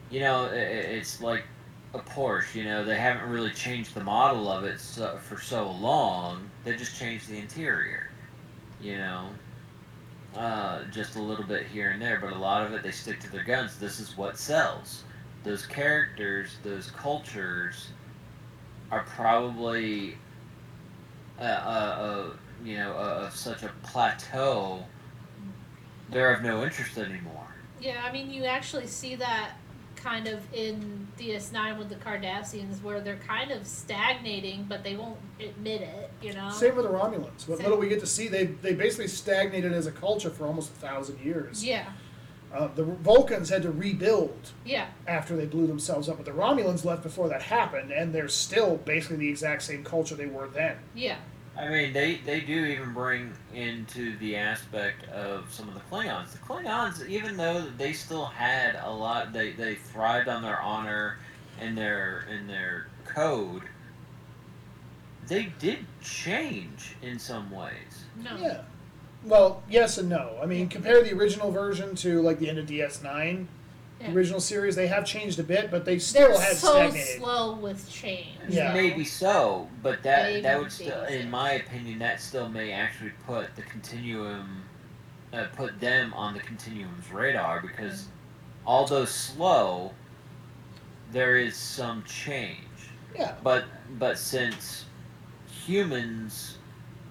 you know, it's like a Porsche. You know, they haven't really changed the model of it so, for so long. They just changed the interior. You know, uh, just a little bit here and there, but a lot of it they stick to their guns. This is what sells. Those characters, those cultures, are probably, uh, uh, uh, you know, uh, of such a plateau. They're of no interest anymore. Yeah, I mean, you actually see that kind of in DS9 with the Cardassians, where they're kind of stagnating, but they won't admit it. You know. Same with the Romulans. What Same. little we get to see, they they basically stagnated as a culture for almost a thousand years. Yeah. Uh, the Vulcans had to rebuild Yeah. after they blew themselves up, but the Romulans left before that happened, and they're still basically the exact same culture they were then. Yeah. I mean, they, they do even bring into the aspect of some of the Klingons. The Klingons, even though they still had a lot, they, they thrived on their honor and their and their code. They did change in some ways. No. Yeah. Well, yes and no. I mean, compare the original version to like the end of DS9, Yeah. the original series. They have changed a bit, but they still They're had so stagnated. slow with change. Yeah. Maybe so, but that Maybe, that would still, maybe. in my opinion, that still may actually put the continuum, uh, put them on the continuum's radar because although slow, there is some change. Yeah. But but since humans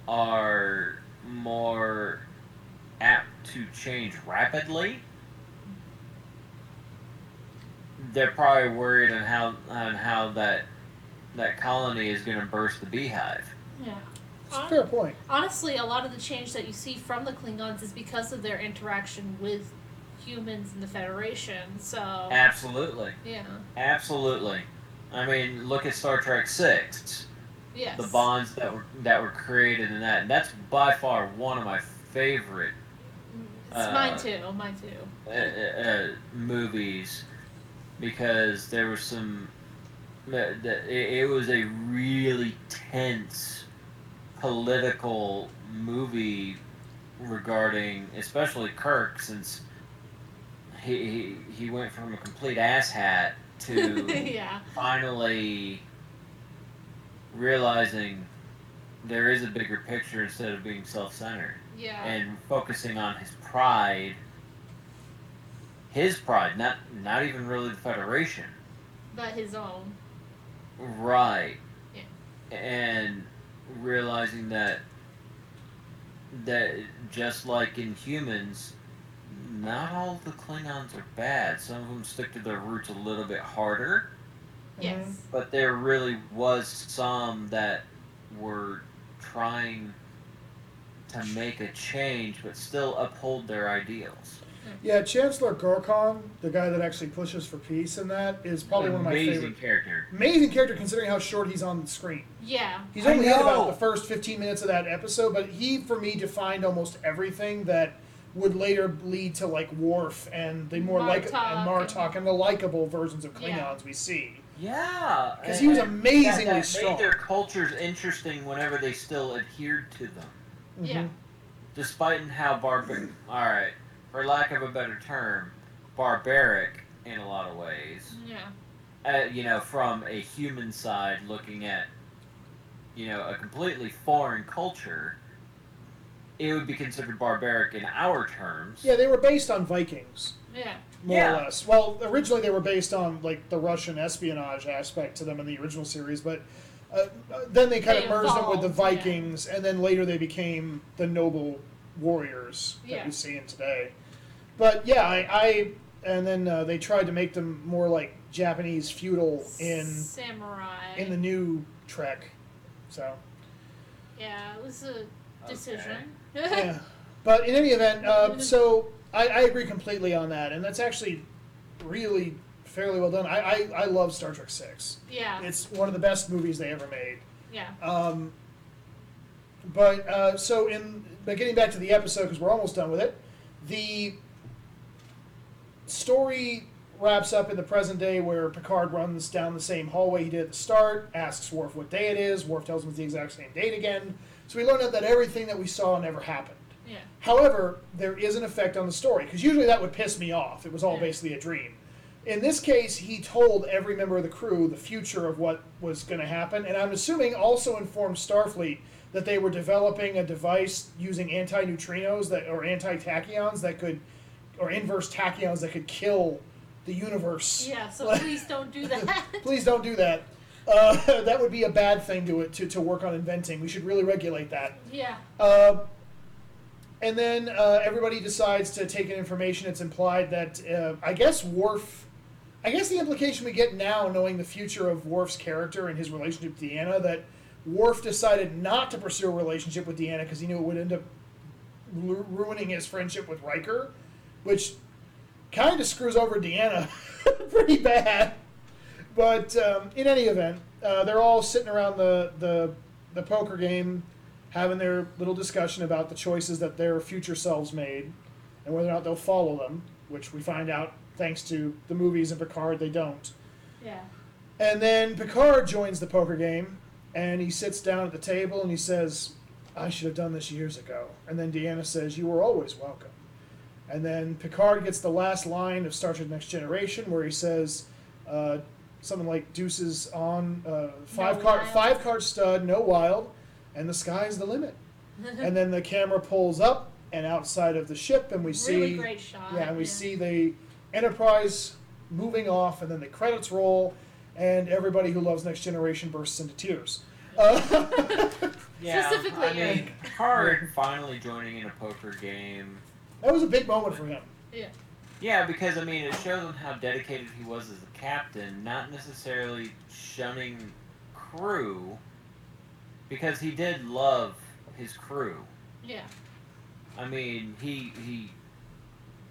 are more apt to change rapidly, they're probably worried on how on how that that colony is going to burst the beehive. Yeah. It's fair point. Honestly, a lot of the change that you see from the Klingons is because of their interaction with humans in the Federation. So Absolutely, yeah, absolutely. I mean, look at Star Trek Six. Yes, The bonds that were that were created in that. And that's by far one of my favorite It's uh, mine too. Mine too. uh, uh, movies because there was some. The, the, it, it was a really tense political movie regarding, especially Kirk, since he he, he went from a complete asshat to yeah. finally realizing there is a bigger picture instead of being self-centered Yeah. and focusing on his pride his pride not not even really the federation but his own. right Yeah. and realizing that that just like in humans not all the klingons are bad some of them stick to their roots a little bit harder Yes. Mm-hmm. but there really was some that were trying to make a change but still uphold their ideals mm. Yeah, Chancellor Gorkon, the guy that actually pushes for peace in that, is probably one of my amazing favorite. character Amazing character considering how short he's on the screen. Yeah. He's I only in about the first 15 minutes of that episode, but he, for me, defined almost everything that would later lead to like Worf and the more like and Martok Martok and the likable versions of Yeah. Klingons we see. Yeah 'Cause he was amazingly that, that strong. made their cultures interesting whenever they still adhered to them Yeah. Mhm. despite in how barbaric all right for lack of a better term barbaric in a lot of ways Yeah. uh, you know, from a human side looking at, you know, a completely foreign culture, it would be considered barbaric in our terms. Yeah, they were based on Vikings, Yeah. More Yeah. or less. Well, originally they were based on like the Russian espionage aspect to them in the original series, but uh, uh, then they kind They of merged them with the evolved, yeah. Vikings, and then later they became the noble warriors that Yeah. we see in today. But yeah, I, I and then uh, they tried to make them more like Japanese feudal in Samurai. in the new Trek. So yeah, it was a decision. yeah, but in any event, uh, so I, I agree completely on that, and that's actually really fairly well done. I, I, I love Star Trek Six. yeah. It's one of the best movies they ever made. Yeah. Um, but uh, so in but getting back to the episode because we're almost done with it, the story wraps up in the present day where Picard runs down the same hallway he did at the start, asks Worf what day it is. Worf tells him it's the exact same date again. So we learn out that everything that we saw never happened. Yeah. However, there is an effect on the story because usually that would piss me off. It was all Yeah. basically a dream. In this case, he told every member of the crew the future of what was going to happen, and I'm assuming also informed Starfleet that they were developing a device using anti-neutrinos that or anti-tachyons that could, or inverse tachyons that could kill the universe. Yeah, so please don't do that. Please don't do that. Uh, that would be a bad thing to, to to work on inventing. We should really regulate that. yeah. Uh, and then uh, everybody decides to take in information. It's implied that uh, I guess Worf, I guess the implication we get now, knowing the future of Worf's character and his relationship with Deanna, that Worf decided not to pursue a relationship with Deanna because he knew it would end up ru- ruining his friendship with Riker, which kind of screws over Deanna pretty bad. But um, in any event, uh, they're all sitting around the, the the poker game, having their little discussion about the choices that their future selves made, and whether or not they'll follow them. Which we find out thanks to the movies and Picard, they don't. Yeah. And then Picard joins the poker game, and he sits down at the table and he says, "I should have done this years ago." And then Deanna says, "You were always welcome." And then Picard gets the last line of Star Trek: Next Generation, where he says uh, something like "Deuces on uh, five No card wild." five card stud, no wild, and the sky's the limit." and then the camera pulls up and outside of the ship, and we see really great shot. yeah, and we see the Enterprise moving off, and then the credits roll, and everybody who loves Next Generation bursts into tears. Uh, Yeah, Specifically I mean, Picard finally joining in a poker game. that was a big moment for him. Yeah. Yeah, because I mean, it shows him how dedicated he was as a captain, not necessarily shunning crew, because he did love his crew. Yeah. I mean, he he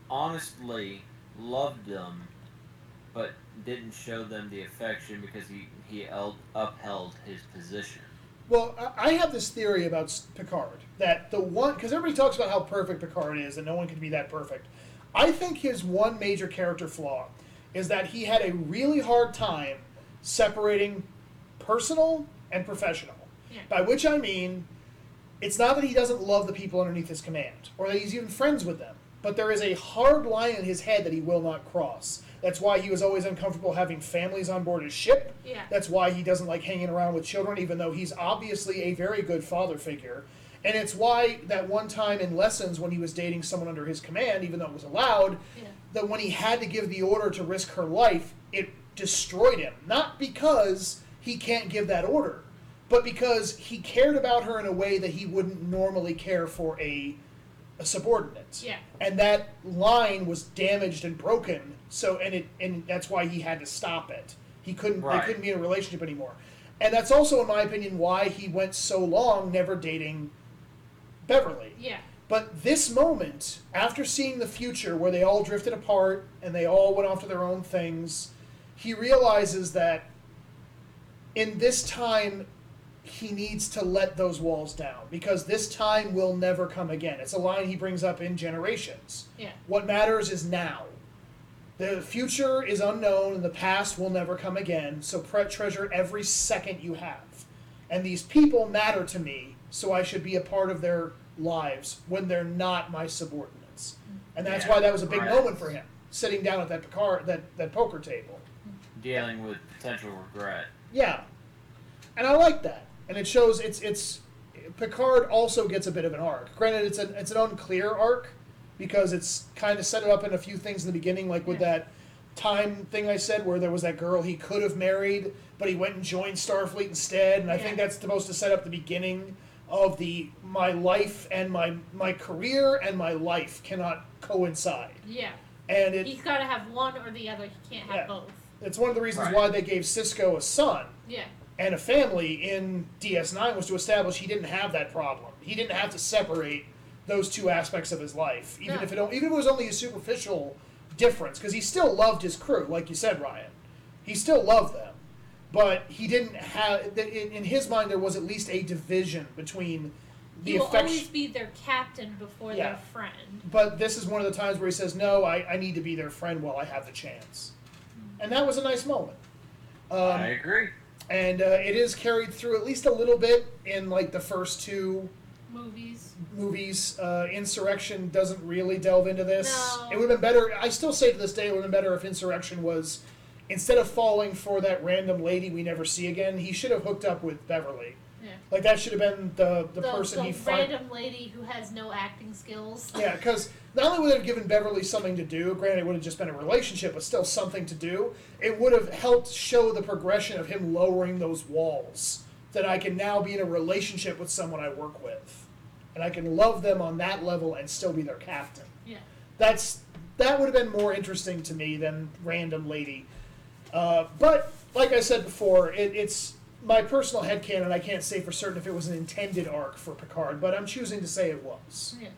honestly loved them, but didn't show them the affection because he he el- upheld his position. Well, I I have this theory about Picard that the one because everybody talks about how perfect Picard is and no one can be that perfect. I think his one major character flaw is that he had a really hard time separating personal and professional. Yeah. By which I mean, it's not that he doesn't love the people underneath his command or that he's even friends with them, but there is a hard line in his head that he will not cross. That's why he was always uncomfortable having families on board his ship. Yeah. That's why he doesn't like hanging around with children, even though he's obviously a very good father figure. And it's why that one time in lessons when he was dating someone under his command, even though it was allowed, Yeah. that when he had to give the order to risk her life, it destroyed him. Not because he can't give that order, but because he cared about her in a way that he wouldn't normally care for a, a subordinate. Yeah. And that line was damaged and broken, so and it and that's why he had to stop it. He couldn't Right. they couldn't be in a relationship anymore. And that's also in my opinion why he went so long never dating Beverly. Yeah. But this moment, after seeing the future where they all drifted apart and they all went off to their own things, he realizes that in this time, he needs to let those walls down because this time will never come again. It's a line he brings up in Generations. Yeah. What matters is now. The future is unknown and the past will never come again, so pre- treasure every second you have. And these people matter to me, so I should be a part of their lives when they're not my subordinates. And that's Yeah, why that was a big right. moment for him, sitting down at that Picard, that, that poker table. Dealing with potential regret. Yeah, and I like that, and it shows it's it's Picard also gets a bit of an arc. Granted, it's an it's an unclear arc because it's kind of set it up in a few things in the beginning, like with Yeah. that time thing I said where there was that girl he could have married, but he went and joined Starfleet instead, and I think that's supposed to set up the beginning of the my life and my my career and my life cannot coincide, Yeah. and it He's got to have one or the other. He can't have Yeah. both. it's one of the reasons Right. why they gave Sisko a son Yeah. And a family in DS9 was to establish he didn't have that problem. He didn't have to separate those two aspects of his life, even No. if it even if it was only a superficial difference, because he still loved his crew, like you said, Ryan. He still loved them, but he didn't have. In in his mind, there was at least a division between the He will affection. always be their captain before Yeah. their friend. But this is one of the times where he says, "No, I, I need to be their friend while I have the chance," and that was a nice moment. Um, I agree. And uh, it is carried through at least a little bit in like the first two Movies. movies. Uh, Insurrection doesn't really delve into this. No. It would have been better. I still say to this day, it would have been better if Insurrection was instead of falling for that random lady we never see again. He should have hooked up with Beverly. Yeah. Like that should have been the the, person the he random lady who has no acting skills. Yeah, because not only would it have given Beverly something to do, granted it would have just been a relationship, but still something to do, it would have helped show the progression of him lowering those walls. That I can now be in a relationship with someone I work with. And I can love them on that level and still be their captain. Yeah. That's that would have been more interesting to me than random lady. Uh, but like I said before, it, it's my personal headcanon. I can't say for certain if it was an intended arc for Picard, but I'm choosing to say it was. Yeah.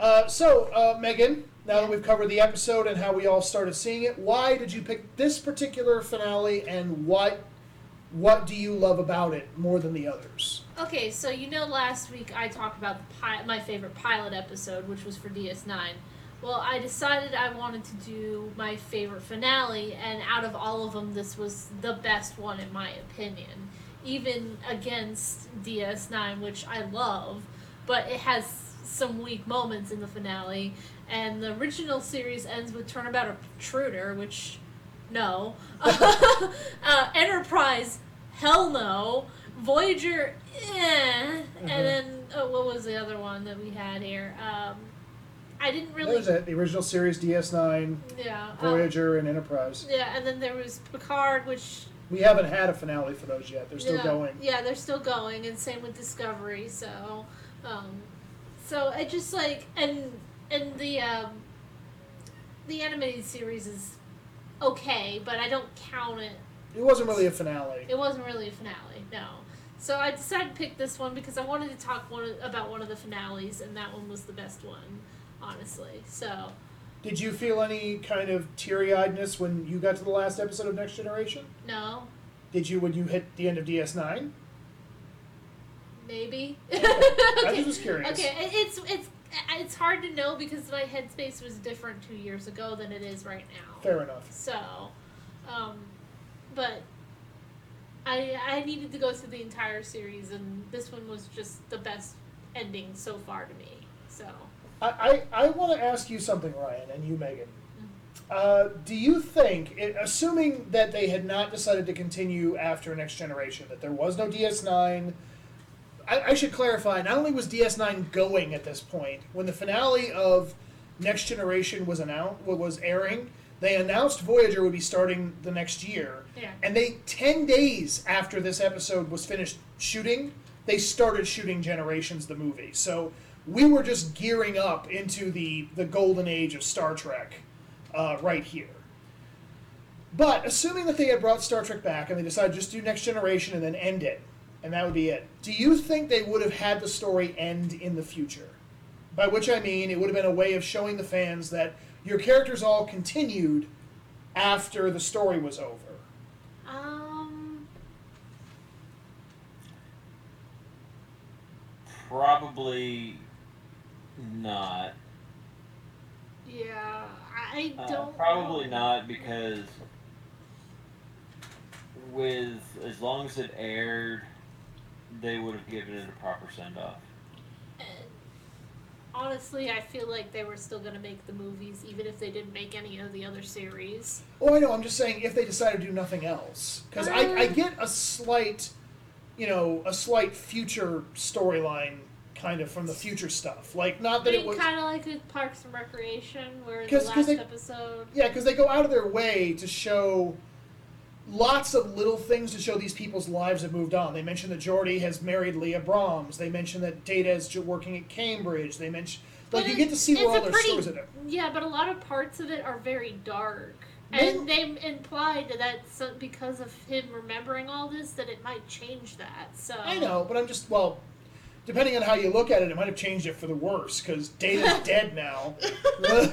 Uh, so, uh, Megan, now that we've covered the episode and how we all started seeing it, why did you pick this particular finale, and what what do you love about it more than the others? Okay, so you know last week I talked about the pi- my favorite pilot episode, which was for DS9. Well, I decided I wanted to do my favorite finale, and out of all of them, this was the best one in my opinion. Even against DS9, which I love, but it has some weak moments in the finale. And the original series ends with Turnabout Intruder, which, no. uh, Enterprise, hell no. Voyager, eh. And then, oh, what was the other one that we had here? Um, I didn't really. There's it, the original series, DS9, Yeah. um, Voyager, and Enterprise. yeah, and then there was Picard, which. We haven't had a finale for those yet. They're still yeah, going. Yeah, they're still going, and same with Discovery. So, um, so I just like and and the um, the animated series is okay, but I don't count it. It wasn't really a finale. It wasn't really a finale, no. So I decided to pick this one because I wanted to talk one of, about one of the finales, and that one was the best one, honestly. So Did you feel any kind of teary eyedness when you got to the last episode of Next Generation? no, Did you when you hit the end of DS9? Maybe. I just was curious. Okay, it's it's it's hard to know because my headspace was different two years ago than it is right now. Fair enough. So, um, but I I needed to go through the entire series, and this one was just the best ending so far to me. So, I, I, I want to ask you something, Ryan, and you, Megan. Uh, do you think, it, assuming that they had not decided to continue after Next Generation, that there was no DS9, I, I should clarify, not only was DS9 going at this point, when the finale of Next Generation was announced, was airing, they announced Voyager would be starting the next year. Yeah. And they, 10 days after this episode was finished shooting, they started shooting Generations, the movie. So we were just gearing up into the, the golden age of Star Trek uh, right here. But assuming that they had brought Star Trek back and they decided just do Next Generation and then end it, and that would be it, do you think they would have had the story end in the future? By which I mean, it would have been a way of showing the fans that your characters all continued after the story was over. um, Probably not. yeah, I Uh, don't. probably know. not because with as long as it aired, they would have given it a proper send off. Honestly, I feel like they were still going to make the movies, even if they didn't make any of the other series. Oh, I know. I'm just saying if they decided to do nothing else, because I, I Uh. get a slight, you know, a slight future storyline kind of from the future stuff. Like not I that it was. kind of like with Parks and Recreation, where the 'Cause- 'cause last they- episode. Yeah, because they go out of their way to show lots of little things to show these people's lives have moved on. They mention that Geordi has married Leah Brahms. They mention that Data is working at Cambridge. They mention like But you get to see where all their pretty- stories are. Yeah, but a lot of parts of it are very dark. And they implied that so, because of him remembering all this, that it might change that. So I know, but I'm just well. Depending on how you look at it, it might have changed it for the worse because Data's dead now,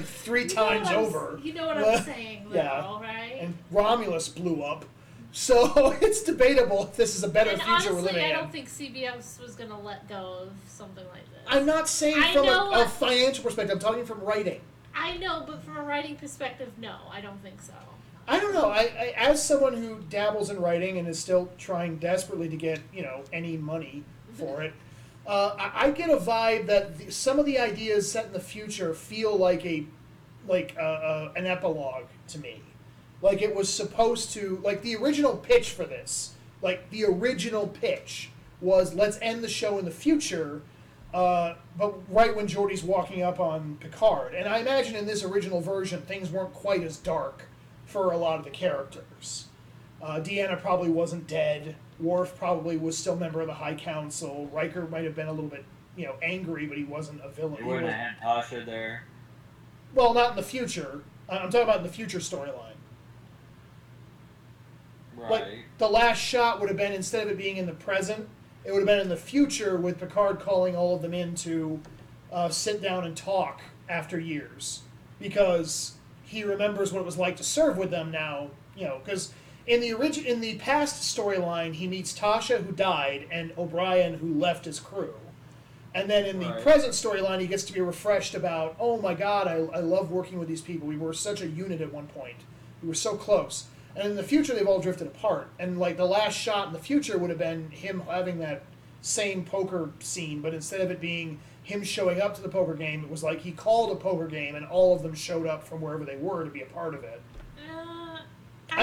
three You times over. You know what I'm saying, though, yeah. right? and Romulus blew up. So it's debatable if this is a better And future we're honestly, living I in. don't think CBS was going to let go of something like this. I'm not saying I from a, a financial perspective. I'm talking from writing. I know, but from a writing perspective, no, I don't think so. I don't know. I, I as someone who dabbles in writing and is still trying desperately to get you know any money for mm-hmm. it. Uh, I, I get a vibe that the, some of the ideas set in the future feel like a like uh, uh, an epilogue to me. Like it was supposed to like the original pitch for this. Like the original pitch was let's end the show in the future, uh, but right when Geordi's walking up on Picard. And I imagine in this original version things weren't quite as dark for a lot of the characters. Uh, Deanna probably wasn't dead. Worf probably was still a member of the High Council. Riker might have been a little bit, you know, angry, but he wasn't a villain. You wouldn't have had Tasha there. well, not in the future. I'm talking about in the future storyline. Right. Like the last shot would have been instead of it being in the present, it would have been in the future with Picard calling all of them in to uh, sit down and talk after years because he remembers what it was like to serve with them now. You know, because in the origin in the past storyline, he meets Tasha who died and O'Brien who left his crew. And then in the Right. present storyline, he gets to be refreshed about, oh my god, I, I love working with these people. We were such a unit at one point. We were so close. And in the future, they've all drifted apart. And like the last shot in the future would have been him having that same poker scene, but instead of it being him showing up to the poker game, it was like he called a poker game and all of them showed up from wherever they were to be a part of it. Uh, I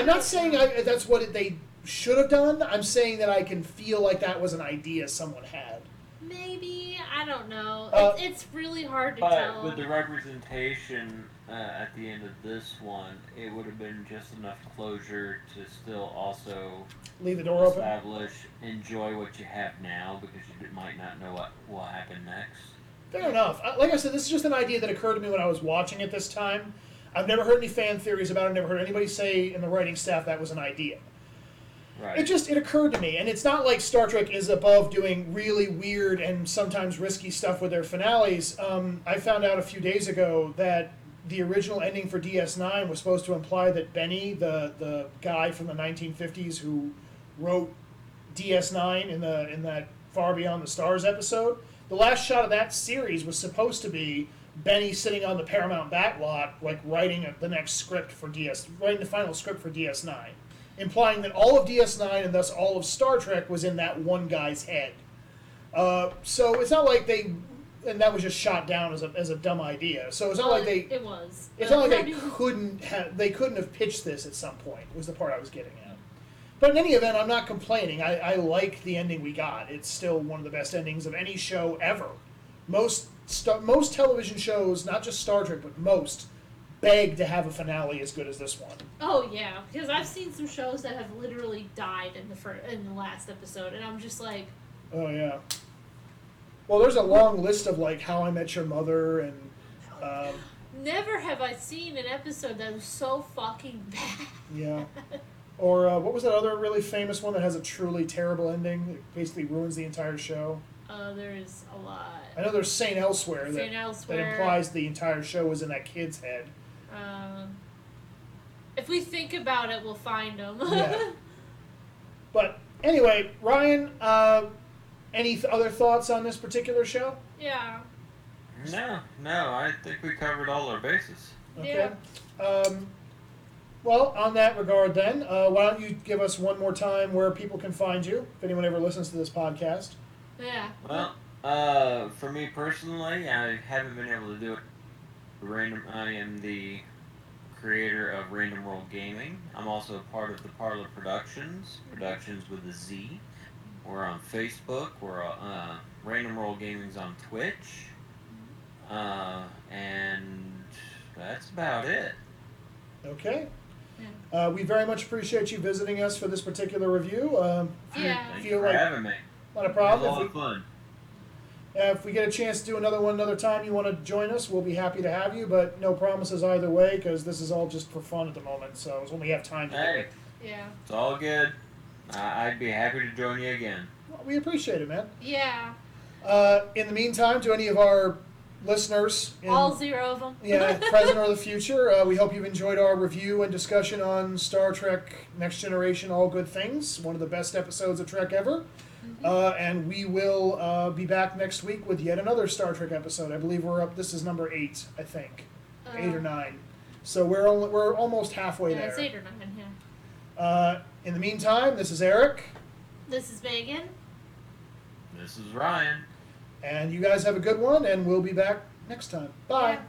I'm don't saying. I, that's what they should have done. I'm saying that I can feel like that was an idea someone had. Maybe I don't know. Uh, it's, it's really hard to But tell. with the representation uh, at the end of this one, it would have been just enough closure to still also Leave the door open. establish, enjoy what you have now because you might not know what will happen next. Fair enough. Like I said, this is just an idea that occurred to me when I was watching it this time. I've never heard any fan theories about it. I've Never heard anybody say in the writing staff that was an idea. Right. It just it occurred to me, and it's not like Star Trek is above doing really weird and sometimes risky stuff with their finales. Um, I found out a few days ago that the original ending for DS9 was supposed to imply that Benny, the the guy from the 1950s who wrote DS9 in the in that Far Beyond the Stars episode, the last shot of that series was supposed to be Benny sitting on the Paramount backlot, like writing the next script for DS, writing the final script for DS9, implying that all of DS9 and thus all of Star Trek was in that one guy's head. Uh, so it's not like they, and that was just shot down as a, as a dumb idea. So it's not Well, like they, it, it was. it's not like they couldn't have they couldn't have pitched this at some point. Was the part I was getting at. But in any event, I'm not complaining. I, I like the ending we got. It's still one of the best endings of any show ever. Most sta- most television shows, not just Star Trek, but most, beg to have a finale as good as this one. Oh yeah, because I've seen some shows that have literally died in the fir- in the last episode, and I'm just like, Oh yeah. Well, there's a long list of like How I Met Your Mother and um, never have I seen an episode that was so fucking bad. yeah. Or uh, what was that other really famous one that has a truly terrible ending? It basically ruins the entire show. Uh, there's a lot. I know there's Saint Elsewhere that, Saint that Elsewhere. implies the entire show was in that kid's head. Um, if we think about it, we'll find them. Yeah. But anyway, Ryan, uh, any th- other thoughts on this particular show? yeah. No, no, I think we covered all our bases. Okay. Um, well, on that regard, then, uh, why don't you give us one more time where people can find you, if anyone ever listens to this podcast? Yeah. Well, uh, for me personally, I haven't been able to do it. Random. I am the creator of Random Roll Gaming. I'm also a part of the Parlor Productions, Productions with a Z. We're on Facebook. We're uh, Random Roll Gaming's on Twitch, uh, and that's about it. Okay. Yeah. Uh, we very much appreciate you visiting us for this particular review. Um, if you Yeah. Thank feel you for like having me. Not a It was a problem. lot If of we, fun. uh, if we get a chance to do another one another time, you want to join us, we'll be happy to have you. But no promises either way, because this is all just for fun at the moment. So it's when we have time to do Hey, it. Yeah. it's all good. I I'd be happy to join you again. Well, we appreciate it, man. Yeah. Uh, in the meantime, to any of our listeners, in, All zero of them. yeah, present or the future, uh, we hope you've enjoyed our review and discussion on Star Trek Next Generation All Good Things, one of the best episodes of Trek ever. Uh, and we will uh, be back next week with yet another Star Trek episode. I believe we're up. This is number eight, I think, eight or nine. So we're only, we're almost halfway Yeah, there. it's eight or nine. Yeah. Uh, in the meantime, this is Eric. This is Megan. This is Ryan. And you guys have a good one, and we'll be back next time. Bye. Yeah.